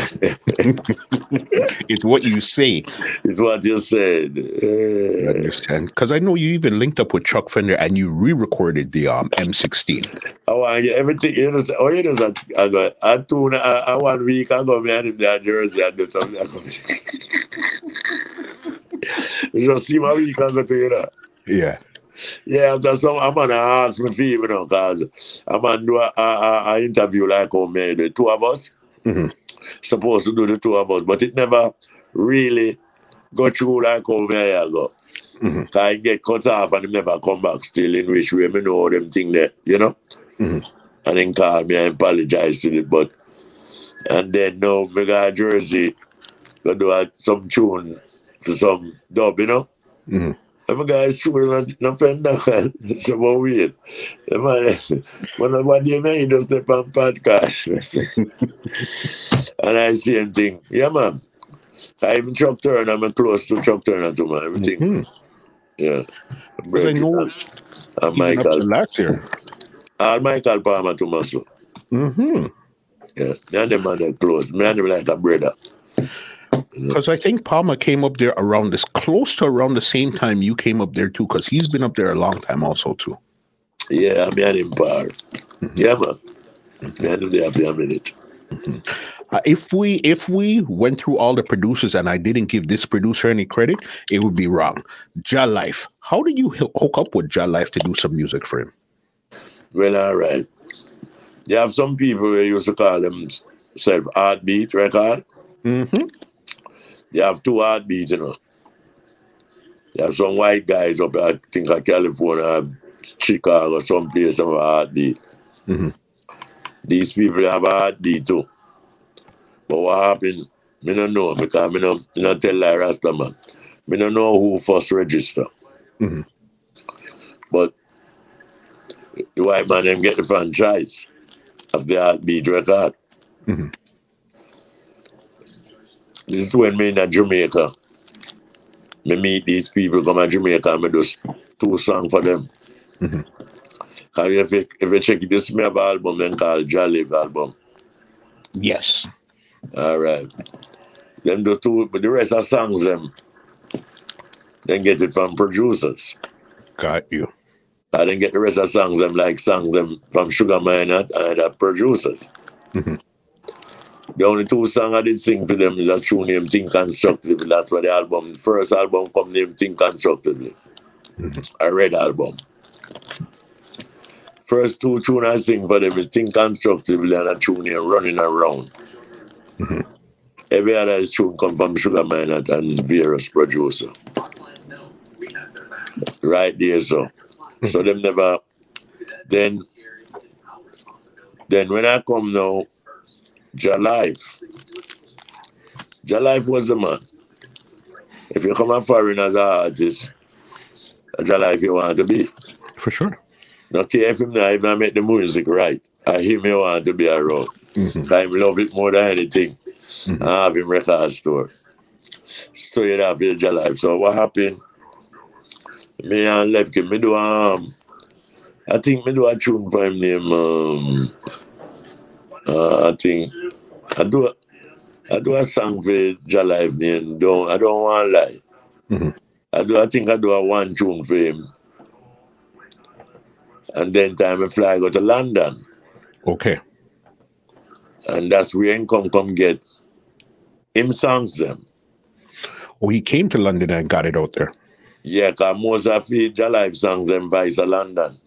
it's what you say. It's what you said. You Eh, understand? Because I know you even linked up with Chuck Fender and you re-recorded the um M16. I want everything. You know, oh, you know, I go, I two, I, I one week and him there in Jersey, I do something. I go, you just see my week ago to you know. Yeah. Yeah, after some, I'm gonna ask me for you know, cause I'm gonna do a, a, a, a interview like how me, the two of us, Mhm. Supposed to do the two of us, but it never really go through like how me I go. Mhm. Cause I get cut off and never come back still, in which way me know them thing there, you know? Mhm. And then call me and apologize to it, but and then now me got Jersey, go do some tune for some dub, you know? Mhm. I'm a guy shooting no pen down. It's about weird. The man, when one day man, he just step on podcast. and I see him think, yeah man. I even Chuck Turner, I'm close to Chuck Turner too, man. Everything. Mhm. Yeah. I know And, and even up to Michael. last year. And Michael Palmer too, muscle. hmm Yeah. Me and them are close. Me and them like a brother. Because I think Palmer came up there around this close to around the same time you came up there too, because he's been up there a long time also too. Yeah, and him par. Yeah, man. Him there for a minute. Uh, if we if we went through all the producers and I didn't give this producer any credit, it would be wrong. Jah Life. How did you hook up with Jah Life to do some music for him? Well, all right. You have some people who used to call themselves heartbeat record. Mm-hmm. You have two heartbeats, you know. You have some white guys up, I think, like California, Chicago, someplace have a heartbeat. Mhm. These people have a heartbeat too. But what happened, me don't know, because me don't, me don't tell like Rasta man. Me don't know who first register. Mhm. But the white man them get the franchise of the heartbeat record. Mhm. This is when me in Jamaica. Me meet these people come to Jamaica and me do two songs for them. Mhm. Cause if you, if you check it, this is my album then called Jolly album. Yes. All right. Then the two, but the rest of songs them, then get it from producers. Got you. I didn't get the rest of songs them like songs them from Sugar Man and, uh, producers. Mhm. The only two songs I did sing for them is a tune named Think Constructively. That's why the album, the first album come named Think Constructively. A red album. First two tune I sing for them is Think Constructively and a tune named Running Around. Mhm. Every other tune come from Sugar Man and various producer. Right there, so. So them never then then when I come now, Jah Life. Jah Life was the man. If you come a foreign as an artist, Jah Life you want to be. For sure. Not care if him not even make the music right. I him you want to be around. Mhm. I love it more than anything. I have him record store. So you have your. So what happened? Me and Lepke, me do um I think me do a tune for him name um uh, I think I do a, I do a song for Jah Life name. Don't I don't want to lie. Mhm. I do I think I do a one tune for him. And then time I fly go to London. Okay. And that's where him come come get him songs them. Oh, he came to London and got it out there. Yeah, cause most of Ja songs them vice London.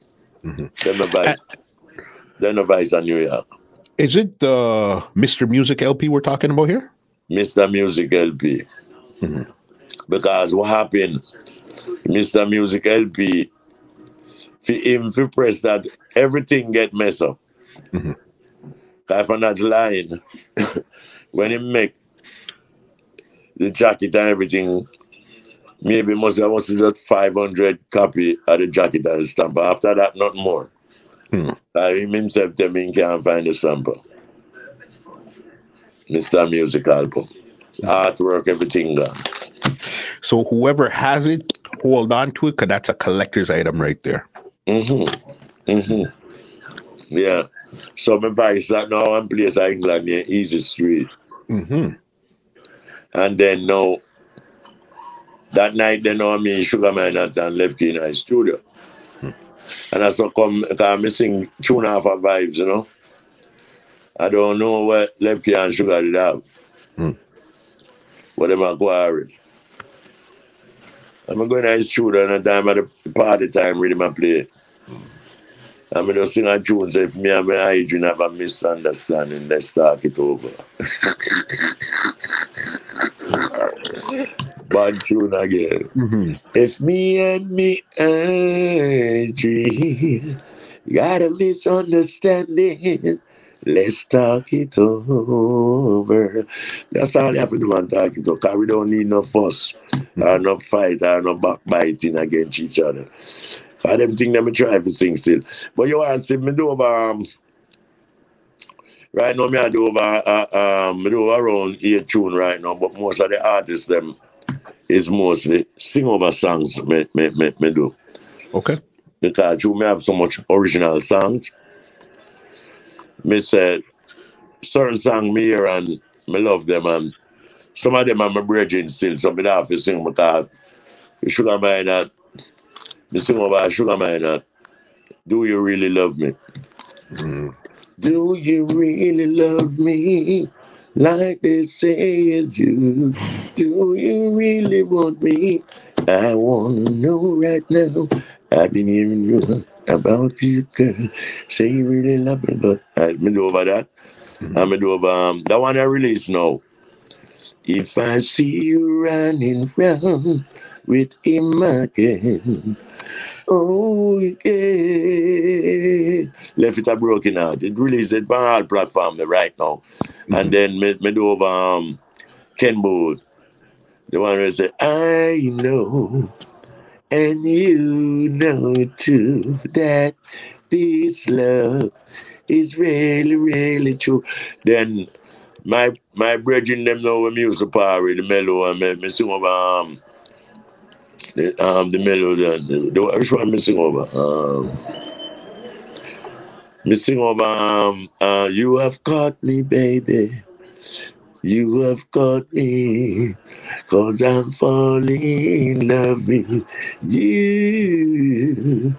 Mhm. Then the vice then the vice of New York. Is it the Mr. Music LP we're talking about here? Mr. Music LP. Mhm. Because what happened, Mr. Music LP, for him press that, everything get messed up. Mhm. Cause from that line, when he make the jacket and everything, maybe must have was just 500 copy of the jacket and stamp. But after that, not more. Hmm. Himself tell me he can't find a sample. Mr. Music album. Artwork, everything gone. So whoever has it, hold on to it, because that's a collector's item right there. Mm-hmm. Mm-hmm. Yeah. So my advice that now one place in England near Easy Street. hmm And then now that night then now me Sugar Man and left in the studio. And I saw come because me sing tune off of vibes, you know. I don't know what Lepke and Sugar did have. Hmm. What them are quarrel. I'm going to the studio and the time at the party time reading my play. I'm going to sing a tune, so if me and my Adrian have a misunderstanding, let's talk it over. Bad tune again. hmm If me and me Adrian got a misunderstanding, Let's talk it over. That's all you have to do and talk it over. We don't need no fuss or no fight or no backbiting against each other. I them think them try to sing still. But you want to see me do over um, right now me I do over uh, um me do around eight tune right now, but most of the artists them is mostly sing over songs me me me, me do. Okay. Because you may have so much original songs. Me said certain song me hear and me love them and some of them are my brethren still, so me have to sing because have mind that me sing over Sugar Minott. Do you really love me? Mm. Do you really love me like they say it's you do? You really want me? I want to know right now. I've been hearing you about you, girl. Say you really love me, but I me do over that. Mhm. I me do over um, that one I release now. If I see you running round with him again, oh yeah. Left it a broken out. It released it on all platform right now. And then me, me do over um, Ken Boothe. The one who say, I know, and you know too, that this love is really, really true. Then my my brethren them know when music power, the mellow, and me, me sing over um, the, um, the mellow, the, the, the, which one me sing over? Um, me sing over, um, uh, you have caught me, baby. You have caught me, cause I'm falling in love with you.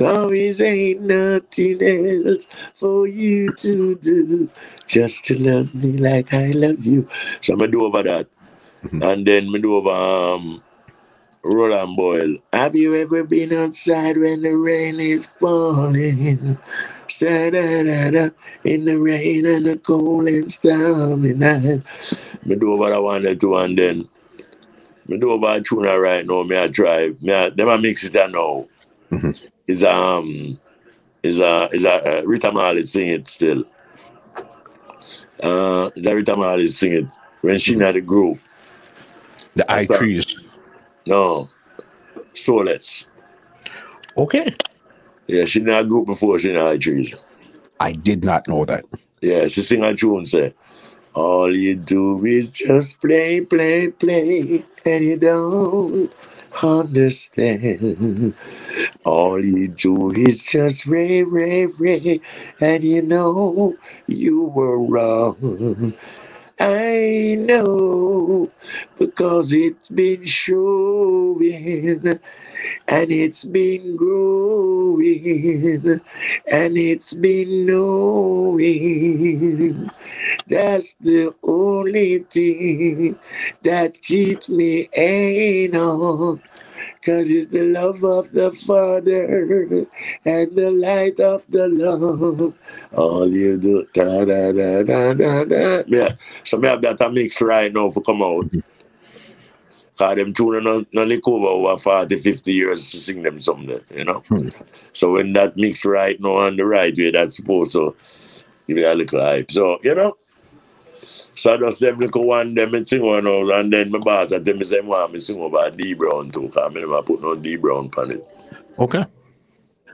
Always ain't nothing else for you to do, just to love me like I love you. So I'm gonna do over that. Mhm. And then me do over um, Roland Boyle. Have you ever been outside when the rain is falling? Da-da-da-da, in the rain and the cold and stormy night. Me do what I one to and then me do over a tune right now. Me I try. Me I, them I mix it there now. Mhm. Is um is a is a uh, Rita Marley sing it still. Uh, is a Rita Marley sing it when she in the group. The That's trees. No, so let's. Okay. Yeah, she in a group before she in I-Threes. I did not know that. Yeah, she sing a tune say, All you do is just play, play, play, and you don't understand. All you do is just ray, ray, ray, and you know you were wrong. I know because it's been showing and it's been growing and it's been knowing. That's the only thing that keeps me on Cause it's the love of the Father and the light of the love. All you do, da da da da da da. Yeah, so me have that a mix right now for come out. Cause them tune no, no lick over over 40, 50 years to sing them something, you know. Hmm. So when that mix right now on the right way, that's supposed to give it a little hype. So, you know. So I just them little one them and sing one out and then my boss I say want me sing over D Brown too, cause I never put no D Brown on it. Okay.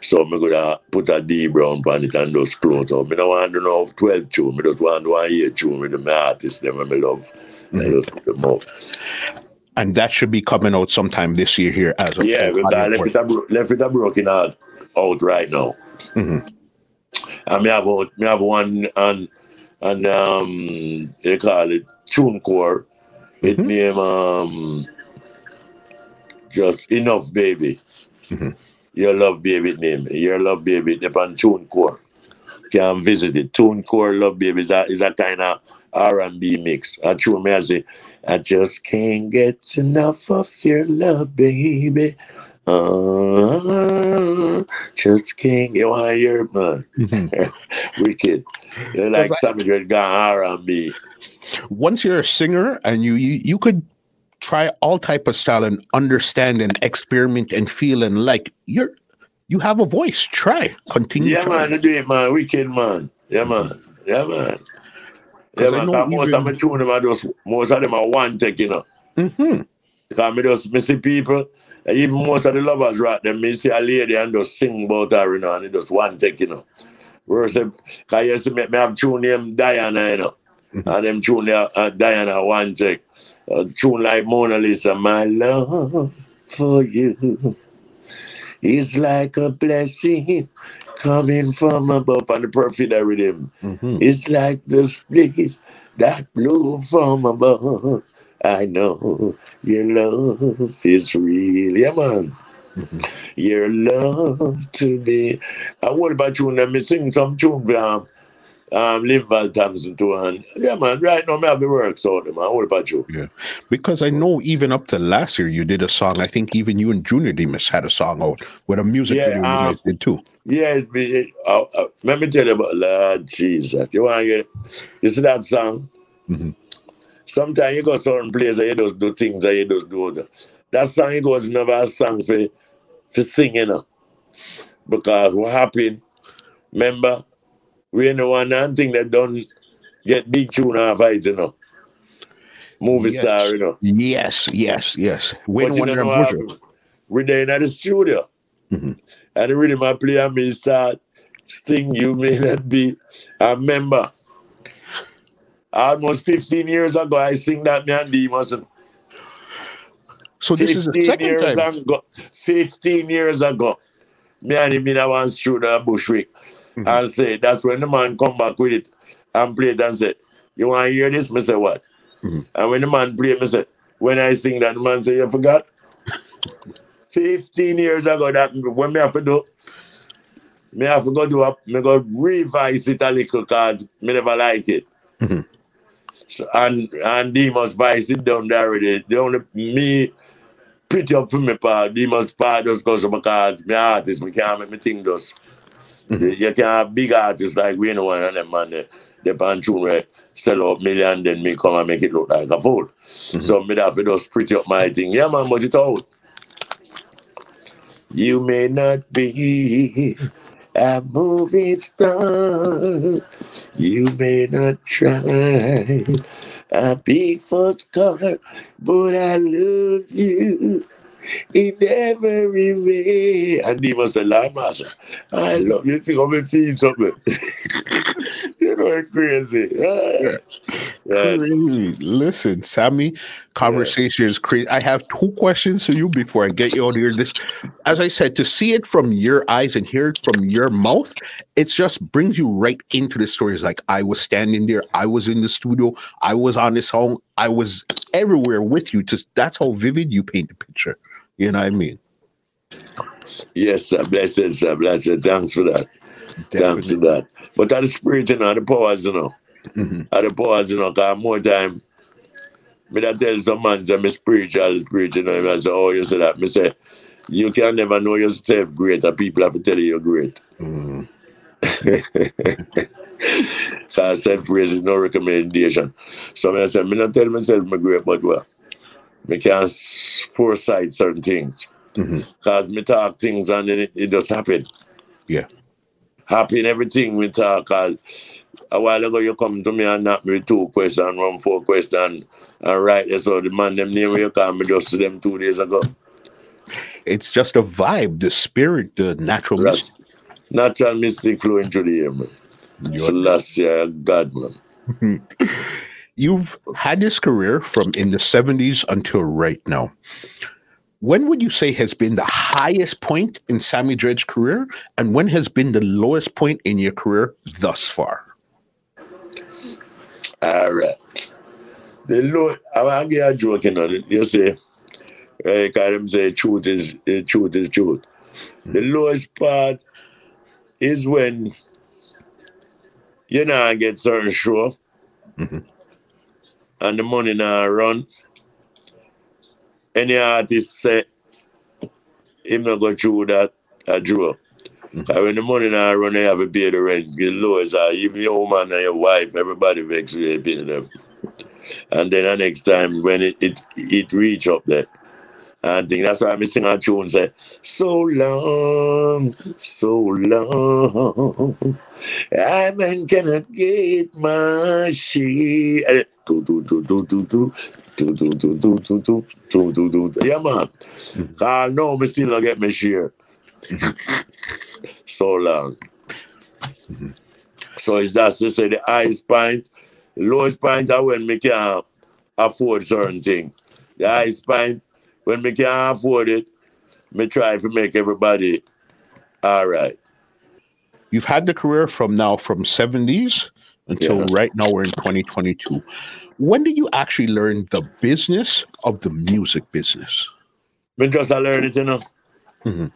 So me gonna put a D Brown on it and those clothes out. Me don't want to know 12 tune, me just want to one year tune with the artists them and me love. I Mhm. just put them out. And that should be coming out sometime this year here as Yeah, because I left it, a, bro- left it a broken out, out right now. Mhm. And me have, out, me have one and and um they call it TuneCore. It Mhm. name um just enough baby. Mhm. Your love baby name. Your love baby it on TuneCore. Can visit it. TuneCore love baby is a is a kind of R and B mix. I tune me I say, I just can't get enough of your love, baby. Uh, just can't get want to hear it, man. Mhm. Wicked. They're like Because I- Savage Red gone R and B. Once you're a singer and you, you you could try all type of style and understand and experiment and feel and like you're you have a voice. Try. Continue. Yeah, trying. man, they do it, man. Wicked, man. Yeah, man. Yeah, man. Yeah, man. Cause most of my tune them are just most of them are one take, you know. Mm-hmm. Because me just me people, even most of the lovers right them, me see a lady and just sing about her, you know, and it just one take, you know. Whereas, because you see me, me have tune named Diana, you know. Mm-hmm. And them tune uh, Diana one take. A tune like Mona Lisa, my love for you is like a blessing coming from above. And the perfect rhythm. Mm-hmm. It's like the split that blew from above. I know your love is real. Yeah, man. Mm-hmm. Your love to me. I what about you? Let me sing some tune um, um Linval Thompson too. And yeah, man, right now I have the work so man. What about you? Yeah. Because I know even up to last year you did a song. I think even you and Junior Demus had a song out with a music Yeah, video you um, guys did too. Yeah, it be, it, uh, uh, let me tell you about Lord Jesus. You want to hear, you see that song? Mhm. Sometimes you go certain places and you just do things and you just do that. That song it was never a song for, for singing. You know? Because what happened, remember, we in the one and thing that don't get big tune off it, you know. Movie Yes. star, you know. Yes, yes, yes. When But you know what happened? We're there in the studio. Mhm. And the rhythm I play me start sting you may not be a member. Almost 15 years ago, I sing that me and Demus. So this is the second years time. ago. 15 years ago. Me and him in a one through the Bushwick. Mhm. And say, that's when the man come back with it and play it and say, you want to hear this? Me say, what? Mhm. And when the man play, me say, when I sing that, the man say, you forgot? 15 years ago, that when me have to do, me have to go do a, me go revise it a little cause me never like it. Mhm. So, and and Demus vice it down there already. The only me pretty up for me part, Demus part just goes because me artist, me can't make me think just. Mhm. You can have big artists like we know one of them man they, they pan tune where sell out million, then me come and make it look like a fool. So me that just pretty up my thing. Yeah man, but it out. You may not be a movie star. You may not try a big first car, but I love you in every way. And he was a lie, master. I love you. Think of me feel something. you know, it's crazy. Ah. Yeah. Crazy. Listen, Sammy, conversation is crazy. I have two questions for you before I get you out of here. This, as I said, to see it from your eyes and hear it from your mouth, it just brings you right into the stories. Like I was standing there, I was in the studio, I was on this home, I was everywhere with you. Just that's how vivid you paint the picture. You know what I mean? Yes, sir. Blessed, sir. Blessed. Thanks for that. Thanks for that. But at the spirit, you know, the powers, you know. Mhm. At the powers, you know, because more time, me that tell some man, say, me spiritual, spiritual, you know, I say, oh, you say that. Me say, you can never know yourself great, and people have to tell you you're great. Mhm. Because self-praise is no recommendation. So I say, me not tell myself me great, but well, me can foresight certain things. Because me talk things and then it, it just happen. Yeah. Happen everything we talk. Cause a while ago you come to me and knock me with two questions, one four question, and right there. So the man them name you call me just to them two days ago. It's just a vibe, the spirit, the natural That's natural mystic flowing through the air, man. Celestia, God, man. You've had this career from in the 70s until right now. When would you say has been the highest point in Sammy Dread's career? And when has been the lowest point in your career thus far? All right. The Lord, I'm give a joke, you know. You say, eh, can them say truth is eh, truth is truth. The lowest part is when you know I get certain show Mhm. and the money now run. Any artist say him not go through that a draw. Mhm. And when the money now run, they have to pay the rent. The lowest are even your woman and your wife, everybody makes you pay them. And then the next time when it it, it reach up there, And think that's why I sing a tune say, So long, so long. I man cannot get my shit. Do, do, do, do, do, do. Do, do, do, do, do, do, do, do, do. Yeah, man. I know me still not get my share. so long. So it's that to say the highest point, the lowest point are when me can afford certain things. The highest point, when me can afford it, me try to make everybody all right. You've had the career from now from 70s until Yeah. right now we're in 2022. When did you actually learn the business of the music business? Me just I learned it, you know. Mhm.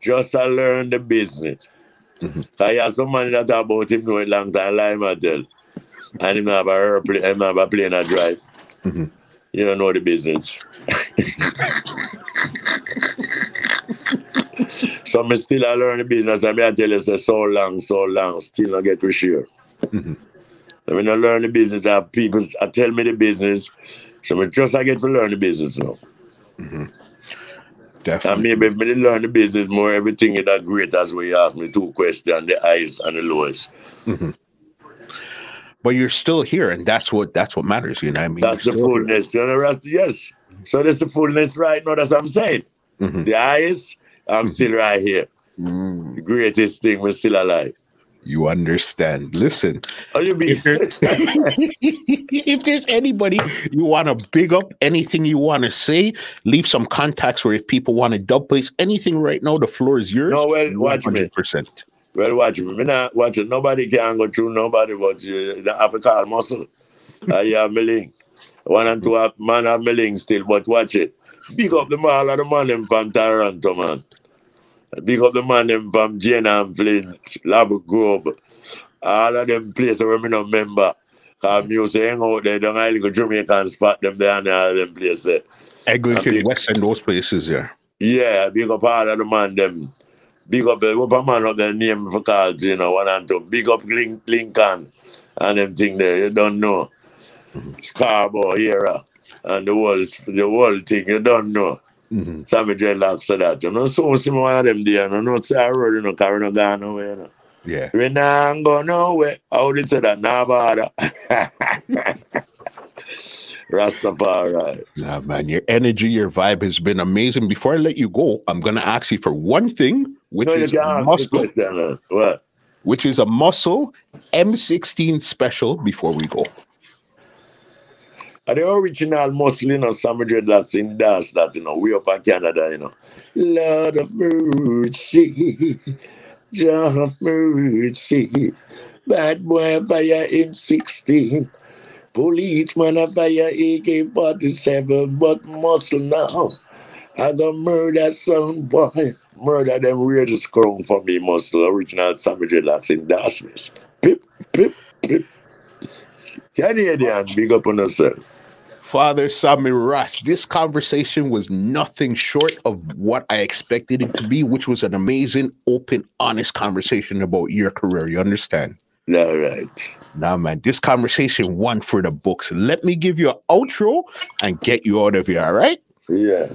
Just I learned the business. Mhm. I have some man that about him know it long time, like I. And him have a airplane, him have a plane a drive. Mhm. You don't know the business. so me still I learn the business I me I tell you say so long, so long, still not get to share. Mhm. I mean I learn the business, I have people I tell me the business. So me just I get to learn the business now. And Definitely. maybe if did learn the business more, everything is that great as we ask me two questions, the highest and the lowest. But you're still here, and that's what that's what matters. You know, what I mean, That's the here. fullness. You know, yes. So that's the fullness right now. That's what I'm saying. Mhm. The highest, I'm still right here. Mm, The greatest thing, we're still alive. you understand. Listen, How you be? if, if there's anybody you want to big up, anything you want to say, leave some contacts where if people want to dub place anything right now, the floor is yours. No, well, watch me. 100%. well, watch me. Me not watch it. Nobody can go through nobody but uh, the African muscle. I have my link. One and two have, man have my link still, but watch it. Big up the man of the man from Toronto, man. Big up the man them from Jane and Flynn, Lab Grove. All of them places where me not member. Cause music hang out there, don't I little Jamaican spot them there and all them places. Eglinton West and those places there. Yeah, big up all of the man them. Big up uh, the what a man up the name for cards, you know, one and two. Big up Link, Lincoln and them thing there, you don't know. Mm-hmm. Scarborough era and the whole the whole thing, you don't know. Mhm. Sammy dreadlocks to that. You know, so see one of them there, you know, say I road, you know, carry no nowhere, you know. Yeah. We not go nowhere. How did say that? Nah bother. Rastafari. Nah, man, your energy, your vibe has been amazing. Before I let you go, I'm gonna ask you for one thing, which No, is a muscle, question. What? which is a muscle M16 special. Before we go, the original muscle, you know, Sammy dreadlocks in dance that, you know, we up in Canada, you know. Lord of mercy, John of mercy, bad boy fire M16, policeman a fire AK-47, but muscle now. I got murder some boy, murder them really strong for me muscle, original Sammy dreadlocks in dance. Pip, pip, pip. Canadian, big up on yourself. Father Sammy Ross, this conversation was nothing short of what I expected it to be, which was an amazing, open, honest conversation about your career. You understand? All right. Nah, man, this conversation one for the books. Let me give you an outro and get you out of here. All right. Yeah.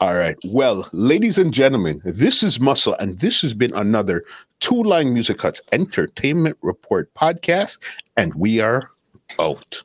All right. Well, ladies and gentlemen, this is Muscle, and this has been another Two Line Music Cuts Entertainment Report podcast, and we are out.